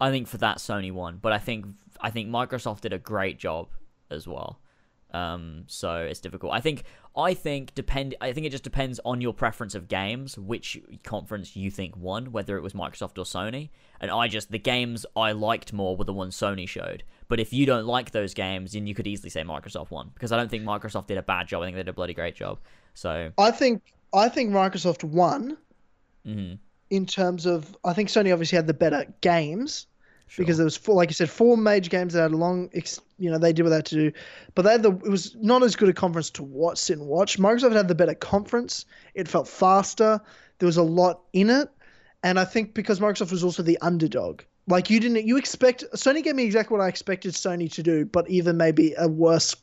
I think for that Sony won, but I think I think Microsoft did a great job as well. Um, so it's difficult. I think I think depend. I think it just depends on your preference of games, which conference you think won, whether it was Microsoft or Sony. And I just the games I liked more were the ones Sony showed. But if you don't like those games, then you could easily say Microsoft won because I don't think Microsoft did a bad job. I think they did a bloody great job. So I think I think Microsoft won mhm, in terms of I think Sony obviously had the better games sure. because there was four, like you said, four major games that had a long, ex, you know, they did what they had to do, but they had the it was not as good a conference to watch, sit and watch. Microsoft had the better conference. It felt faster. There was a lot in it, and I think because Microsoft was also the underdog. Like you didn't, you expect Sony gave me exactly what I expected Sony to do, but even maybe a worse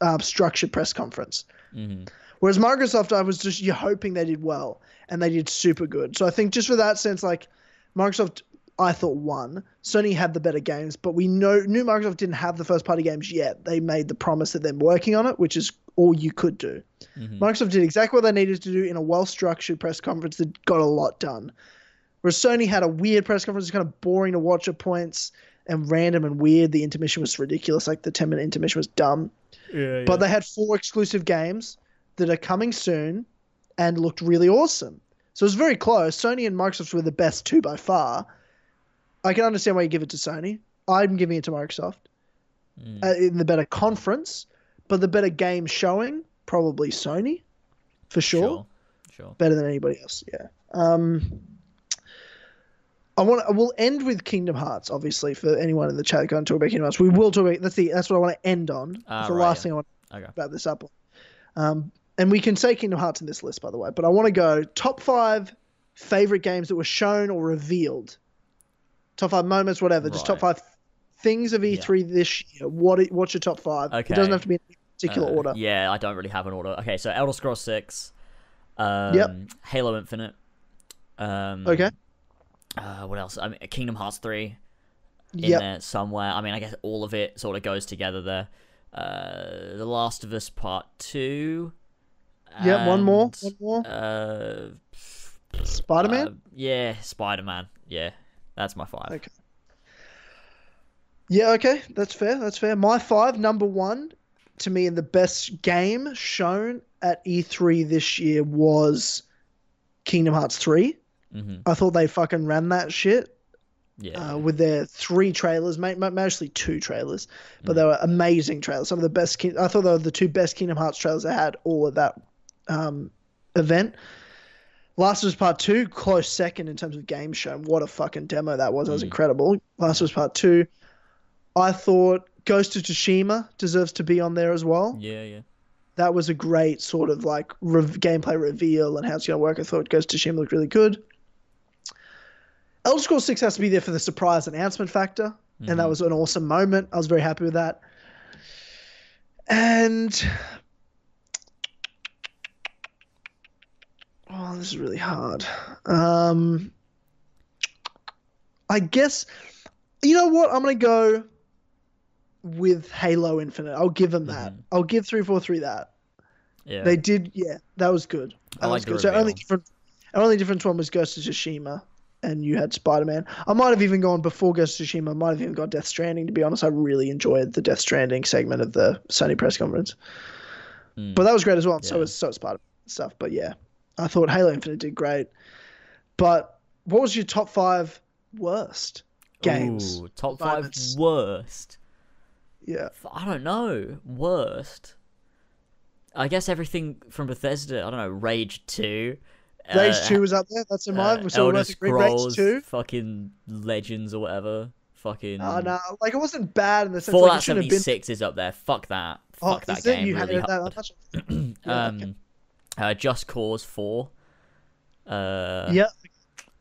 uh, structured press conference. Mhm. Whereas Microsoft, I was just you're hoping they did well, and they did super good. So I think just for that sense, like Microsoft, I thought won. Sony had the better games, but we know knew Microsoft didn't have the first party games yet. They made the promise that they're working on it, which is all you could do. Mhm. Microsoft did exactly what they needed to do in a well structured press conference that got a lot done. Whereas Sony had a weird press conference, it was kind of boring to watch at points and random and weird. The intermission was ridiculous. Like the 10 minute intermission was dumb. yeah, But they had four exclusive games that are coming soon and looked really awesome. So it was very close. Sony and Microsoft were the best two by far. I can understand why you give it to Sony. I'm giving it to Microsoft Mm. uh, in the better conference, but the better game showing, probably Sony for sure. sure, sure. Better than anybody else. Yeah. Um, I want. We'll end with Kingdom Hearts, obviously, for anyone in the chat going to talk about Kingdom Hearts. We will talk about. That's the. That's what I want to end on. Ah, That's the right, last yeah. thing I want to Okay. wrap this up. Um, and we can say Kingdom Hearts in this list, by the way. But I want to go top five favorite games that were shown or revealed. Top five moments, whatever. Just top five things of E3 this year. What? What's your top five? Okay. It doesn't have to be in any particular Uh, order. Yeah, I don't really have an order. Okay, so Elder Scrolls Six, um, Yep. Halo Infinite. Um, Okay. Uh, what else? I mean, Kingdom Hearts Three in Yep. there somewhere. I mean, I guess all of it sort of goes together there. uh, The Last of Us Part Two. Yeah, one more. One more. Uh, Spider Man. uh, yeah, Spider Man. Yeah, that's my five. Okay. Yeah, okay, that's fair. That's fair. My five, number one, to me, in the best game shown at E3 this year was Kingdom Hearts 3. Hmm I thought they fucking ran that shit Yeah. uh, with their three trailers, mostly two trailers, but Mm. they were amazing trailers. Some of the best. King- I thought they were the two best Kingdom Hearts trailers they had all at that um, event. Last of Us Part Two, close second in terms of game show. What a fucking demo that was! That was Mm. incredible. Last of Us Part Two. I thought Ghost of Tsushima deserves to be on there as well. yeah, yeah. That was a great sort of like re- gameplay reveal and how it's going to work. I thought Ghost of Tsushima looked really good. Elder Scrolls 6 has to be there for the surprise announcement factor, and that Mhm. was an awesome moment. I was very happy with that. And oh, this is really hard. Um, I guess you know what? I'm gonna go with Halo Infinite. I'll give them that. Mhm. I'll give three four three that. Yeah. They did, yeah. That was good. I like was the good. So only different, only difference one was Ghost of Tsushima, and you had Spider Man. I might have even gone before Ghost of Tsushima. I might have even got Death Stranding. To be honest, I really enjoyed the Death Stranding segment of the Sony press conference. Mm. But that was great as well. So Yeah. was so was Spider Man stuff. But yeah, I thought Halo Infinite did great. But what was your top five worst games? Ooh, top five Moments. worst. Yeah, I don't know. Worst. I guess everything from Bethesda. I don't know. Rage two. Rage uh, Two was up there. That's in uh, mine. So Elder Rage Rage Two. fucking Legends or whatever. Fucking. Oh no, like it wasn't bad in the sense Fallout like it shouldn't have been. 76 is up there. Fuck that. Oh, Fuck that it? game. You really hated that much? Yeah, um, okay. uh, Just Cause 4. Uh, yeah,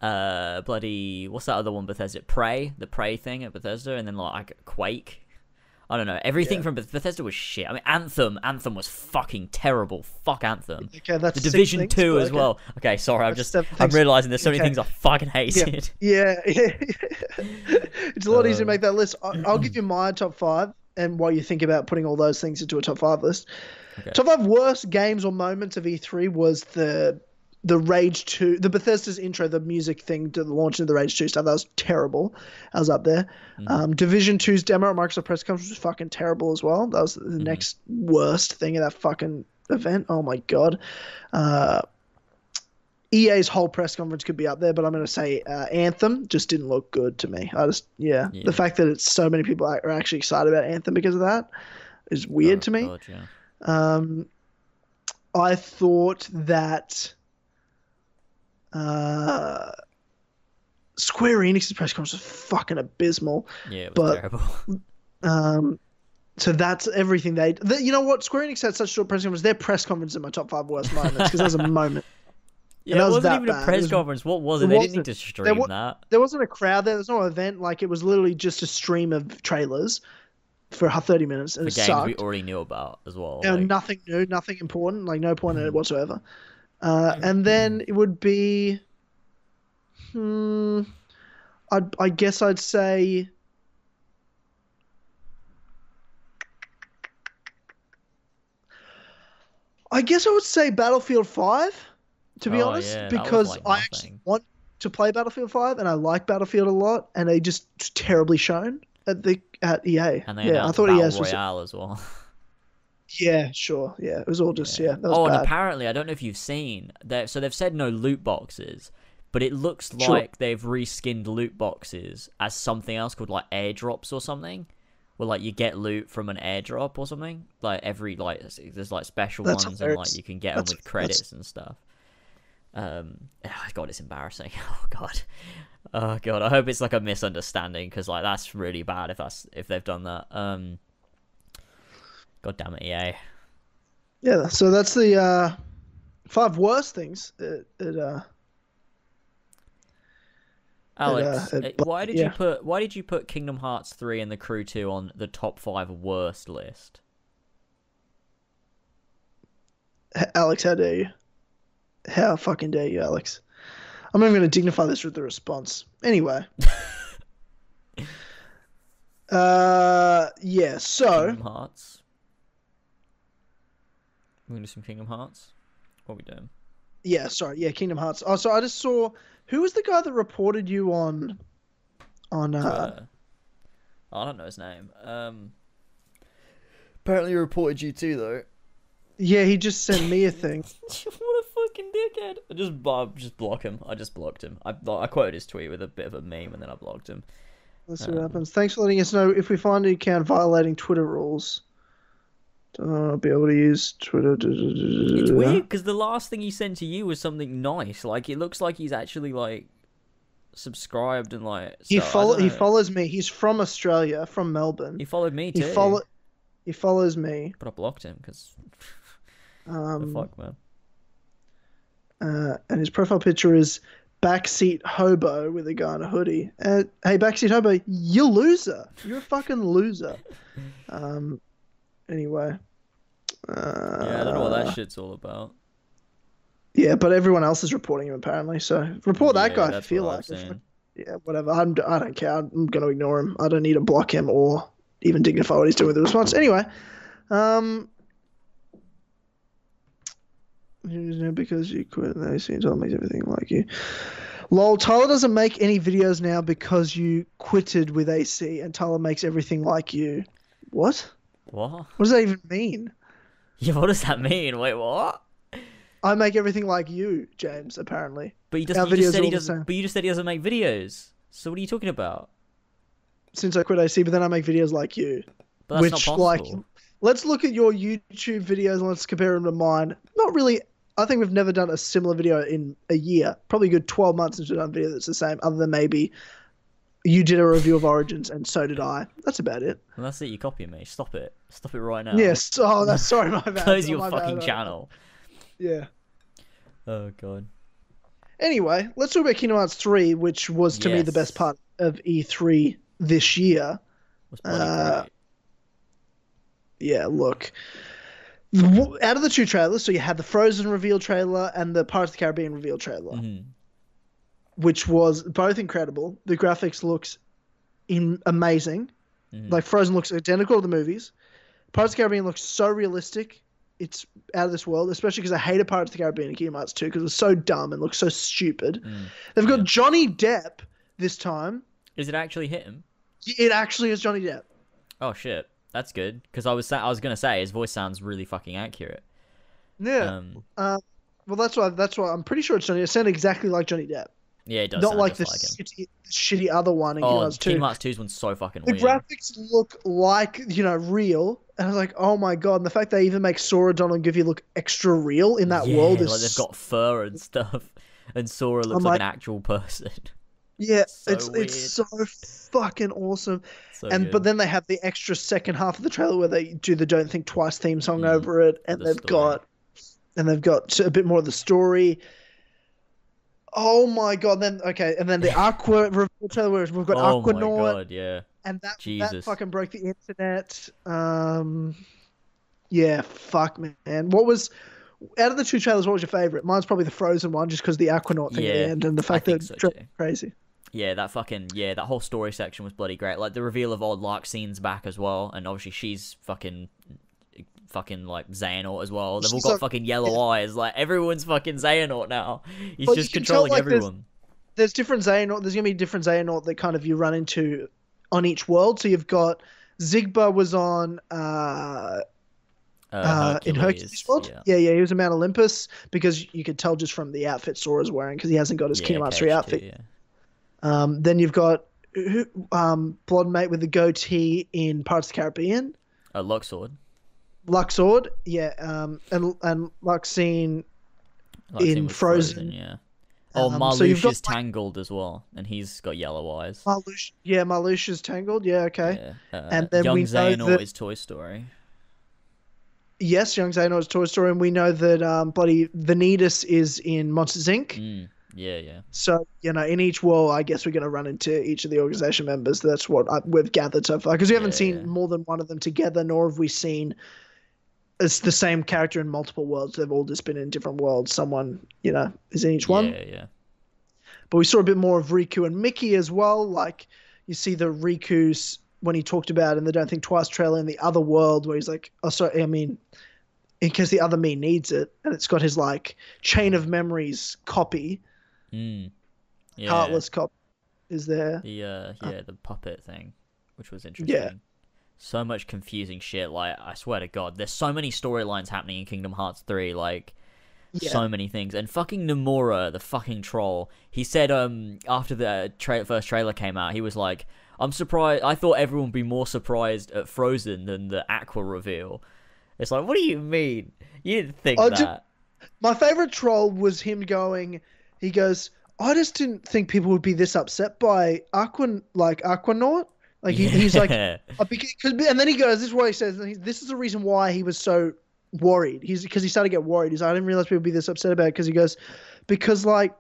uh bloody what's that other one Bethesda Prey the Prey thing at Bethesda and then like Quake I don't know everything Yeah. from Beth- Bethesda was shit I mean Anthem Anthem was fucking terrible fuck Anthem okay, that's the Division things, 2 as okay. well okay sorry I'm just I'm realizing there's so many things I fucking hated Yeah, yeah. it's a lot easier to Uh, make that list. I- I'll give you my top five, and while you think about putting all those things into a top five list, Okay. top five worst games or moments of E3 was the the Rage Two, the Bethesda's intro, the music thing to the launch of the Rage Two stuff. That was terrible. I was up there. Mm-hmm. Um, Division 2's demo at Microsoft press conference was fucking terrible as well. That was the Mm-hmm. next worst thing of that fucking event. Oh my god. Uh, EA's whole press conference could be up there, but I'm going to say uh, Anthem just didn't look good to me. I just, yeah. Yeah. the fact that it's so many people are actually excited about Anthem because of that is weird Oh, to me. God, yeah. Um, I thought that uh, Square Enix's press conference was fucking abysmal. yeah it was but- terrible Um, so that's everything they. The, you know what? Square Enix had such short press conference. Their press conference in my top five worst moments because that was a moment. yeah that it was wasn't that even bad. a press was- conference what was it it they didn't need to stream wa- that There wasn't a crowd there. There's no event. Like it was literally just a stream of trailers for 30 minutes, and the it games sucked. we already knew about as well like- nothing new, nothing important, like no point in Mm-hmm. it whatsoever. Uh, and then it would be, hmm, I I guess I'd say. I guess I would say Battlefield Five, to be Oh, honest, yeah, because like I actually want to play Battlefield Five, and I like Battlefield a lot, and they just terribly shown at the at EA. and they yeah, I thought Battle EA's was Royale as well yeah, sure, yeah, it was all just yeah, that was oh, bad. and apparently, I don't know if you've seen that. So they've said no loot boxes, but it looks Sure. like they've reskinned loot boxes as something else called like airdrops or something. Where like you get loot from an airdrop or something. Like every like there's like special That's ones and like you can get them That's- with that's- credits and stuff. Um, oh god, it's embarrassing. Oh god, oh god. I hope it's like a misunderstanding because like that's really bad if that's if they've done that. Um, god damn it, EA. Yeah, so that's the uh, five worst things. It, it, uh, Alex, it uh, blo- why did yeah. you put why did you put Kingdom Hearts three and the Crew two on the top five worst list? Alex, how dare you? How fucking dare you, Alex? I'm not even going to dignify this with the response. Anyway. uh, yeah, so Kingdom Hearts. We're gonna do some Kingdom Hearts. What are we doing? Yeah, sorry. Yeah, Kingdom Hearts. Oh, so I just saw who was the guy that reported you on on uh Twitter. I don't know his name. Um. Apparently, he reported you too, though. yeah, he just sent me a thing. what a fucking dickhead! I just, I just block him. I just blocked him. I, I quoted his tweet with a bit of a meme, and then I blocked him. Let's see what happens. Thanks for letting us know if we find an account violating Twitter rules. Uh, I'll be able to use Twitter. It's weird because the last thing he sent to you was something nice. Like it looks like he's actually like subscribed and like. He so, I follow. He follows me. He's from Australia, from Melbourne. He followed me too. He follow. He follows me. But I blocked him because Um, fuck man. uh, and his profile picture is backseat hobo with a guy in a hoodie. Uh, hey, backseat hobo, you loser. You're a fucking loser. Um. Anyway. Uh, Yeah, I don't know what that shit's all about. Yeah, but everyone else is reporting him apparently. So report that Yeah, guy. I feel like. Yeah, whatever. I'm, I don't care. I'm going to ignore him. I don't need to block him or even dignify what he's doing with the response. Anyway, um, because you quit, they seem to make everything like you. Lol, Tyler doesn't make any videos now because you quitted with AC, and Tyler makes everything like you. What? What? What does that even mean? Yeah, what does that mean? Wait, what? I make everything like you, James. Apparently, But he Our doesn't. You just said he doesn't. But you just said he doesn't make videos. So what are you talking about? since I quit AC, but then I make videos like you. But that's which not like let's look at your YouTube videos and let's compare them to mine. Not really. I think we've never done a similar video in a year. Probably a good twelve months since we've done a video that's the same, other than maybe you did a review of Origins and so did I. That's about it. Well, that's it. You copying me. Stop it. Stop it right now. Yes. Oh, that's sorry, my bad. Close Oh, your bad, fucking bad. channel. Yeah. Oh god. Anyway, let's talk about Kingdom Hearts 3, which was to me the best part of E3 this year. Uh. Yeah, look. Out of the two trailers, so you had the Frozen reveal trailer and the Pirates of the Caribbean reveal trailer. Mhm. Which was both incredible. The graphics looks in amazing. Mhm. Like Frozen looks identical to the movies. Pirates of the Caribbean looks so realistic. It's out of this world, especially because I hated Pirates of the Caribbean and Kingdom Hearts 2 because it was so dumb and looks so stupid. Mm. They've got Yeah. Johnny Depp this time. Is it actually him? It actually is Johnny Depp. Oh shit. That's good. Because I was sa- I was gonna say his voice sounds really fucking accurate. Yeah. Um. well, that's why. That's why I'm pretty sure it's Johnny. It sounded exactly like Johnny Depp, Yeah, it does. not like the like shitty, shitty other one in Kingdom Oh, Hearts 2. Kingdom Hearts 2's one's so fucking the weird. graphics look like you know real and i was like oh my god and the fact they even make sora donald give you look extra real in that yeah, world is like they've got fur and stuff, and Sora looks like, like- an actual person. yeah so it's it's so fucking awesome so and good. but then they have the extra second half of the trailer where they do the don't think twice theme song Mm, over it and the they've story. got and they've got a bit more of the story oh my god then okay and then the aqua reveal trailer where we've got oh my Aquanort god, yeah. and that that Jesus. fucking broke the internet. Um, yeah, fuck, man. What was out of the two trailers? What was your favorite? Mine's probably the Frozen one, just because the Aquanort thing at Yeah, the end and the fact think that so me crazy. Yeah, that fucking yeah, that whole story section was bloody great. Like the reveal of old Larxene's back as well, and obviously she's fucking fucking like Xehanort as well. They've all got like- fucking yellow eyes. Like everyone's fucking Xehanort now. He's Well, just can tell, controlling like, everyone. There's different Xehanort. There's gonna be different Xehanort that kind of you run into on each world. So you've got Xigbar was on uh, uh, in Hercules world. Yeah. Yeah. yeah, he was in Mount Olympus because you could tell just from the outfit Sora's wearing because he hasn't got his Yeah, Kingdom Hearts 3 KH2, outfit yeah. Um, then you've got who- um, blonde mate with the goatee in Pirates of the Caribbean. Uh, Luxord. Luxord, yeah, um, and and Luxine. Luxine In was Frozen. yeah. Oh, Um, Marluxia so got, is tangled as well, and he's got yellow eyes. Marluxia, yeah, Marluxia is tangled. Yeah, okay. Yeah. Uh, And then Young we know Xehanort that- is Toy Story. Yes, Young Xehanort's Toy Story, and we know that um, bloody Vanitas is in Monsters Inc. Mm, yeah, yeah. So you know, in each world, I guess we're going to run into each of the organization members. That's what I, we've gathered so far because we haven't Yeah, seen yeah. more than one of them together, nor have we seen it's the same character in multiple worlds. They've all just been in different worlds. Someone, you know, is in each one. Yeah, yeah. But we saw a bit more of Riku and Mickey as well. Like you see the Riku's when he talked about in the Don't Think Twice trailer in the other world, where he's like, oh, sorry, I mean, in case the other me needs it, and it's got his like chain of memories copy, Mm. Yeah. heartless copy, is there. The uh, yeah, the puppet thing, which was interesting. So much confusing shit. Like I swear to God, there's so many storylines happening in Kingdom Hearts three. Like Yeah. so many things. And fucking Nomura, the fucking troll, he said um after the tra- first trailer came out, he was like, "I'm surprised. I thought everyone would be more surprised at Frozen than the Aqua reveal." It's like, what do you mean? You didn't think I that? ju- My favorite troll was him going. He goes, "I just didn't think people would be this upset by Aqua, like Aquanort." Like he, he's like, Yeah. Because, 'cause- and then he goes, this is what he says. This is the reason why he was so worried. He's because he started to get worried. He's like, I didn't realize people would be this upset about it. Because he goes, because like,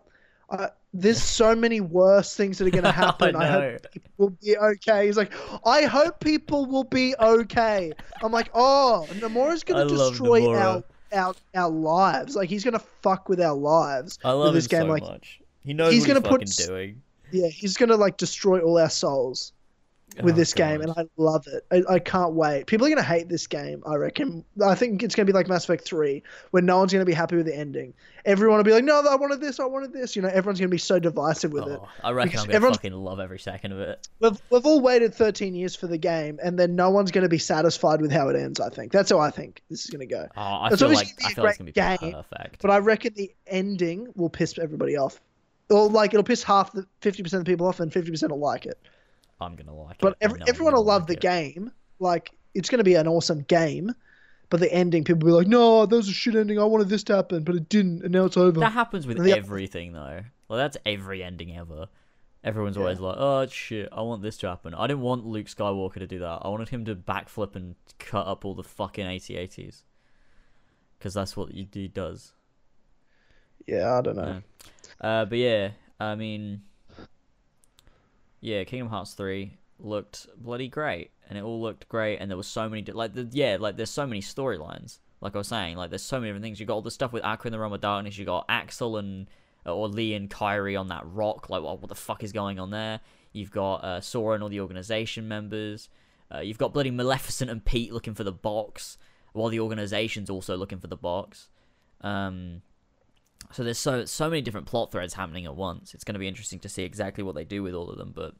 uh, there's so many worse things that are going to happen. I, hope people will be okay. He's like, I hope people will be okay. I'm like, oh, Nomura's I going to destroy Nomura. our, our our lives. Like he's going to fuck with our lives. I love this him game, so like, much. He knows he's what gonna he's put doing. Yeah, he's going to like destroy all our souls. With Oh, this game, and I love it. I, I can't wait. People are gonna hate this game. I reckon. I think it's gonna be like Mass Effect Three, where no one's gonna be happy with the ending. Everyone will be like, "No, I wanted this. I wanted this." You know, everyone's gonna be so divisive with it. Oh, I reckon I'm gonna fucking love every second of it. We've we've all waited 13 years for the game, and then no one's gonna be satisfied with how it ends. I think that's how I think this is gonna go. Oh, I It's feel like I feel it's gonna be game, perfect. But I reckon the ending will piss everybody off, or like it'll piss half the 50% of the people off, and 50% will like it. I'm gonna like But it. Every, everyone will love like the it. game. Like it's going to be an awesome game, but the ending, people will be like, "No, that was a shit ending. I wanted this to happen, but it didn't, and now it's over." That happens with the- everything though. Well, that's every ending ever. Everyone's Yeah. always like, "Oh shit, I want this to happen." I didn't want Luke Skywalker to do that. I wanted him to backflip and cut up all the fucking AT-ATs. Because that's what he, he does. yeah, I don't know. Yeah. Uh, but yeah, I mean, yeah, Kingdom Hearts three looked bloody great, and it all looked great, and there was so many like the yeah, like there's so many storylines. Like I was saying, like there's so many different things. You got all the stuff with Aqua in the Realm of Darkness. You got Axel and or Lea and Kairi on that rock. Like what, what the fuck is going on there? You've got uh, Sora and all the organization members. Uh, you've got bloody Maleficent and Pete looking for the box, while the organization's also looking for the box. Um, so there's so so many different plot threads happening at once. It's going to be interesting to see exactly what they do with all of them, but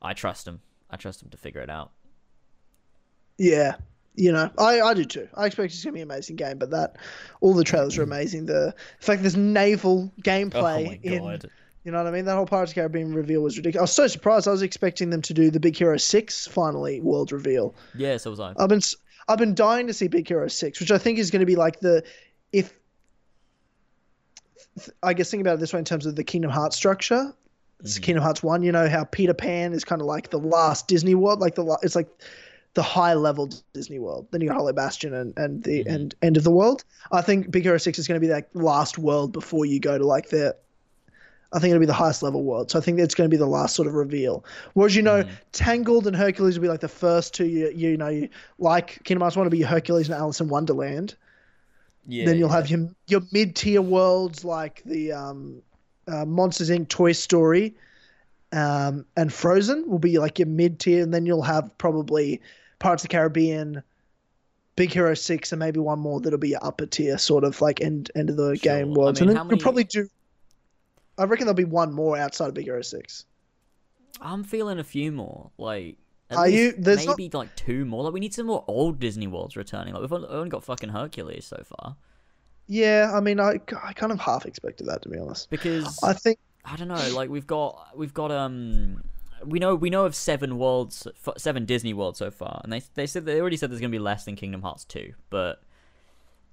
I trust them. I trust them to figure it out. Yeah, you know, I, I do too. I expect it's going to be an amazing game, but that all the trailers are amazing. The fact there's naval oh gameplay oh in. You know what I mean? That whole Pirates of the Caribbean reveal was ridiculous. I was so surprised. I was expecting them to do the Big Hero Six finally world reveal. Yeah, so was I. I've been I've been dying to see Big Hero Six, which I think is going to be like the if I guess think about it this way in terms of the Kingdom Hearts structure. It's Mhm. Kingdom Hearts One. You know how Peter Pan is kind of like the last Disney World, like the la- it's like the high level Disney World. Then you got Hollow Bastion and and the Mhm. and end of the world. I think Big Hero Six is going to be that last world before you go to like the. I think it'll be the highest level world. So I think it's going to be the last sort of reveal. Whereas you know, Mhm. Tangled and Hercules will be like the first two. You, you know, you, like Kingdom Hearts One will be Hercules and Alice in Wonderland. Yeah. then you'll yeah. have your your mid tier worlds like the um, uh, Monsters Inc. Toy Story, um, and Frozen will be like your mid tier, and then you'll have probably Pirates of the Caribbean, Big Hero Six, and maybe one more that'll be your upper tier, sort of like end end of the Sure. game I mean, and then many- you'll probably do. I reckon there'll be one more outside of Big Hero Six. I'm feeling a few more. Like, at Are you? There's not- maybe like two more. Like, we need some more old Disney worlds returning. Like, we've only got fucking Hercules so far. Yeah, I mean, I, I kind of half expected that to be honest. Because I think I don't know. Like, we've got we've got um. We know we know of seven worlds, seven Disney worlds so far, and they they said they already said there's gonna be less than Kingdom Hearts two, but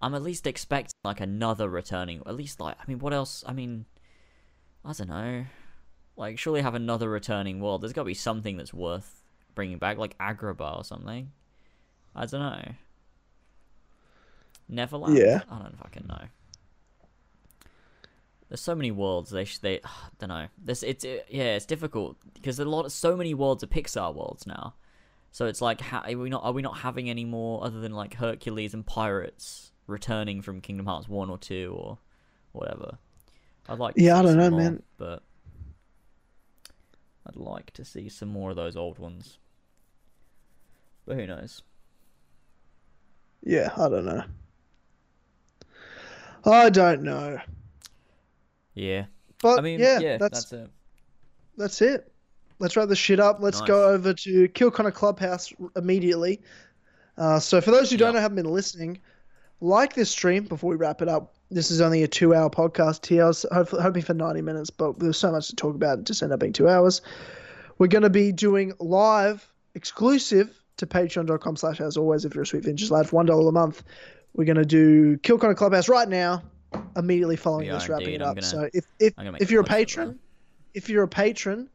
I'm at least expecting like another returning. At least like I mean, what else? I mean, I don't know. Like, surely have another returning world. There's got to be something that's worth bringing back, like Agrabah or something. I don't know. Neverland. Yeah. I don't fucking know. There's so many worlds. They sh- they don't know. This it's it, yeah, it's difficult because a lot of so many worlds are Pixar worlds now. So it's like, ha- are we not are we not having any more other than like Hercules and pirates returning from Kingdom Hearts one or two or whatever? I'd like to Yeah, I don't know, more, man. but I'd like to see some more of those old ones. But who knows? yeah, I don't know. I don't know. Yeah. But I mean, yeah, yeah, that's that's it. that's it. Let's wrap this shit up. Let's Nice. go over to Kill Connor Clubhouse immediately. Uh, so for those who don't Yeah. know, haven't been listening, like this stream before we wrap it up. This is only a two-hour podcast here. I was hopefully, hoping for ninety minutes, but there's so much to talk about. It just ended up being two hours. We're going to be doing live, exclusive to patreon.com slash as always if you're a Sweet Vintage lad for $1 a month. We're going to do Kill Connor Clubhouse right now, immediately following this, wrapping indeed. it up. gonna- so if, if, I'm gonna make if you're a post of that. patron, if you're a patron,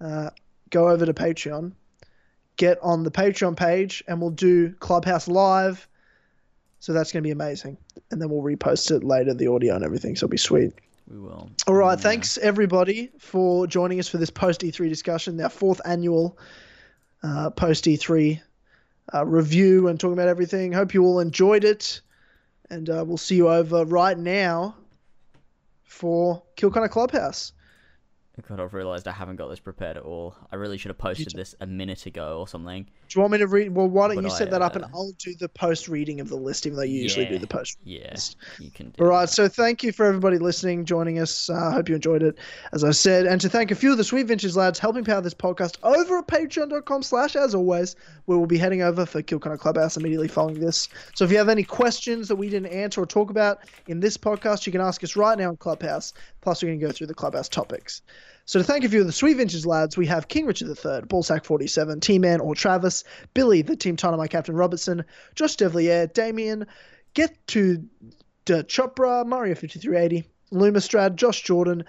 uh, go over to Patreon, get on the Patreon page, and we'll do Clubhouse Live. So that's going to be amazing. And then we'll repost it later, the audio and everything. So it'll be sweet. We will. All right. Yeah. Thanks, everybody, for joining us for this post E3 discussion, our fourth annual uh, post E3 uh, review and talking about everything. Hope you all enjoyed it. And uh, we'll see you over right now for Kill Connor Clubhouse. God, I've realised I haven't got this prepared at all. I really should have posted this a minute ago or something. Do you want me to read? Well, why don't But you I, set that up and uh, I'll do the post reading of the list, even though you usually do the post. Yeah, you can do All right, that. so thank you for everybody listening, joining us. I uh, hope you enjoyed it, as I said, and to thank a few of the Sweet Ventures lads helping power this podcast over at patreon.com slash as always, where we'll be heading over for Kill Connor Clubhouse immediately following this. So if you have any questions that we didn't answer or talk about in this podcast, you can ask us right now in Clubhouse, plus we're going to go through the Clubhouse topics. So to thank a few of the Sweet Ventures lads, we have King Richard III, Ballsack47, T-Man or Travis, Billy, the Team Dynamite Captain Robertson, Josh Devlier, Damien, Get to De Chopra, Mario 5380, Lumistrad, Josh Jordan,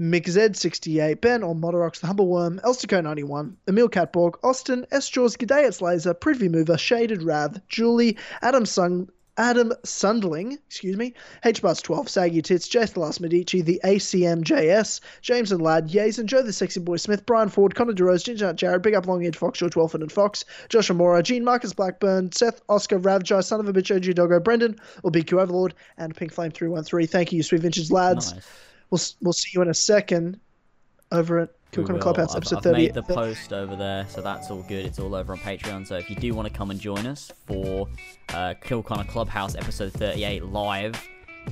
McZ68, Ben on Modorox, The Humble Worm, Elstico91, Emil Catborg, Austin, S. Jaws, G'day, Laser, Privy Mover, Shaded Rav, Julie, Adam Sung, Adam Sundling, excuse me, HBus12, Saggy Tits, Jace the Last Medici, the ACMJS, James and Lad, Yays and Joe the Sexy Boy Smith, Brian Ford, Connor DeRose, Ginger Nut Jared, Big Up Long Edge Fox, George Wolfen and Fox, Josh Amora, Gene Marcus Blackburn, Seth Oscar Ravjai, Son of a Bitch OG Doggo, Brendan, or BQ Overlord, and Pink Flame 313. Thank you, Sweet Vintage Lads. Nice. We'll, we'll see you in a second over at Connor will. Clubhouse, I've, episode I've 30. made the post over there, so that's all good. It's all over on Patreon. So if you do want to come and join us for uh, Kill Connor Clubhouse episode 38 live,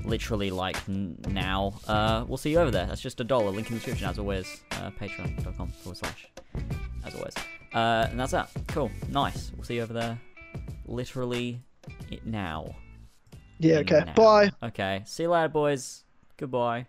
literally like n- now, uh, we'll see you over there. That's just a dollar. Link in the description, as always. Uh, Patreon.com forward slash, as always. Uh, and that's that. Cool. Nice. We'll see you over there. Literally now. yeah, okay. Now. Bye. Okay. See you later, boys. Goodbye.